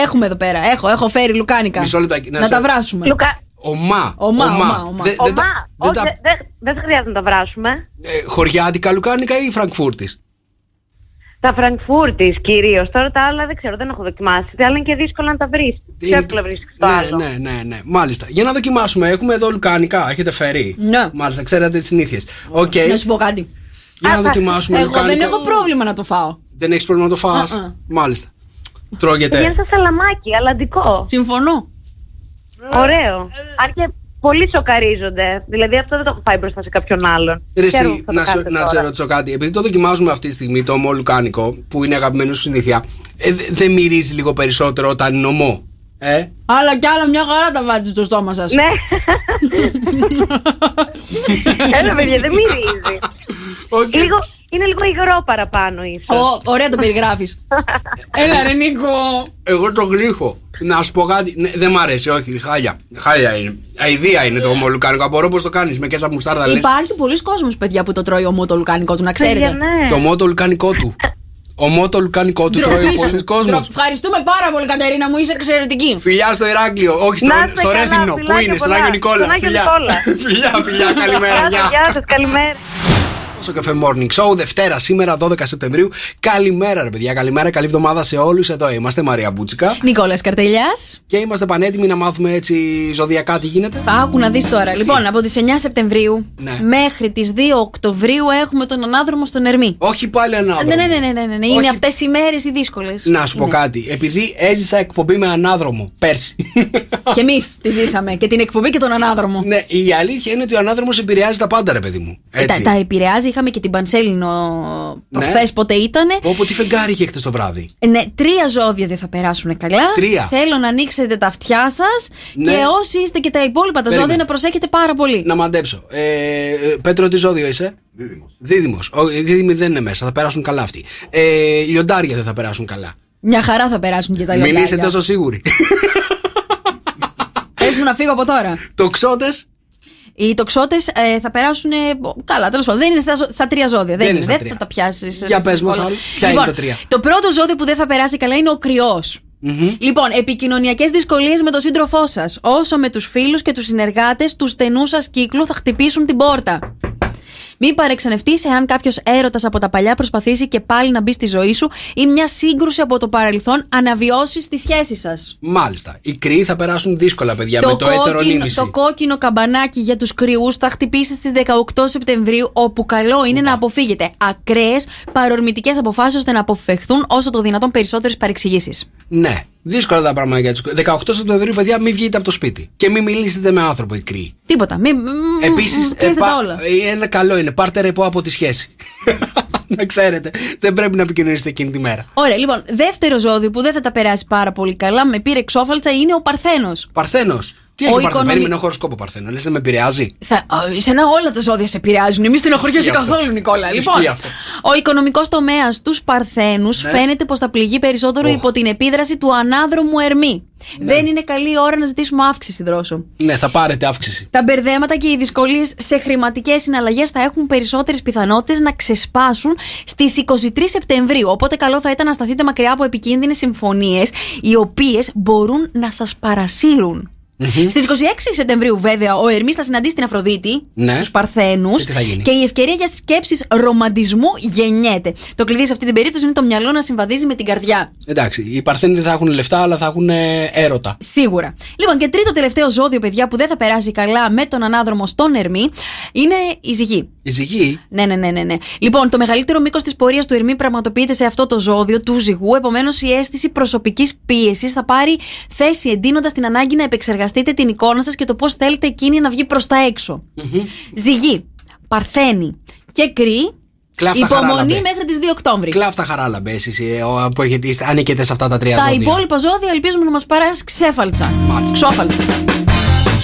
Έχουμε εδώ πέρα. Έχω, έχω φέρει λουκάνικα. Μισό λεπτάκι, να Να σε- τα βράσουμε. Λουκα... Ομά. Ομά, ομά, ομά. Δε- δεν τα- Ομά. δεν Όχι, τα- δεν δεν- δεν θα χρειάζεται να τα βράσουμε. ε, Χωριάτικα λουκάνικα ή Φραγκφούρτης; Τα Φραγκφούρτης κυρίως. Τώρα τα άλλα δεν ξέρω, δεν έχω δοκιμάσει. Τα άλλα είναι και δύσκολα να τα βρεις. Πιο εύκολα βρίσκει το ναι, άλλο. ναι, ναι, ναι. Μάλιστα. Για να δοκιμάσουμε. Έχουμε εδώ λουκάνικα. Έχετε φέρει. Ναι. Μάλιστα, ξέρετε τις συνήθειες. Οκ. Να σου πω κάτι. Για να δοκιμάσουμε Εγώ λουκάνικα. δεν έχω πρόβλημα να το φάω. Δεν έχεις πρόβλημα να το φας; Α-α. Μάλιστα. Πηγαίνει Τρώγεται. σαν σαλαμάκι, αλλαντικό. Συμφωνώ. Ωραίο. Αν και πολλοί σοκαρίζονται. Δηλαδή αυτό δεν το έχω φάει μπροστά σε κάποιον άλλον. Ρε, Χαίρομαι εσύ, που θα το να, σε, κάνετε να τώρα. σε ρωτήσω κάτι. Επειδή το δοκιμάζουμε αυτή τη στιγμή το ωμό λουκάνικο, που είναι αγαπημένο σου συνήθεια, ε, δε- δεν μυρίζει λίγο περισσότερο όταν είναι ομό. Ε; Άλλα κι άλλα μια χαρά τα βάζετε στο στόμα σας. Ναι. Έλα παιδιά, δεν μυρίζει. Λίγο, είναι λίγο υγρό παραπάνω ίσως. ωραία το περιγράφεις. [LAUGHS] Έλα, ρε Νίκο. Εγώ το γλύχω. Να σου πω κάτι. Ναι, δεν μ' αρέσει, όχι. Χάλια. Χάλια είναι. Αιδία είναι το ομό λουκάνικο. Απορώ πώς το κάνεις. Με κέτσα μουστάρδα λες. Υπάρχει πολλοί κόσμος, παιδιά, που το τρώει ομό το λουκάνικό του, να ξέρετε. Παιδιά, ναι. Το ομό το λουκάνικό του. Ομό το λουκάνικό του τρώει Ντροπή σου. πολλοί κόσμος. Ντρο- Ευχαριστούμε πάρα πολύ, Κατερίνα μου, είσαι εξαιρετική. Φιλιά στο Ηράκλειο, όχι στο, Να είστε στο καλά, Ρέθυμνο. Πού φιλάκια είναι, στον πολλά. Άγιο Νικόλα. Στον Άγιο Φιλιά. Νικόλα. [LAUGHS] φιλιά, φιλιά, καλημέρα. Γεια Γεια. σας, Γεια σας, καλημέρα. Στο καφέ Morning Show, Δευτέρα, σήμερα 12 Σεπτεμβρίου. Καλημέρα, ρε παιδιά. Καλημέρα, καλή εβδομάδα σε όλους. Εδώ είμαστε, Μαρία Μπούτσικα. Νικόλας Καρτελιάς. Και είμαστε πανέτοιμοι να μάθουμε έτσι ζωδιακά τι γίνεται. Άκου να δεις τώρα. Λοιπόν, από τις 9 Σεπτεμβρίου Ναι. μέχρι τις 2 Οκτωβρίου έχουμε τον ανάδρομο στον Ερμή. Όχι πάλι ανάδρομο. Ναι, ναι, ναι, ναι, ναι, ναι. Είναι Όχι. αυτές οι μέρες οι δύσκολες. Να σου πω κάτι. Επειδή έζησα εκπομπή με ανάδρομο πέρσι. [LAUGHS] Και εμείς τη ζήσαμε και την εκπομπή και τον ανάδρομο. ναι, η αλήθεια είναι ότι ο ανάδρομος επηρεάζει τα πάντα, ρε παιδί μου. Ε, Τα, Έτσι. τα επηρεάζει. Είχαμε και την Πανσέλινο προχθέ πότε ήτανε. Πω, πω, τι φεγγάρι είχε χτε το βράδυ. Ε, Ναι, τρία ζώδια δεν θα περάσουν καλά. Τρία. Θέλω να ανοίξετε τα αυτιά σας Ναι. και όσοι είστε και τα υπόλοιπα τα Περίμενε. ζώδια να προσέχετε πάρα πολύ. Να μαντέψω. Ε, ε, Πέτρο, τι ζώδιο είσαι; Δίδυμος. Οι δίδυμοι δεν είναι μέσα, θα περάσουν καλά αυτοί. Ε, λιοντάρια δεν θα περάσουν καλά. Μια χαρά θα περάσουν και τα Μην λιοντάρια. είστε τόσο σίγουροι. Πες μου να φύγω από τώρα. Τοξότε. Οι τοξότες ε, θα περάσουν. ε, καλά, τέλος πάντων. Δεν είναι στα, ζω- στα τρία ζώδια. Δεν, είναι είναι, στα δεν τρία. θα τα πιάσεις. Για πες μας άλλο. Ποια είναι τα τρία; Το πρώτο ζώδιο που δεν θα περάσει καλά είναι ο κρυός. Λοιπόν, επικοινωνιακές δυσκολίες με τον σύντροφό σας, όσο με τους φίλους και τους συνεργάτες τους στενούς σας κύκλου θα χτυπήσουν την πόρτα. Μην παρεξενευτείς εάν κάποιος έρωτας από τα παλιά προσπαθήσει και πάλι να μπει στη ζωή σου ή μια σύγκρουση από το παρελθόν αναβιώσει τη σχέση σας. Μάλιστα. Οι κρύοι θα περάσουν δύσκολα, παιδιά, με το έτερο νήμιση. το κόκκινο καμπανάκι για τους κρυούς θα χτυπήσει στις 18 Σεπτεμβρίου όπου καλό είναι να αποφύγετε ακραίες παρορμητικές αποφάσεις ώστε να αποφευχθούν όσο το δυνατόν περισσότερες παρεξηγήσεις. Ναι. Δύσκολα τα πράγματα για τους 18 Σεπτεμβρίου, παιδιά, μην βγείτε από το σπίτι. Και μην μιλήσετε με άνθρωπο οι κρύοι. Τίποτα. Μην, Επίσης, κλείστε τα όλα. ένα καλό είναι. Πάρτε ρεπό από τη σχέση. [LAUGHS] να ξέρετε. Δεν πρέπει να επικοινωνήσετε εκείνη τη μέρα. Ωραία, λοιπόν, δεύτερο ζώδιο που δεν θα τα περάσει πάρα πολύ καλά, με πήρε εξόφαλτσα, είναι ο Παρθένος. Παρθένος. Τι έχει Ο ο Παρθένο. οικονομι- Περίμενε χωροσκόπο Παρθένο. Λες να με επηρεάζει. Θα, α, εσένα όλα τα ζώδια σε επηρεάζουν. Μη στενοχωριέσαι Ισχύει αυτό. καθόλου, Νικόλα. Ισχύει Λοιπόν, αυτό. ο οικονομικός τομέας τους Παρθένους Ναι. φαίνεται πως θα πληγεί περισσότερο υπό την επίδραση του ανάδρομου Ερμή. Δεν είναι καλή ώρα να ζητήσουμε αύξηση, δρόσο. Ναι, θα πάρετε αύξηση. Τα μπερδέματα και οι δυσκολίες σε χρηματικές συναλλαγές θα έχουν περισσότερες πιθανότητες να ξεσπάσουν στις 23 Σεπτεμβρίου. Οπότε, καλό θα ήταν να σταθείτε μακριά από επικίνδυνες συμφωνίες, οι οποίες μπορούν να σας παρασύρουν. Στις 26 Σεπτεμβρίου, βέβαια, ο Ερμής θα συναντήσει την Αφροδίτη Ναι. στους Παρθένους Και τι θα γίνει; και η ευκαιρία για σκέψεις ρομαντισμού γεννιέται. Το κλειδί σε αυτή την περίπτωση είναι το μυαλό να συμβαδίζει με την καρδιά. Εντάξει, οι Παρθένοι δεν θα έχουν λεφτά, αλλά θα έχουν ε, έρωτα. Σίγουρα. Λοιπόν, και τρίτο τελευταίο ζώδιο, παιδιά, που δεν θα περάσει καλά με τον ανάδρομο στον Ερμή, είναι η ζυγή. Η ζυγή; Ναι, ναι, ναι, ναι, ναι. Λοιπόν, το μεγαλύτερο μήκος της πορείας του Ερμή πραγματοποιείται σε αυτό το ζώδιο του ζυγού. Επομένως, η αίσθηση προσωπικής πίεσης θα πάρει θέση, εντείνοντας την ανάγκη να επεξεργαστείτε την εικόνα σας και το πώς θέλετε εκείνη να βγει προς τα έξω. Ζυγή, Παρθένη και Κρύ. Κλάφ' τα Υπομονή Χαράλαμπε. μέχρι τις 2 Οκτώβρη. Κλάφ' τα Χαράλαμπε εσείς που έχετε, είστε- ανήκετε σε αυτά τα τρία Τα ζώδια. υπόλοιπα ζώδια ελπίζουμε να μας περάσει ξώφαλτσα. Μάλιστα. Ξώφαλτσα.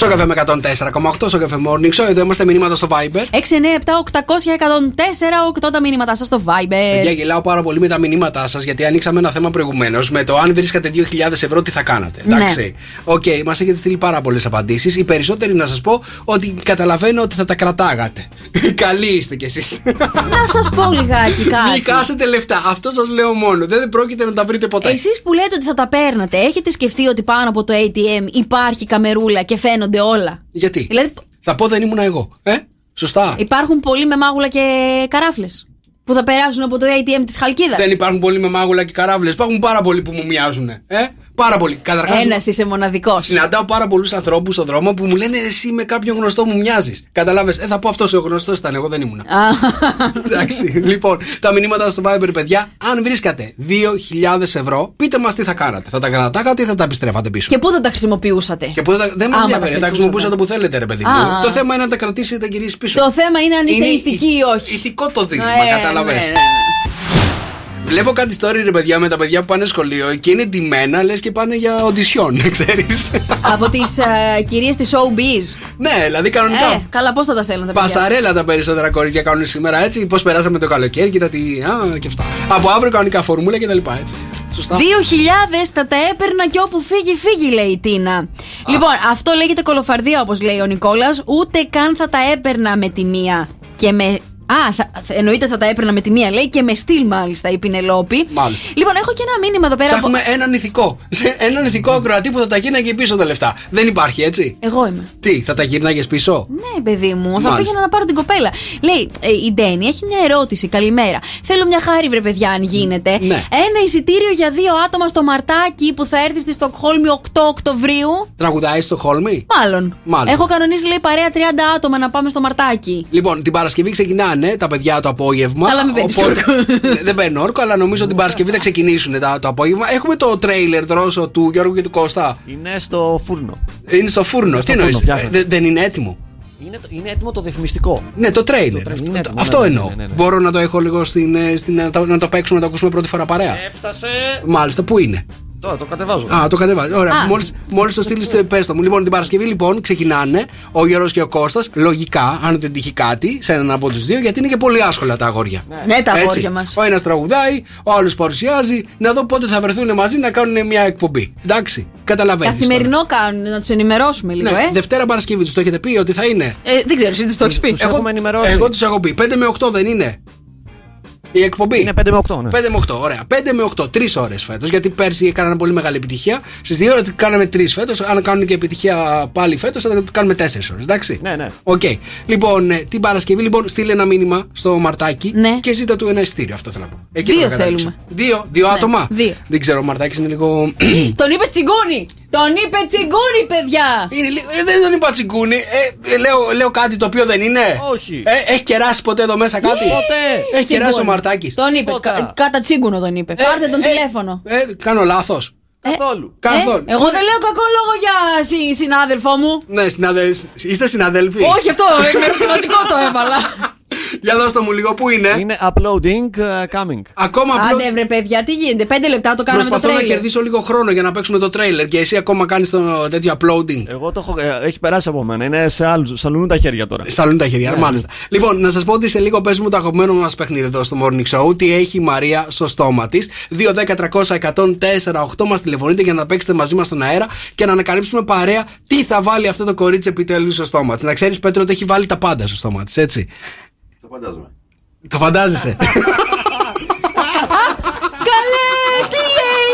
Sok FM 104,8 Sok FM Morning Show. Εδώ είμαστε μηνύματα στο Viber. 6, 9, 7, 800, 104, 8 τα μηνύματά σας στο Viber. Παιδιά, γελάω πάρα πολύ με τα μηνύματά σας γιατί ανοίξαμε ένα θέμα προηγουμένως με το αν βρίσκατε 2.000 ευρώ τι θα κάνατε. Ναι. Εντάξει. Οκ, μας έχετε στείλει πάρα πολλές απαντήσεις. Οι περισσότεροι να σας πω ότι καταλαβαίνω ότι θα τα κρατάγατε. [LAUGHS] Καλοί είστε κι εσείς. Να σας πω λιγάκι κάτι. Μην κάσετε λεφτά. Αυτό σας λέω μόνο. Δεν πρόκειται να τα βρείτε ποτέ. Εσείς που λέτε ότι θα τα παίρνατε, έχετε σκεφτεί ότι πάνω από το ATM υπάρχει καμερούλα και φαίνονται όλα. Γιατί; Δηλαδή- Θα πω δεν ήμουν εγώ. Ε, σωστά. Υπάρχουν πολλοί με μάγουλα και καράφλες που θα περάσουν από το ATM της Χαλκίδας. Δεν υπάρχουν πολλοί με μάγουλα και καράβλε. Υπάρχουν πάρα πολλοί που μου μοιάζουν. Ε, πάρα πολλοί. Καταρχάς. Ένας είσαι μοναδικός. Συναντάω πάρα πολλούς ανθρώπους στον δρόμο που μου λένε εσύ με κάποιον γνωστό μου μοιάζεις. Καταλάβες, Ε, θα πω αυτός ο γνωστός ήταν, εγώ δεν ήμουν. Εντάξει. λοιπόν, τα μηνύματα στο Viber, παιδιά, αν βρίσκατε 2.000 ευρώ, πείτε μας τι θα κάνατε. Θα τα κρατάγατε ή θα τα επιστρέφατε πίσω; Και πού θα τα χρησιμοποιούσατε; Και που δεν, δεν μας Άμα ενδιαφέρει, τα τα χρησιμοποιούσατε χρησιμοποιούσατε. που θέλετε, ρε παιδί Α, μου. α. Το θέμα είναι να τα κρατήσετε και τα γυρίσει πίσω. Το θέμα είναι αν είστε Είναι ηθικοί ή όχι. Ηθικό το δίλημα, Ε, Βλέπω κάτι story ρε παιδιά με τα παιδιά που πάνε σχολείο και είναι ντυμένα λες και πάνε για οντισιόν, [LAUGHS] ξέρεις. από τις uh, κυρίες της showbiz. ναι, δηλαδή κανονικά. Ε, καλά, πώς θα τα στέλνετε, παιδιά; Πασαρέλα τα περισσότερα κορίτσια κάνουν σήμερα έτσι. Πώς περάσαμε το καλοκαίρι, κοίτα τι. Α, και αυτά. Από αύριο κανονικά φορμούλα και τα λοιπά έτσι. Σωστά. 2.000 θα τα έπαιρνα και όπου φύγει, φύγει, λέει η Τίνα. Λοιπόν, αυτό λέγεται κολοφαρδία, όπως λέει ο Νικόλας. Ούτε καν θα τα έπαιρνα με τη μία. Και με. Α, θα, θα- εννοείται θα τα έπαιρνα με τη μία, λέει και με στυλ μάλιστα η Πινελόπη. Μάλιστα. Λοιπόν, έχω και ένα μήνυμα εδώ πέρα. από- Ψάχνουμε έναν ηθικό. [LAUGHS] έναν ηθικό ακροατή που θα τα γύρναγε πίσω τα λεφτά. Δεν υπάρχει έτσι; Εγώ είμαι. Τι, θα τα γύρναγε πίσω; Ναι, παιδί μου, θα Μάλιστα. πήγαινα να πάρω την κοπέλα. Λέει, ε, η Ντένι έχει μια ερώτηση. Καλημέρα. Θέλω μια χάρη, βρε παιδιά, αν γίνεται. Ναι. Ένα εισιτήριο για δύο άτομα στο Μαρτάκι που θα έρθει στη Στοκχόλμη 8 Οκτωβρίου. Τραγουδάει στο Χόλμη. Μάλλον. Μάλιστα. Έχω κανονίσει, λέει, παρέα 30 άτομα να πάμε στο Μαρτάκι. Λοιπόν, την Παρασκευή ξεκινάνε τα παιδιά το απόγευμα. Καλά, μην παίρνεις οπότε- δεν παίρνω όρκο, αλλά νομίζω ότι την Παρασκευή θα ξεκινήσουν τα, το απόγευμα. Έχουμε το τρέιλερ δρόσο του Γιώργου και του Κώστα. Είναι στο φούρνο. Είναι στο φούρνο. Στο Τι εννοείς, φούρνο, φτιάχνεται. δεν είναι έτοιμο; Είναι, είναι έτοιμο το διαφημιστικό. Ναι, το τρέιλερ. Το τρέιλερ Αυτό, είναι έτοιμο, αυτό ναι, ναι, εννοώ. ναι, ναι, ναι. Μπορώ να το έχω λίγο στην, ε, στην, να, το, να το παίξουμε, να το ακούσουμε πρώτη φορά παρέα. Έφτασε. Μάλιστα, πού είναι; Τώρα το κατεβάζω. Α, το κατεβάζει. Ωραία. Α. Μόλις, μόλις το στείλεις, πες το μου. Λοιπόν, την Παρασκευή λοιπόν ξεκινάνε ο Γιώργος και ο Κώστας Λογικά, αν δεν τύχει κάτι σε έναν από τους δύο, γιατί είναι και πολύ άσχολα τα αγόρια. Ναι, τα Έτσι. αγόρια μας. Ο ένας τραγουδάει, ο άλλος παρουσιάζει. Να δω πότε θα βρεθούν μαζί να κάνουν μια εκπομπή. Εντάξει, καταλαβαίνεις. Καθημερινό κάνουν, να τους ενημερώσουμε λίγο, Ναι, ε. Δευτέρα Παρασκευή τους το έχετε πει ότι θα είναι; ε. Δεν ξέρω, εσύ τους το έχεις πει. Τους έχουμε ενημερώσει. Εγώ τους έχω πει. 5 με 8 δεν είναι. Η εκπομπή. Είναι 5 με 8, ναι. 5 με 8, ωραία. 5 με 8, 3 ώρες φέτος. Γιατί πέρσι έκαναν πολύ μεγάλη επιτυχία. Στις 2 ώρες κάναμε 3 φέτος. Αν κάνουν και επιτυχία πάλι φέτος, θα το κάνουμε 4 ώρες. Εντάξει. Ναι, ναι. Οκ. Λοιπόν, ε, την Παρασκευή, λοιπόν, στείλε ένα μήνυμα στο Μαρτάκι Ναι. και ζήτα του ένα εισιτήριο. Αυτό θέλω να πω. Εκεί Δύο θέλω να καταλήξω. θέλουμε. Δύο, δύο άτομα. δύο. Δεν ξέρω, ο Μαρτάκι είναι λίγο. Τον είπες τσιγκούνι! [CLEARS THROAT] Τον είπε τσιγκούνι, παιδιά! Είναι λίγο, ε, δεν τον είπα τσιγκούνι. Ε, ε, λέω, λέω κάτι το οποίο δεν είναι. Όχι. Ε, έχει κεράσει ποτέ εδώ μέσα κάτι; Ποτέ. Έχει κεράσει ο Τσιγκούνι. Μαρτάκι. Τον είπε. Τίποτα. κα- Κάτα τσίγκουνο τον είπε. Πάρτε τον τηλέφωνο. Ε, κάνω λάθος. Καθόλου. Καθόλου. Ε, εγώ δεν λέω κακό λόγο για συ- συνάδελφό μου. Ναι, συναδέλφοι. Είστε συναδέλφοι. Όχι αυτό, με ερωτηματικό το έβαλα. [LAUGHS] Για δώστε μου λίγο, πού είναι; Είναι uploading uh, coming. Ακόμα απλό. Άντε βρε παιδιά, τι γίνεται; Πέντε λεπτά το κάναμε το Προσπαθώ να τρέιλερ. κερδίσω λίγο χρόνο για να παίξουμε το τρέιλερ και εσύ ακόμα κάνεις το τέτοιο uploading. Εγώ το έχω, ε, έχει περάσει από μένα. Είναι σε άλλους. Σαλουνούν τα χέρια τώρα. Σταλούν τα χέρια, Ναι. μάλιστα. Λοιπόν, να σας πω ότι σε λίγο παίζουμε το αγαπημένο μας παιχνίδι εδώ στο Morning Show. Τι έχει η Μαρία στο στόμα της. 2-10-300-104-8 μας τηλεφωνείτε για να παίξετε μαζί μας στον αέρα και να ανακαλύψουμε παρέα τι θα βάλει αυτό το κορίτσι επιτέλους στο στόμα της. Να ξέρεις, Πέτρο, ότι έχει βάλει τα πάντα στο στόμα της, έτσι. Το φαντάζομαι. Το φαντάζεσαι. [LAUGHS] Καλέ, τι λέει!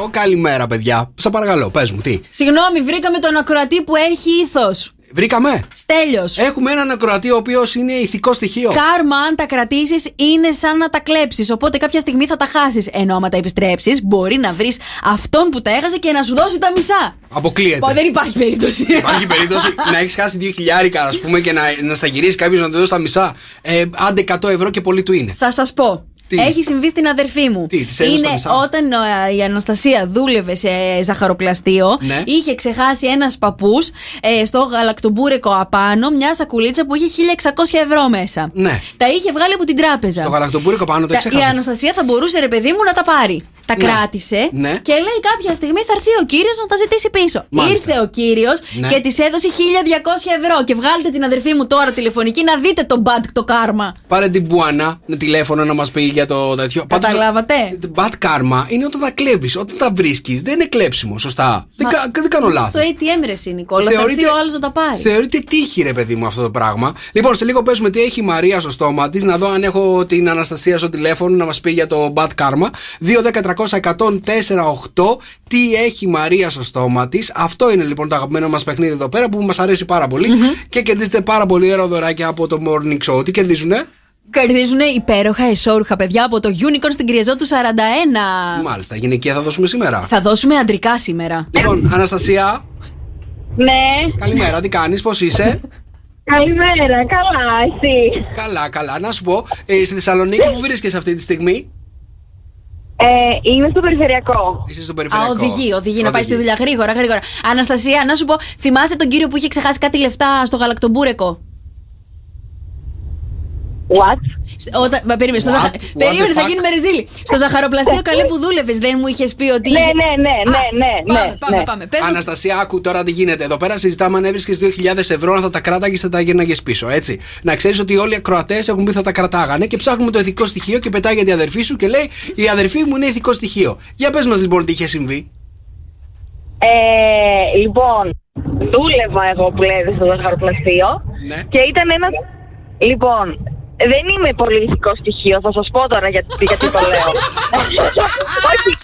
αυτό. Καλημέρα, παιδιά. Σα παρακαλώ, πες μου, τι; Συγγνώμη, βρήκαμε τον ακροατή που έχει ήθος. Βρήκαμε. Στέλιος. Έχουμε έναν ακροατή ο οποίος είναι ηθικό στοιχείο. Κάρμα, αν τα κρατήσεις, είναι σαν να τα κλέψεις. Οπότε κάποια στιγμή θα τα χάσεις. Ενώ άμα τα επιστρέψεις, μπορεί να βρεις αυτόν που τα έχασε και να σου δώσει τα μισά. Αποκλείεται. Πω, δεν υπάρχει περίπτωση. Υπάρχει περίπτωση να έχεις χάσει 2 χιλιάρικα, ας πούμε, και να, να στα γυρίσεις κάποιος να του δώσει τα μισά. Ε, άντε 100 ευρώ και πολύ του είναι. Θα σας πω. Τι; Έχει συμβεί στην αδερφή μου. Τι, της έδωσε τα Είναι μισά; όταν ε, η Αναστασία δούλευε σε ζαχαροπλαστείο, Ναι. είχε ξεχάσει ένας παππούς στο γαλακτομπούρεκο απάνω μια σακουλίτσα που είχε 1600 ευρώ μέσα. Ναι. Τα είχε βγάλει από την τράπεζα. Στο γαλακτομπούρικο πάνω το Τα- η έξεχασα. Αναστασία θα μπορούσε, ρε παιδί μου, να τα πάρει. Τα Ναι. κράτησε Ναι. και λέει κάποια στιγμή θα έρθει ο κύριος να τα ζητήσει πίσω. Μάλιστα. Ήρθε ο κύριος Ναι. και της έδωσε 1200 ευρώ. Και βγάλτε την αδερφή μου τώρα τηλεφωνική να δείτε το bad το κάρμα. Πάρε την Μπουανά με τηλέφωνο να μας πει για το τέτοιο. Καταλάβατε; Bad karma είναι όταν τα κλέβεις. Όταν τα βρίσκεις, δεν είναι κλέψιμο, σωστά. Δεν, Μα- κα- δεν κάνω λάθος. Στο ATM ρε εσύ, Νικόλα. Θα έρθει ο άλλος να τα πάρει. Θεωρείται τύχη, ρε παιδί μου, αυτό το πράγμα. Λοιπόν, σε λίγο παίζουμε τι έχει η Μαρία στο στόμα της. Να δω αν έχω την Αναστασία στο τηλέφωνο να μας πει για το bad karma. 2-10-300-104-8. Τι έχει η Μαρία στο στόμα της. Αυτό είναι λοιπόν το αγαπημένο μας παιχνίδι εδώ πέρα που μας αρέσει πάρα πολύ. Και κερδίζετε πάρα πολύ ωραία δωράκια από το morning show. Τι κερδίζουνε; Κερδίζουν υπέροχα εσόρουχα παιδιά από το Unicorn στην Κρυεζό του 41. Μάλιστα, γυναικεία θα δώσουμε σήμερα. Θα δώσουμε αντρικά σήμερα. Λοιπόν, Αναστασία, Ναι, καλημέρα, τι κάνεις, πώς είσαι; καλημέρα, καλά, εσύ. καλά, καλά. Να σου πω, ε, στη Θεσσαλονίκη που βρίσκεσαι αυτή τη στιγμή; Ε, είμαι στο περιφερειακό. Είσαι στο Α, περιφερειακό. οδηγεί, οδηγεί να πάει στη Οδηγεί. δουλειά γρήγορα, γρήγορα. Αναστασία, να σου πω, θυμάσαι τον κύριο που είχε ξεχάσει κάτι λεφτά στο γαλακτομπούρεκο; What? Όταν, μα, περίμενε, στο What? ζαχα... What περίμενε, the θα fuck? γίνουμε ρεζίλι. Στο ζαχαροπλαστείο καλέ που δούλευες, δεν μου είχες πει ότι. Ναι, είχε- ναι, ναι, ναι, ναι, Πάμε, ναι, πάμε, ναι. πάμε. Πες μας- Αναστασία, άκου τώρα τι γίνεται. Εδώ πέρα συζητάμε αν έβρισκες 2.000 ευρώ, αν θα τα κράταγες θα τα γύρναγε πίσω. Έτσι. Να ξέρεις ότι όλοι οι ακροατές έχουν πει θα τα κρατάγανε και ψάχνουμε το ηθικό στοιχείο και πετάει για τη αδερφή σου και λέει Η αδερφή μου είναι ηθικό στοιχείο. Για πες μας λοιπόν τι είχε συμβεί. Ε, λοιπόν, δούλευα εγώ που λέτε στο ζαχαροπλαστείο Ναι. και ήταν ένα. Λοιπόν, δεν είμαι πολύ ηθικό στοιχείο, θα σας πω τώρα γιατί, γιατί το λέω. Όχι. [LAUGHS]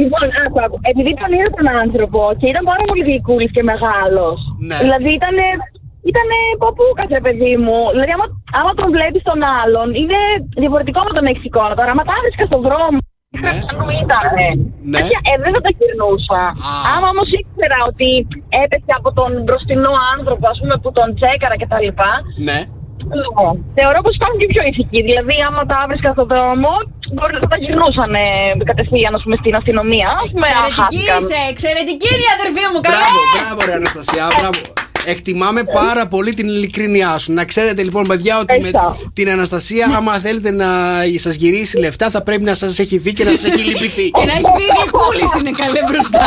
Λοιπόν, άκου, άκου. επειδή τον είδα τον άνθρωπο και ήταν πάρα πολύ γλυκούλης και μεγάλος. Ναι. Δηλαδή ήταν. Ήταν παππούκας, ρε παιδί μου. Δηλαδή, άμα, άμα τον βλέπεις τον άλλον, είναι διαφορετικό με τον έχεις εικόνα. Τώρα, άμα τα βρίσκα στον δρόμο, Ναι. Σαν ήταν. Ναι. Ε, δεν θα τα γυρνούσα. Α. Άμα όμως ήξερα ότι έπεσε από τον μπροστινό άνθρωπο, ας πούμε, που τον τσέκαρα κτλ. Ναι. Ναι. Θεωρώ πως υπάρχουν και πιο ηθικοί. Δηλαδή, άμα τα βρίσκα στον δρόμο, μπορεί να τα γυρνούσαν ε, κατευθείαν ας πούμε, στην αστυνομία. Α πούμε, αν Εξαιρετική χάθηκαν. είσαι, εξαιρετική είναι η αδερφή μου, καλέ! Μπράβο, μπράβο, ρε Αναστασία, μπράβο. Εκτιμάμε πάρα πολύ την ειλικρίνειά σου. Να ξέρετε λοιπόν, παιδιά, ότι με Ευχαριστώ. την Αναστασία, άμα θέλετε να σας γυρίσει λεφτά, θα πρέπει να σας έχει δει και να σας έχει λυπηθεί. Και να έχει πει γλυκούλη είναι καλέ μπροστά.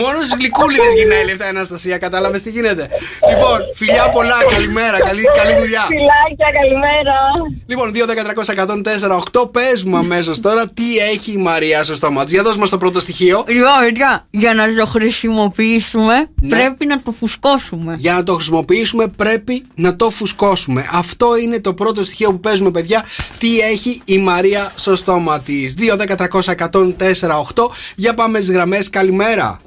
Μόνος στου γλυκούλιδες γυρνάει λεφτά η Αναστασία, κατάλαβες τι γίνεται. Λοιπόν, φιλιά πολλά, καλημέρα, καλή, καλή δουλειά. Φιλάκια, καλημέρα. Λοιπόν, 2, 10, 300, 104, 8, πε μου αμέσως τώρα τι έχει η Μαρία στο στόμα της; Για δώσ' μας το πρώτο στοιχείο. Λοιπόν, παιδιά, για να το χρησιμοποιήσουμε Ναι. πρέπει να το φουσκώσουμε. Για να το χρησιμοποιήσουμε πρέπει να το φουσκώσουμε. Αυτό είναι το πρώτο στοιχείο που παίζουμε, παιδιά. Τι έχει η Μαρία στο στόμα της; 2, 10, 300, 104, 8. Για πάμε στις γραμμές. Καλημέρα.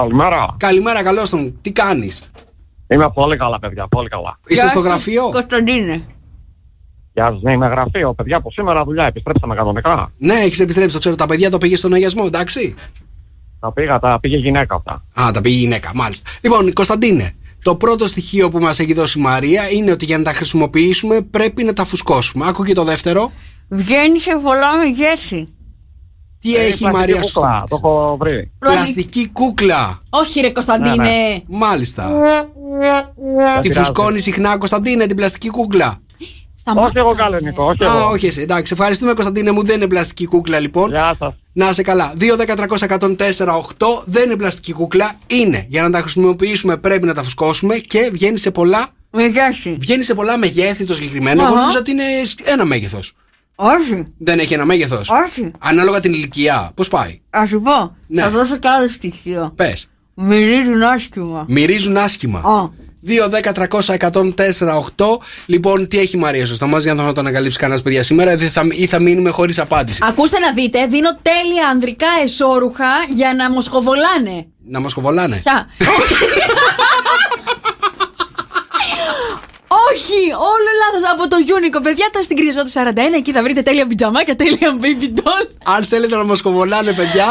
Καλημέρα. Καλημέρα, καλώς τον. Τι κάνεις; Είμαι πολύ καλά, παιδιά, πολύ καλά. Είσαι στο γραφείο; Κωνσταντίνε. Γεια σας, ναι, είμαι γραφείο, παιδιά, από σήμερα δουλειά επιστρέψαμε κανονικά. Ναι, έχεις επιστρέψει, το ξέρω. Τα παιδιά το πήγες στον αγιασμό, εντάξει; Τα πήγα, τα πήγε γυναίκα αυτά. Α, τα πήγε η γυναίκα, μάλιστα. Λοιπόν, Κωνσταντίνε, το πρώτο στοιχείο που μας έχει δώσει η Μαρία είναι ότι για να τα χρησιμοποιήσουμε πρέπει να τα φουσκώσουμε. Άκου και το δεύτερο. Βγαίνει σε πολλά μεγέθη. Τι Ε, έχει η πλαστική Μαρία στο κούκλα, στόμα Το της. έχω βρει. Πλαστική κούκλα. Όχι, ρε Κωνσταντίνε. Ναι, ναι. Μάλιστα. Δεν Τη πειράζει. φουσκώνει συχνά, Κωνσταντίνε, την πλαστική κούκλα. Όχι εγώ καλό, Νικό, όχι Α, εγώ. όχι εσύ. Εντάξει, ευχαριστούμε, Κωνσταντίνε μου. Δεν είναι πλαστική κούκλα, λοιπόν. Γεια σας. Να είσαι καλά. 2, 10, 300, 104, 8 δεν είναι πλαστική κούκλα. Είναι. Για να τα χρησιμοποιήσουμε πρέπει να τα φουσκώσουμε και βγαίνει σε πολλά. Μεγέθη. Βγαίνει σε πολλά μεγέθη το συγκεκριμένο. Εγώ Αχα. νόμιζα ότι είναι ένα μέγεθος. Όχι. Δεν έχει ένα μέγεθος. Όχι. Ανάλογα την ηλικία. Πώς πάει; Α σου πω. Ναι. Θα δώσω κι άλλο στοιχείο. Πες. Μυρίζουν άσχημα. Μυρίζουν άσχημα. Α. 2-10-300-104-8. Λοιπόν, τι έχει η Μαρία στο στόμα για να το ανακαλύψει κανένας παιδιά σήμερα, ή θα, ή θα μείνουμε χωρίς απάντηση. Ακούστε να δείτε, δίνω τέλεια ανδρικά εσώρουχα για να μοσχοβολάνε. Να μα κοβολάνε. Ποια; [LAUGHS] Όχι, όλο λάθος από το Unico. Παιδιά, τα στην Κρυζό του 41. Εκεί θα βρείτε τέλεια πιτζαμάκια, τέλεια baby doll. Αν θέλετε να μας κοβολάνε, παιδιά,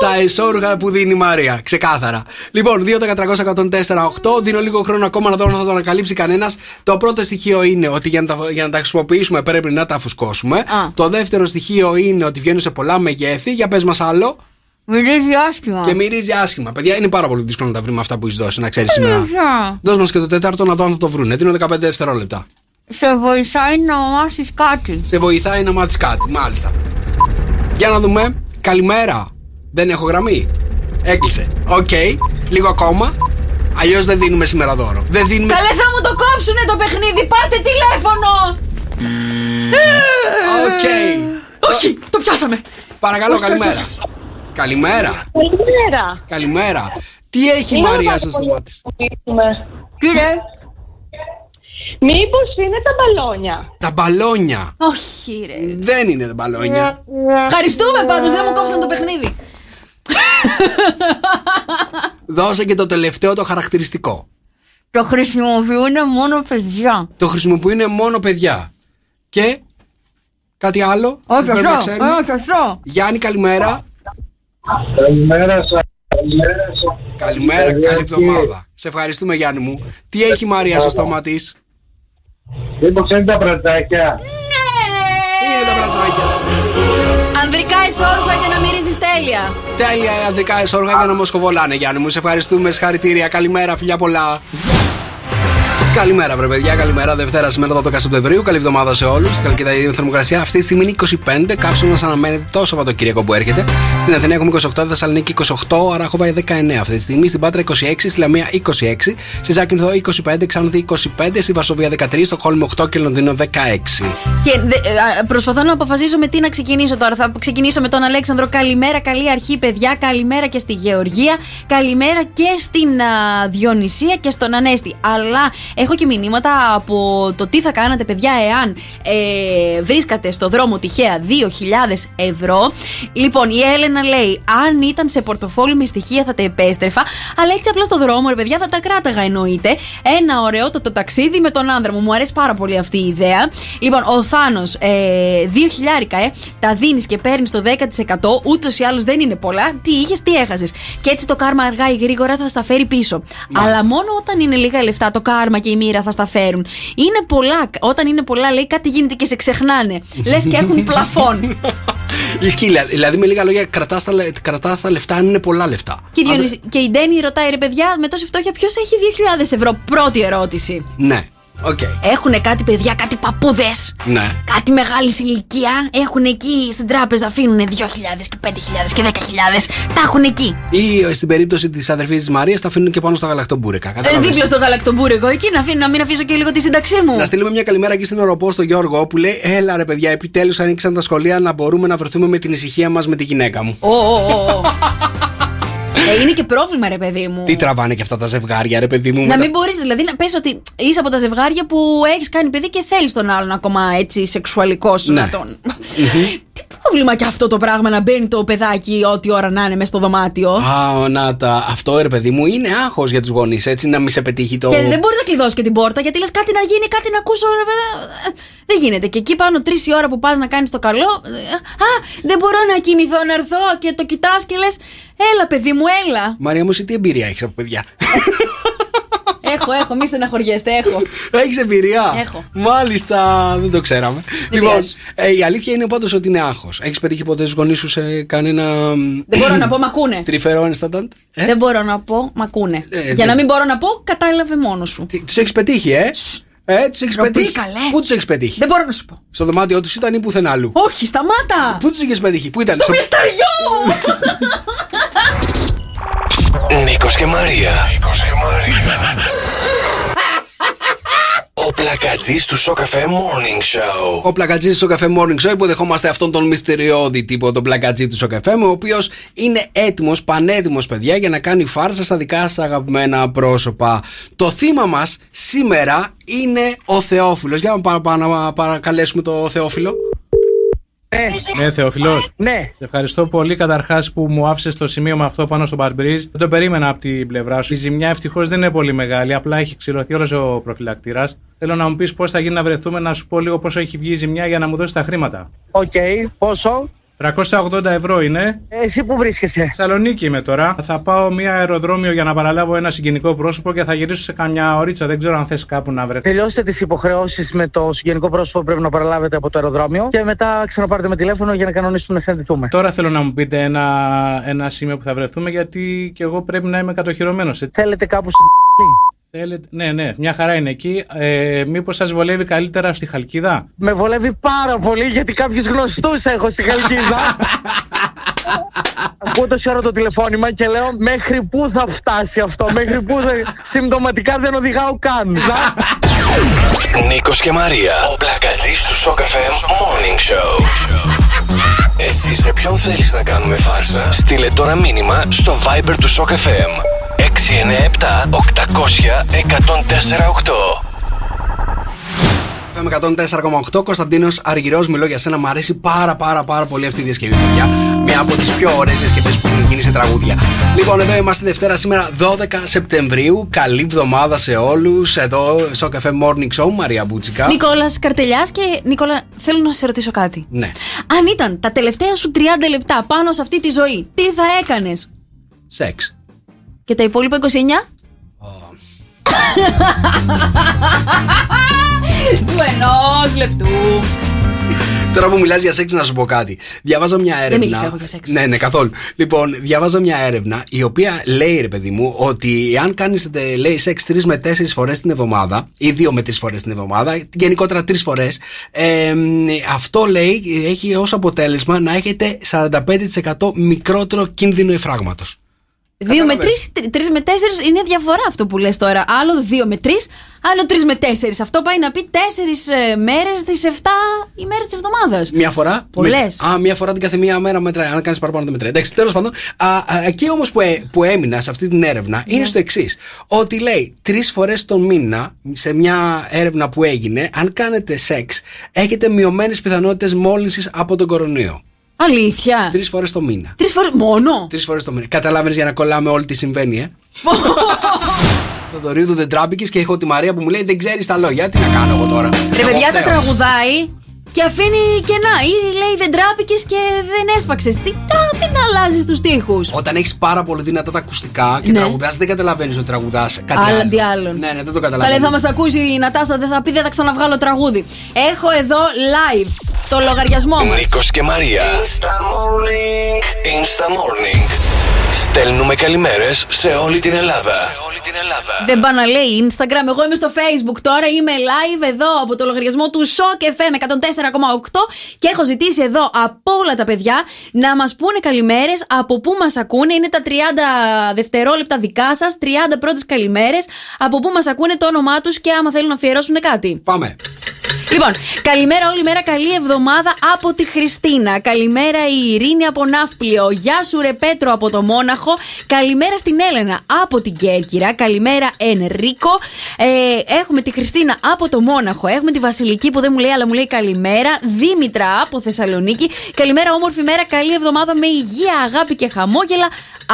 τα εσόρουχα που δίνει η Μαρία. Ξεκάθαρα. Λοιπόν, 2-10-300-104-8. Δίνω λίγο χρόνο ακόμα να δω αν θα το ανακαλύψει κανένας. Το πρώτο στοιχείο είναι ότι για να, τα, για να τα χρησιμοποιήσουμε πρέπει να τα φουσκώσουμε. Το δεύτερο στοιχείο είναι ότι βγαίνουν σε πολλά μεγέθη. Για πες μας άλλο. Μυρίζει άσχημα. Και μυρίζει άσχημα. Παιδιά, είναι πάρα πολύ δύσκολο να τα βρούμε αυτά που έχεις δώσει, να ξέρεις σήμερα. Μυρίζα. Δώσ' μας και το τέταρτο να δω αν θα το βρούνε. Δίνω 15 δευτερόλεπτα. Σε βοηθάει να μάθεις κάτι. Σε βοηθάει να μάθεις κάτι, μάλιστα. Για να δούμε. Καλημέρα. Δεν έχω γραμμή. Έκλεισε. Οκ. Λίγο ακόμα. Αλλιώς δεν δίνουμε σήμερα δώρο. Δεν δίνουμε. Καλέ, θα μου το κόψουνε το παιχνίδι. Πάρτε τηλέφωνο. Οκ. Όχι, το πιάσαμε. Παρακαλώ, Όχι, καλημέρα. όχι, όχι. Καλημέρα. Καλημέρα. Καλημέρα. Τι έχει η Είναι Μαρία πάρα στο πολύ στόμα της; να μιλήσουμε. Κύριε. Μήπως είναι τα μπαλόνια; Τα μπαλόνια. Όχι, ρε. Δεν είναι τα μπαλόνια. Ευχαριστούμε πάντως, δεν μου κόψαν το παιχνίδι. Δώσε και το τελευταίο το χαρακτηριστικό. Το χρησιμοποιούν μόνο παιδιά. Το χρησιμοποιούν μόνο παιδιά. Και κάτι άλλο. που Όχι, πρέπει να αυτό. ξέρουμε; Όχι, αυτό. Γιάννη, καλημέρα. Καλημέρα σας. Καλημέρα σας. Καλημέρα, καλή εβδομάδα. Σε ευχαριστούμε, Γιάννη μου. Τι έχει η Μαρία στο στόμα της; Μήπως είναι τα πρατσάκια. Είναι τα μπρατσάκια. Ανδρικά εσόρουχα για να μυρίζεις τέλεια. Τέλεια, ανδρικά εσόργα για να μας κοβολάνε, Γιάννη μου. Σε ευχαριστούμε, συγχαρητήρια. Καλημέρα, φιλιά πολλά. Καλημέρα, βρε παιδιά. Καλημέρα, Δευτέρα σήμερα 12 Σεπτεμβρίου. Καλή εβδομάδα σε όλους. Καλή και τα θερμοκρασία. Αυτή τη στιγμή είναι 25. Κάψιμο να αναμένεται το Σαββατοκύριακο που έρχεται. Στην Αθηνά έχουμε 28, Θεσσαλονίκη 28, Αράχοβα 19 αυτή τη στιγμή. Στην Πάτρα 26, στη Λαμία 26, στη Ζάκυνθο 25, Ξάνθη 25, στη Βασοβία 13, στο Κόλμη 8 και Λονδίνο 16. Και δε- ε, α, προσπαθώ να αποφασίσω με τι να ξεκινήσω τώρα. Θα ξεκινήσω με τον Αλέξανδρο. Καλημέρα, καλή αρχή, παιδιά. Καλημέρα και στη Γεωργία. Καλημέρα και στην α, Διονυσία και στον Ανέστη. Αλλά έχω και μηνύματα από το τι θα κάνατε, παιδιά, εάν ε, βρίσκατε στο δρόμο τυχαία 2.000 ευρώ. Λοιπόν, η Έλενα λέει: Αν ήταν σε πορτοφόλι με στοιχεία θα τα επέστρεφα. Αλλά έτσι απλά στο δρόμο, ρε παιδιά, θα τα κράταγα εννοείται. Ένα ωραιότατο ταξίδι με τον άνδρα μου. Μου αρέσει πάρα πολύ αυτή η ιδέα. Λοιπόν, ο Θάνος, ε, 2 χιλιάρικα, ε, τα δίνεις και παίρνεις το 10%. Ούτως ή άλλως δεν είναι πολλά. Τι είχες, τι έχασες. Και έτσι το κάρμα αργά ή γρήγορα θα στα φέρει πίσω. Αλλά μόνο όταν είναι λίγα λεφτά το κάρμα και η μοίρα θα στα φέρουν. Είναι πολλά. Όταν είναι πολλά, λέει κάτι γίνεται και σε ξεχνάνε. Λες και έχουν πλαφόν. [LAUGHS] Ισχύει, δηλαδή- δηλαδή με λίγα λόγια κρατάς τα, λε- κρατάς τα λεφτά αν είναι πολλά λεφτά. Και, η Διονύση- και η Ντένι ρωτάει, ρε παιδιά, με τόση φτώχεια, ποιος έχει 2.000 ευρώ; Πρώτη ερώτηση. Ναι, οκ. Έχουν κάτι παιδιά, κάτι παππούδες. Ναι. Κάτι μεγάλης ηλικίας. Έχουν εκεί στην τράπεζα, αφήνουν 2.000 και 5.000 και 10.000. Τα έχουν εκεί. Ή στην περίπτωση της αδερφής της Μαρίας τα αφήνουν και πάνω στα γαλακτομπούρικα. Ε, Κατάλαβες; δίπλα στο γαλακτομπούρεκο εκεί να, αφήνω, να μην αφήσω και λίγο τη σύνταξή μου. Να στείλουμε μια καλημέρα εκεί στην Οροπό στο Γιώργο που λέει: Έλα ρε παιδιά, επιτέλους ανοίξαν τα σχολεία να μπορούμε να βρεθούμε με την ησυχία μας με τη γυναίκα μου. Ω, ω, ω, ω. [LAUGHS] Ε, είναι και πρόβλημα, ρε παιδί μου. Τι τραβάνε και αυτά τα ζευγάρια, ρε παιδί μου. Να με μην τα- μπορείς, δηλαδή να πες ότι είσαι από τα ζευγάρια που έχεις κάνει παιδί και θέλεις τον άλλον ακόμα έτσι σεξουαλικός σου Ναι. να τον. [LAUGHS] Τι πρόβλημα και αυτό το πράγμα να μπαίνει το παιδάκι ό,τι ώρα να είναι μέσα στο δωμάτιο; Α, να τα. Αυτό ρε παιδί μου είναι άγχος για τους γονείς, έτσι να μην σε πετύχει το. Και δεν μπορείς να κλειδώσεις και την πόρτα γιατί λες κάτι να γίνει, κάτι να ακούσω. Ρε, παιδά. Ε, Δεν γίνεται. Και εκεί πάνω τρεις η ώρα που πας να κάνεις το καλό. ε, Α, δεν μπορώ να κοιμηθώ να έρθω και το κοιτάς και λες, Έλα, παιδί μου, έλα. Μαρία μου, σε τι εμπειρία έχεις από παιδιά; Έχω, έχω, μη στεναχωριέστε, έχω. Έχεις εμπειρία; Έχω. Μάλιστα, δεν το ξέραμε. Λοιπόν, ε, η αλήθεια είναι πάντως ότι είναι άγχος. Έχεις πετύχει ποτέ του γονείς σου σε κανένα. Δεν μπορώ να πω, μακούνε. Τρυφερό ενσταντάντ. Ε; Δεν μπορώ να πω, μακούνε. Ε, Για να μην μπορώ να πω, κατάλαβε μόνος σου. Τους έχεις πετύχει, ε; Ε, τους έχεις Ντροπή, πετύχει. καλέ. Πού τους έχεις πετύχει; Δεν μπορώ να σου πω. Στο δωμάτιό τους ήταν ή πουθενά αλλού; Όχι, σταμάτα! Πού τους είχες πετύχει, Πού ήταν; Στο μυσταριό! Νίκος και Μαρία. Πλακατζής του Sok FM Morning Show. Ο πλακατζής του Sok FM Morning Show υποδεχόμαστε αυτόν τον μυστηριώδη τύπο, τον πλακατζή του Sok FM, ο οποίος είναι έτοιμος, πανέτοιμος, παιδιά, για να κάνει φάρσα στα δικά σας αγαπημένα πρόσωπα. Το θύμα μας σήμερα είναι ο Θεόφιλος. Για να παρα- παρα- να παρακαλέσουμε το Θεόφιλο. Ναι, Θεοφιλό. Ναι. Σε ευχαριστώ πολύ καταρχάς που μου άφησες το σημείωμα αυτό πάνω στο παρμπρίζ. Δεν το περίμενα από την πλευρά σου. Η ζημιά ευτυχώς δεν είναι πολύ μεγάλη. Απλά έχει ξηλωθεί όλος ο προφυλακτήρας. Θέλω να μου πεις πώς θα γίνει να βρεθούμε να σου πω λίγο πόσο έχει βγει η ζημιά για να μου δώσεις τα χρήματα. Οκ, πόσο; 380 ευρώ είναι. Εσύ που βρίσκεσαι. Θεσσαλονίκη είμαι τώρα. Θα πάω μία αεροδρόμιο για να παραλάβω ένα συγγενικό πρόσωπο και θα γυρίσω σε καμιά ωρίτσα. Δεν ξέρω αν θες κάπου να βρεθείς. Τελειώστε τις υποχρεώσεις με το συγγενικό πρόσωπο που πρέπει να παραλάβετε από το αεροδρόμιο και μετά ξαναπάρτε με τηλέφωνο για να κανονίσουμε να συναντηθούμε. Τώρα θέλω να μου πείτε ένα, ένα σημείο που θα βρεθούμε γιατί και εγώ πρέπει να είμαι κατοχυρωμένος. Θέλετε κάπου στην [LAUGHS] Θέλετε... Ναι, ναι, μια χαρά είναι εκεί. Ε, Μήπως σας βολεύει καλύτερα στη Χαλκίδα; Με βολεύει πάρα πολύ γιατί κάποιους γνωστούς έχω στη Χαλκίδα. [LAUGHS] Ακούω τόση ώρα το τηλεφώνημα και λέω μέχρι πού θα φτάσει αυτό, μέχρι πού θα... Συμπτωματικά δεν οδηγάω καν. Νίκος και Μαρία. Ο πλακατζής του Σοκαφέ Morning Show. Εσύ σε ποιον θέλεις να κάνουμε φάρσα; Στείλε τώρα μήνυμα στο Viber του Σοκαφέ. 697 800 1048. FM 104,8 Κωνσταντίνος Αργυρός, μιλώ για σένα. Μ' αρέσει πάρα πάρα πάρα πολύ αυτή η διασκευή, παιδιά. Μια από τις πιο ωραίες διασκευές που έχουν γίνει σε τραγούδια. Λοιπόν, εδώ είμαστε Δευτέρα σήμερα 12 Σεπτεμβρίου. Καλή εβδομάδα σε όλους. Εδώ στο καφέ Morning Show, Μαρία Μπούτσικα. Νικόλας Καρτελιάς και Νικόλα, θέλω να σε ρωτήσω κάτι. Ναι. Αν ήταν τα τελευταία σου 30 λεπτά πάνω σε αυτή τη ζωή, τι θα έκανες; Σεξ. Και τα υπόλοιπα 29. Του ενός λεπτού. Τώρα που μιλάς για σεξ, να σου πω κάτι. Διαβάζω μια έρευνα. Δεν εγώ για σεξ. Ναι, ναι, καθόλου. Λοιπόν, διαβάζω μια έρευνα η οποία λέει, ρε παιδί μου, ότι αν κάνεις, ε, λέει, σεξ τρεις με τέσσερις φορές την εβδομάδα ή δύο με τρει φορές την εβδομάδα, γενικότερα τρεις φορές, ε, αυτό λέει έχει ως αποτέλεσμα να έχετε 45% μικρότερο κίνδυνο εφράγματος. Δύο με 3, 3 με τέσσερις είναι διαφορά αυτό που λες τώρα. Άλλο δύο με τρεις, άλλο τρεις με τέσσερις. Αυτό πάει να πει τέσσερις ε, μέρες τι εφτά ημέρε της εβδομάδας. Μια φορά. Πολλέ. Α, μια φορά την κάθε μία μέρα μετράει. Αν κάνεις παραπάνω δεν μετράει. Εντάξει, τέλος πάντων. Α, α, εκεί όμως που, ε, που έμεινας σε αυτή την έρευνα yeah. είναι στο εξής. Ότι λέει τρεις φορές τον μήνα σε μια έρευνα που έγινε, αν κάνετε σεξ, έχετε μειωμένες πιθανότητες μόλυνσης από τον κορονοϊό. Αλήθεια; Τρεις φορές το μήνα. Τρεις φορές μόνο; Τρεις φορές το μήνα. Καταλάβαινες για να κολλάμε όλοι τι συμβαίνει, ε; [LAUGHS] Το Δωρίδου δεν τράπηκες και έχω τη Μαρία που μου λέει δεν ξέρεις τα λόγια. Τι να κάνω εγώ τώρα. Ρε Εγώ παιδιά τα φταίω. τραγουδάει και αφήνει κενά. Ή λέει δεν τράπηκες και δεν έσπαξες. Τι τα, μην τα αλλάζεις τους τοίχου. Όταν έχεις πάρα πολύ δυνατά τα ακουστικά και Ναι. τραγουδάς, δεν καταλαβαίνεις ότι τραγουδάς κάτι Άλλα άλλο. αντί άλλων. Ναι, ναι, δεν το Καλέ, καταλαβαίνεις. θα μας ακούσει η Νατάσα, δεν θα πει, δεν θα ξαναβγάλω τραγούδι. Έχω εδώ live το λογαριασμό μας. Νίκος και Μαρία. Insta Morning. Insta Morning. Στέλνουμε καλημέρες σε όλη την Ελλάδα. Σε όλη την Ελλάδα. Δεν πάει να λέει Instagram. Εγώ είμαι στο Facebook τώρα. Είμαι live εδώ από το λογαριασμό του Shock FM 104,8 και έχω ζητήσει εδώ από όλα τα παιδιά να μας πούνε καλημέρες από πού μας ακούνε. Είναι τα 30 δευτερόλεπτα δικά σας, 30 πρώτες καλημέρες. Από πού μας ακούνε το όνομά τους και άμα θέλουν να αφιερώσουν κάτι. Πάμε. Λοιπόν, καλημέρα όλη μέρα, καλή εβδομάδα από τη Χριστίνα. Καλημέρα η Ειρήνη από Ναύπλιο. Γεια σου ρε Πέτρο από το Μόναχο. Καλημέρα στην Έλενα από την Κέρκυρα. Καλημέρα Ενρίκο. Ε, έχουμε τη Χριστίνα από το Μόναχο. Έχουμε τη Βασιλική που δεν μου λέει αλλά μου λέει καλημέρα. Δήμητρα από Θεσσαλονίκη. Καλημέρα όμορφη μέρα, καλή εβδομάδα με υγεία, αγάπη και χαμόγελα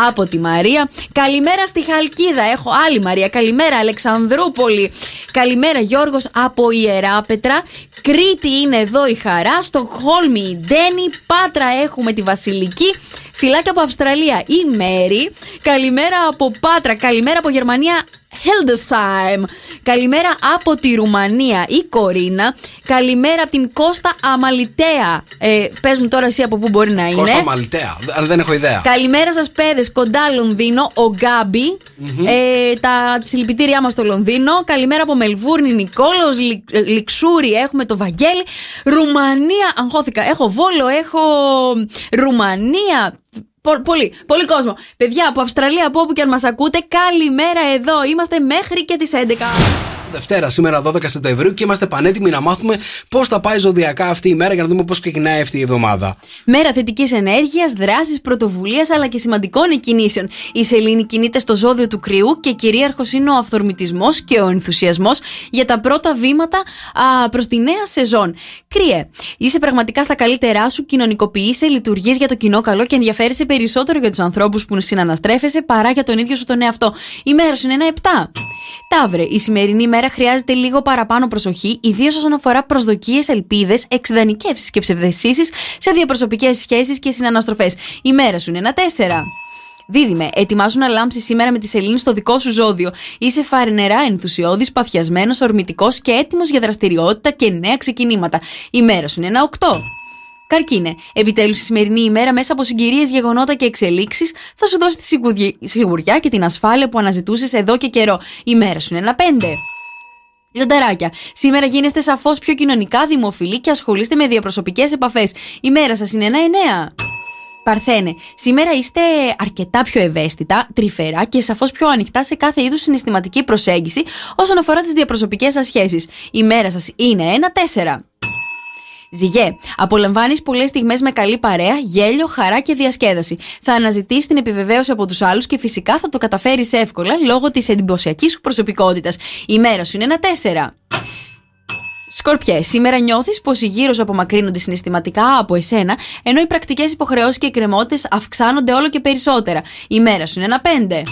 από τη Μαρία. Καλημέρα στη Χαλκίδα. Έχω άλλη Μαρία. Καλημέρα Αλεξανδρούπολη. Καλημέρα Γιώργος από Ιεράπετρα. Κρήτη είναι εδώ η Χαρά. Στοκχόλμη η Ντένι. Πάτρα έχουμε τη Βασιλική. Φιλάκια από Αυστραλία η Μέρη. Καλημέρα από Πάτρα. Καλημέρα από Γερμανία Hildesheim. Καλημέρα από τη Ρουμανία η Κορίνα. Καλημέρα από την Κώστα Αμαλιτέα. Ε, πες μου τώρα εσύ από πού μπορεί να είναι. Κώστα Μαλτέα. Αλλά δεν έχω ιδέα. Καλημέρα σας, παιδες. Κοντά Λονδίνο, ο γκαμπι Ε, τα συλληπιτήριά μας στο Λονδίνο. Καλημέρα από Μελβούρνη, Νικόλος, Λιξούρι, έχουμε το Βαγγέλη. Ρουμανία, αγχώθηκα. Έχω Βόλο, έχω Ρουμανία. Πο- Πολύ, πολύ κόσμο. Παιδιά από Αυστραλία, από όπου και αν μας ακούτε, καλημέρα εδώ. Είμαστε μέχρι και τις 11. Δευτέρα, σήμερα 12 Σεπτεμβρίου και είμαστε πανέτοιμοι να μάθουμε πώς θα πάει ζωδιακά αυτή η μέρα για να δούμε πώς ξεκινάει αυτή η εβδομάδα. Μέρα θετικής ενέργειας, δράση, πρωτοβουλία αλλά και σημαντικών εκκινήσεων. Η Σελήνη κινείται στο ζώδιο του κρυού και κυρίαρχος είναι ο αυθορμητισμός και ο ενθουσιασμός για τα πρώτα βήματα προς τη νέα σεζόν. Κρύε, είσαι πραγματικά στα καλύτερά σου, κοινωνικοποιείσαι, λειτουργείς για το κοινό καλό και ενδιαφέρεσαι περισσότερο για τους ανθρώπους που συναναστρέφεσαι παρά για τον ίδιο σου τον εαυτό. Η μέρα σου είναι ένα 7. Ταύρε, η σημερινή ημέρα χρειάζεται λίγο παραπάνω προσοχή, ιδίως όσον αφορά προσδοκίες, ελπίδες, εξειδανικεύσεις και ψευδεσίσει σε διαπροσωπικές σχέσεις και συναναστροφές. Η μέρα σου είναι ένα 4. Δίδυμε, ετοιμάζουν να λάμψει σήμερα με τη σελήνη στο δικό σου ζώδιο. Είσαι φαρνερά ενθουσιώδης, παθιασμένος, ορμητικός και έτοιμος για δραστηριότητα και νέα ξεκινήματα. Η μέρα σου είναι ένα 8. Καρκίνε, επιτέλους η σημερινή ημέρα μέσα από συγκυρίες, γεγονότα και εξελίξεις θα σου δώσει τη σιγουριά και την ασφάλεια που αναζητούσες εδώ και καιρό. Η μέρα σου είναι ένα 5. Λιονταράκια, σήμερα γίνεστε σαφώς πιο κοινωνικά δημοφιλή και ασχολείστε με διαπροσωπικές επαφές. Η μέρα σας είναι ένα 9. Παρθένε, σήμερα είστε αρκετά πιο ευαίσθητα, τρυφερά και σαφώς πιο ανοιχτά σε κάθε είδους συναισθηματική προσέγγιση όσον αφορά τις διαπροσωπικές σας σχέσεις. Η μέρα σας είναι ένα 4. Ζυγέ, απολαμβάνεις πολλές στιγμές με καλή παρέα, γέλιο, χαρά και διασκέδαση. Θα αναζητήσεις την επιβεβαίωση από τους άλλους και φυσικά θα το καταφέρεις εύκολα λόγω της εντυπωσιακής σου προσωπικότητας. Η μέρα σου είναι ένα 4. Σκορπιέ, σήμερα νιώθεις πως οι γύρω σου απομακρύνονται συναισθηματικά από εσένα, ενώ οι πρακτικές υποχρεώσεις και εκκρεμότητες αυξάνονται όλο και περισσότερα. Η μέρα σου είναι ένα 5.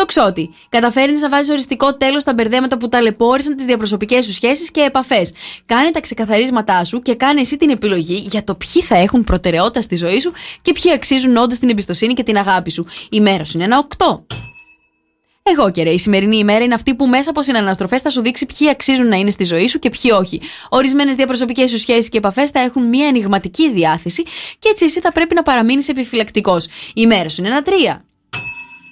Το ξότι. Καταφέρνεις να βάζεις οριστικό τέλος στα μπερδέματα που ταλαιπώρησαν τις διαπροσωπικές σου σχέσεις και επαφές. Κάνε τα ξεκαθαρίσματά σου και κάνε εσύ την επιλογή για το ποιοι θα έχουν προτεραιότητα στη ζωή σου και ποιοι αξίζουν όντως την εμπιστοσύνη και την αγάπη σου. Η μέρα σου είναι ένα 8. Εγώ και ρε, η σημερινή ημέρα είναι αυτή που μέσα από συναναστροφές θα σου δείξει ποιοι αξίζουν να είναι στη ζωή σου και ποιοι όχι. Ορισμένες διαπροσωπικές σου σχέσεις και επαφές θα έχουν μια ενηγματική διάθεση και έτσι εσύ θα πρέπει να παραμείνεις επιφυλακτικός. Η μέρα σου είναι ένα τρία.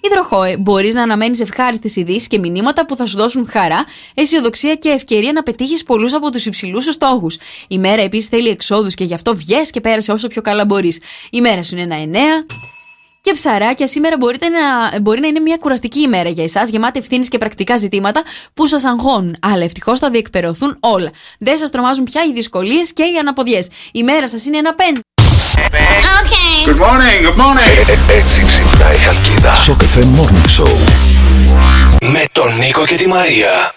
Υδροχόε, μπορείς να αναμένεις ευχάριστες ειδήσεις και μηνύματα που θα σου δώσουν χαρά, αισιοδοξία και ευκαιρία να πετύχεις πολλούς από τους υψηλούς σου στόχους. Η μέρα επίσης θέλει εξόδους και γι' αυτό βγες και πέρασε όσο πιο καλά μπορείς. Η μέρα σου είναι ένα εννέα. Και ψαράκια, σήμερα μπορείτε να, μπορεί να είναι μια κουραστική ημέρα για εσάς, γεμάτη ευθύνης και πρακτικά ζητήματα που σας αγχώνουν. Αλλά ευτυχώς θα διεκπαιρεωθούν όλα. Δεν σας τρομάζουν πια οι δυσκολίες και οι αναποδιές. Η μέρα σας είναι ένα πέντε. Good morning, good morning. Έτσι ξυπνάει η Χαλκίδα. Σοκ FM Morning Show. Με τον Νίκο και τη Μαρία.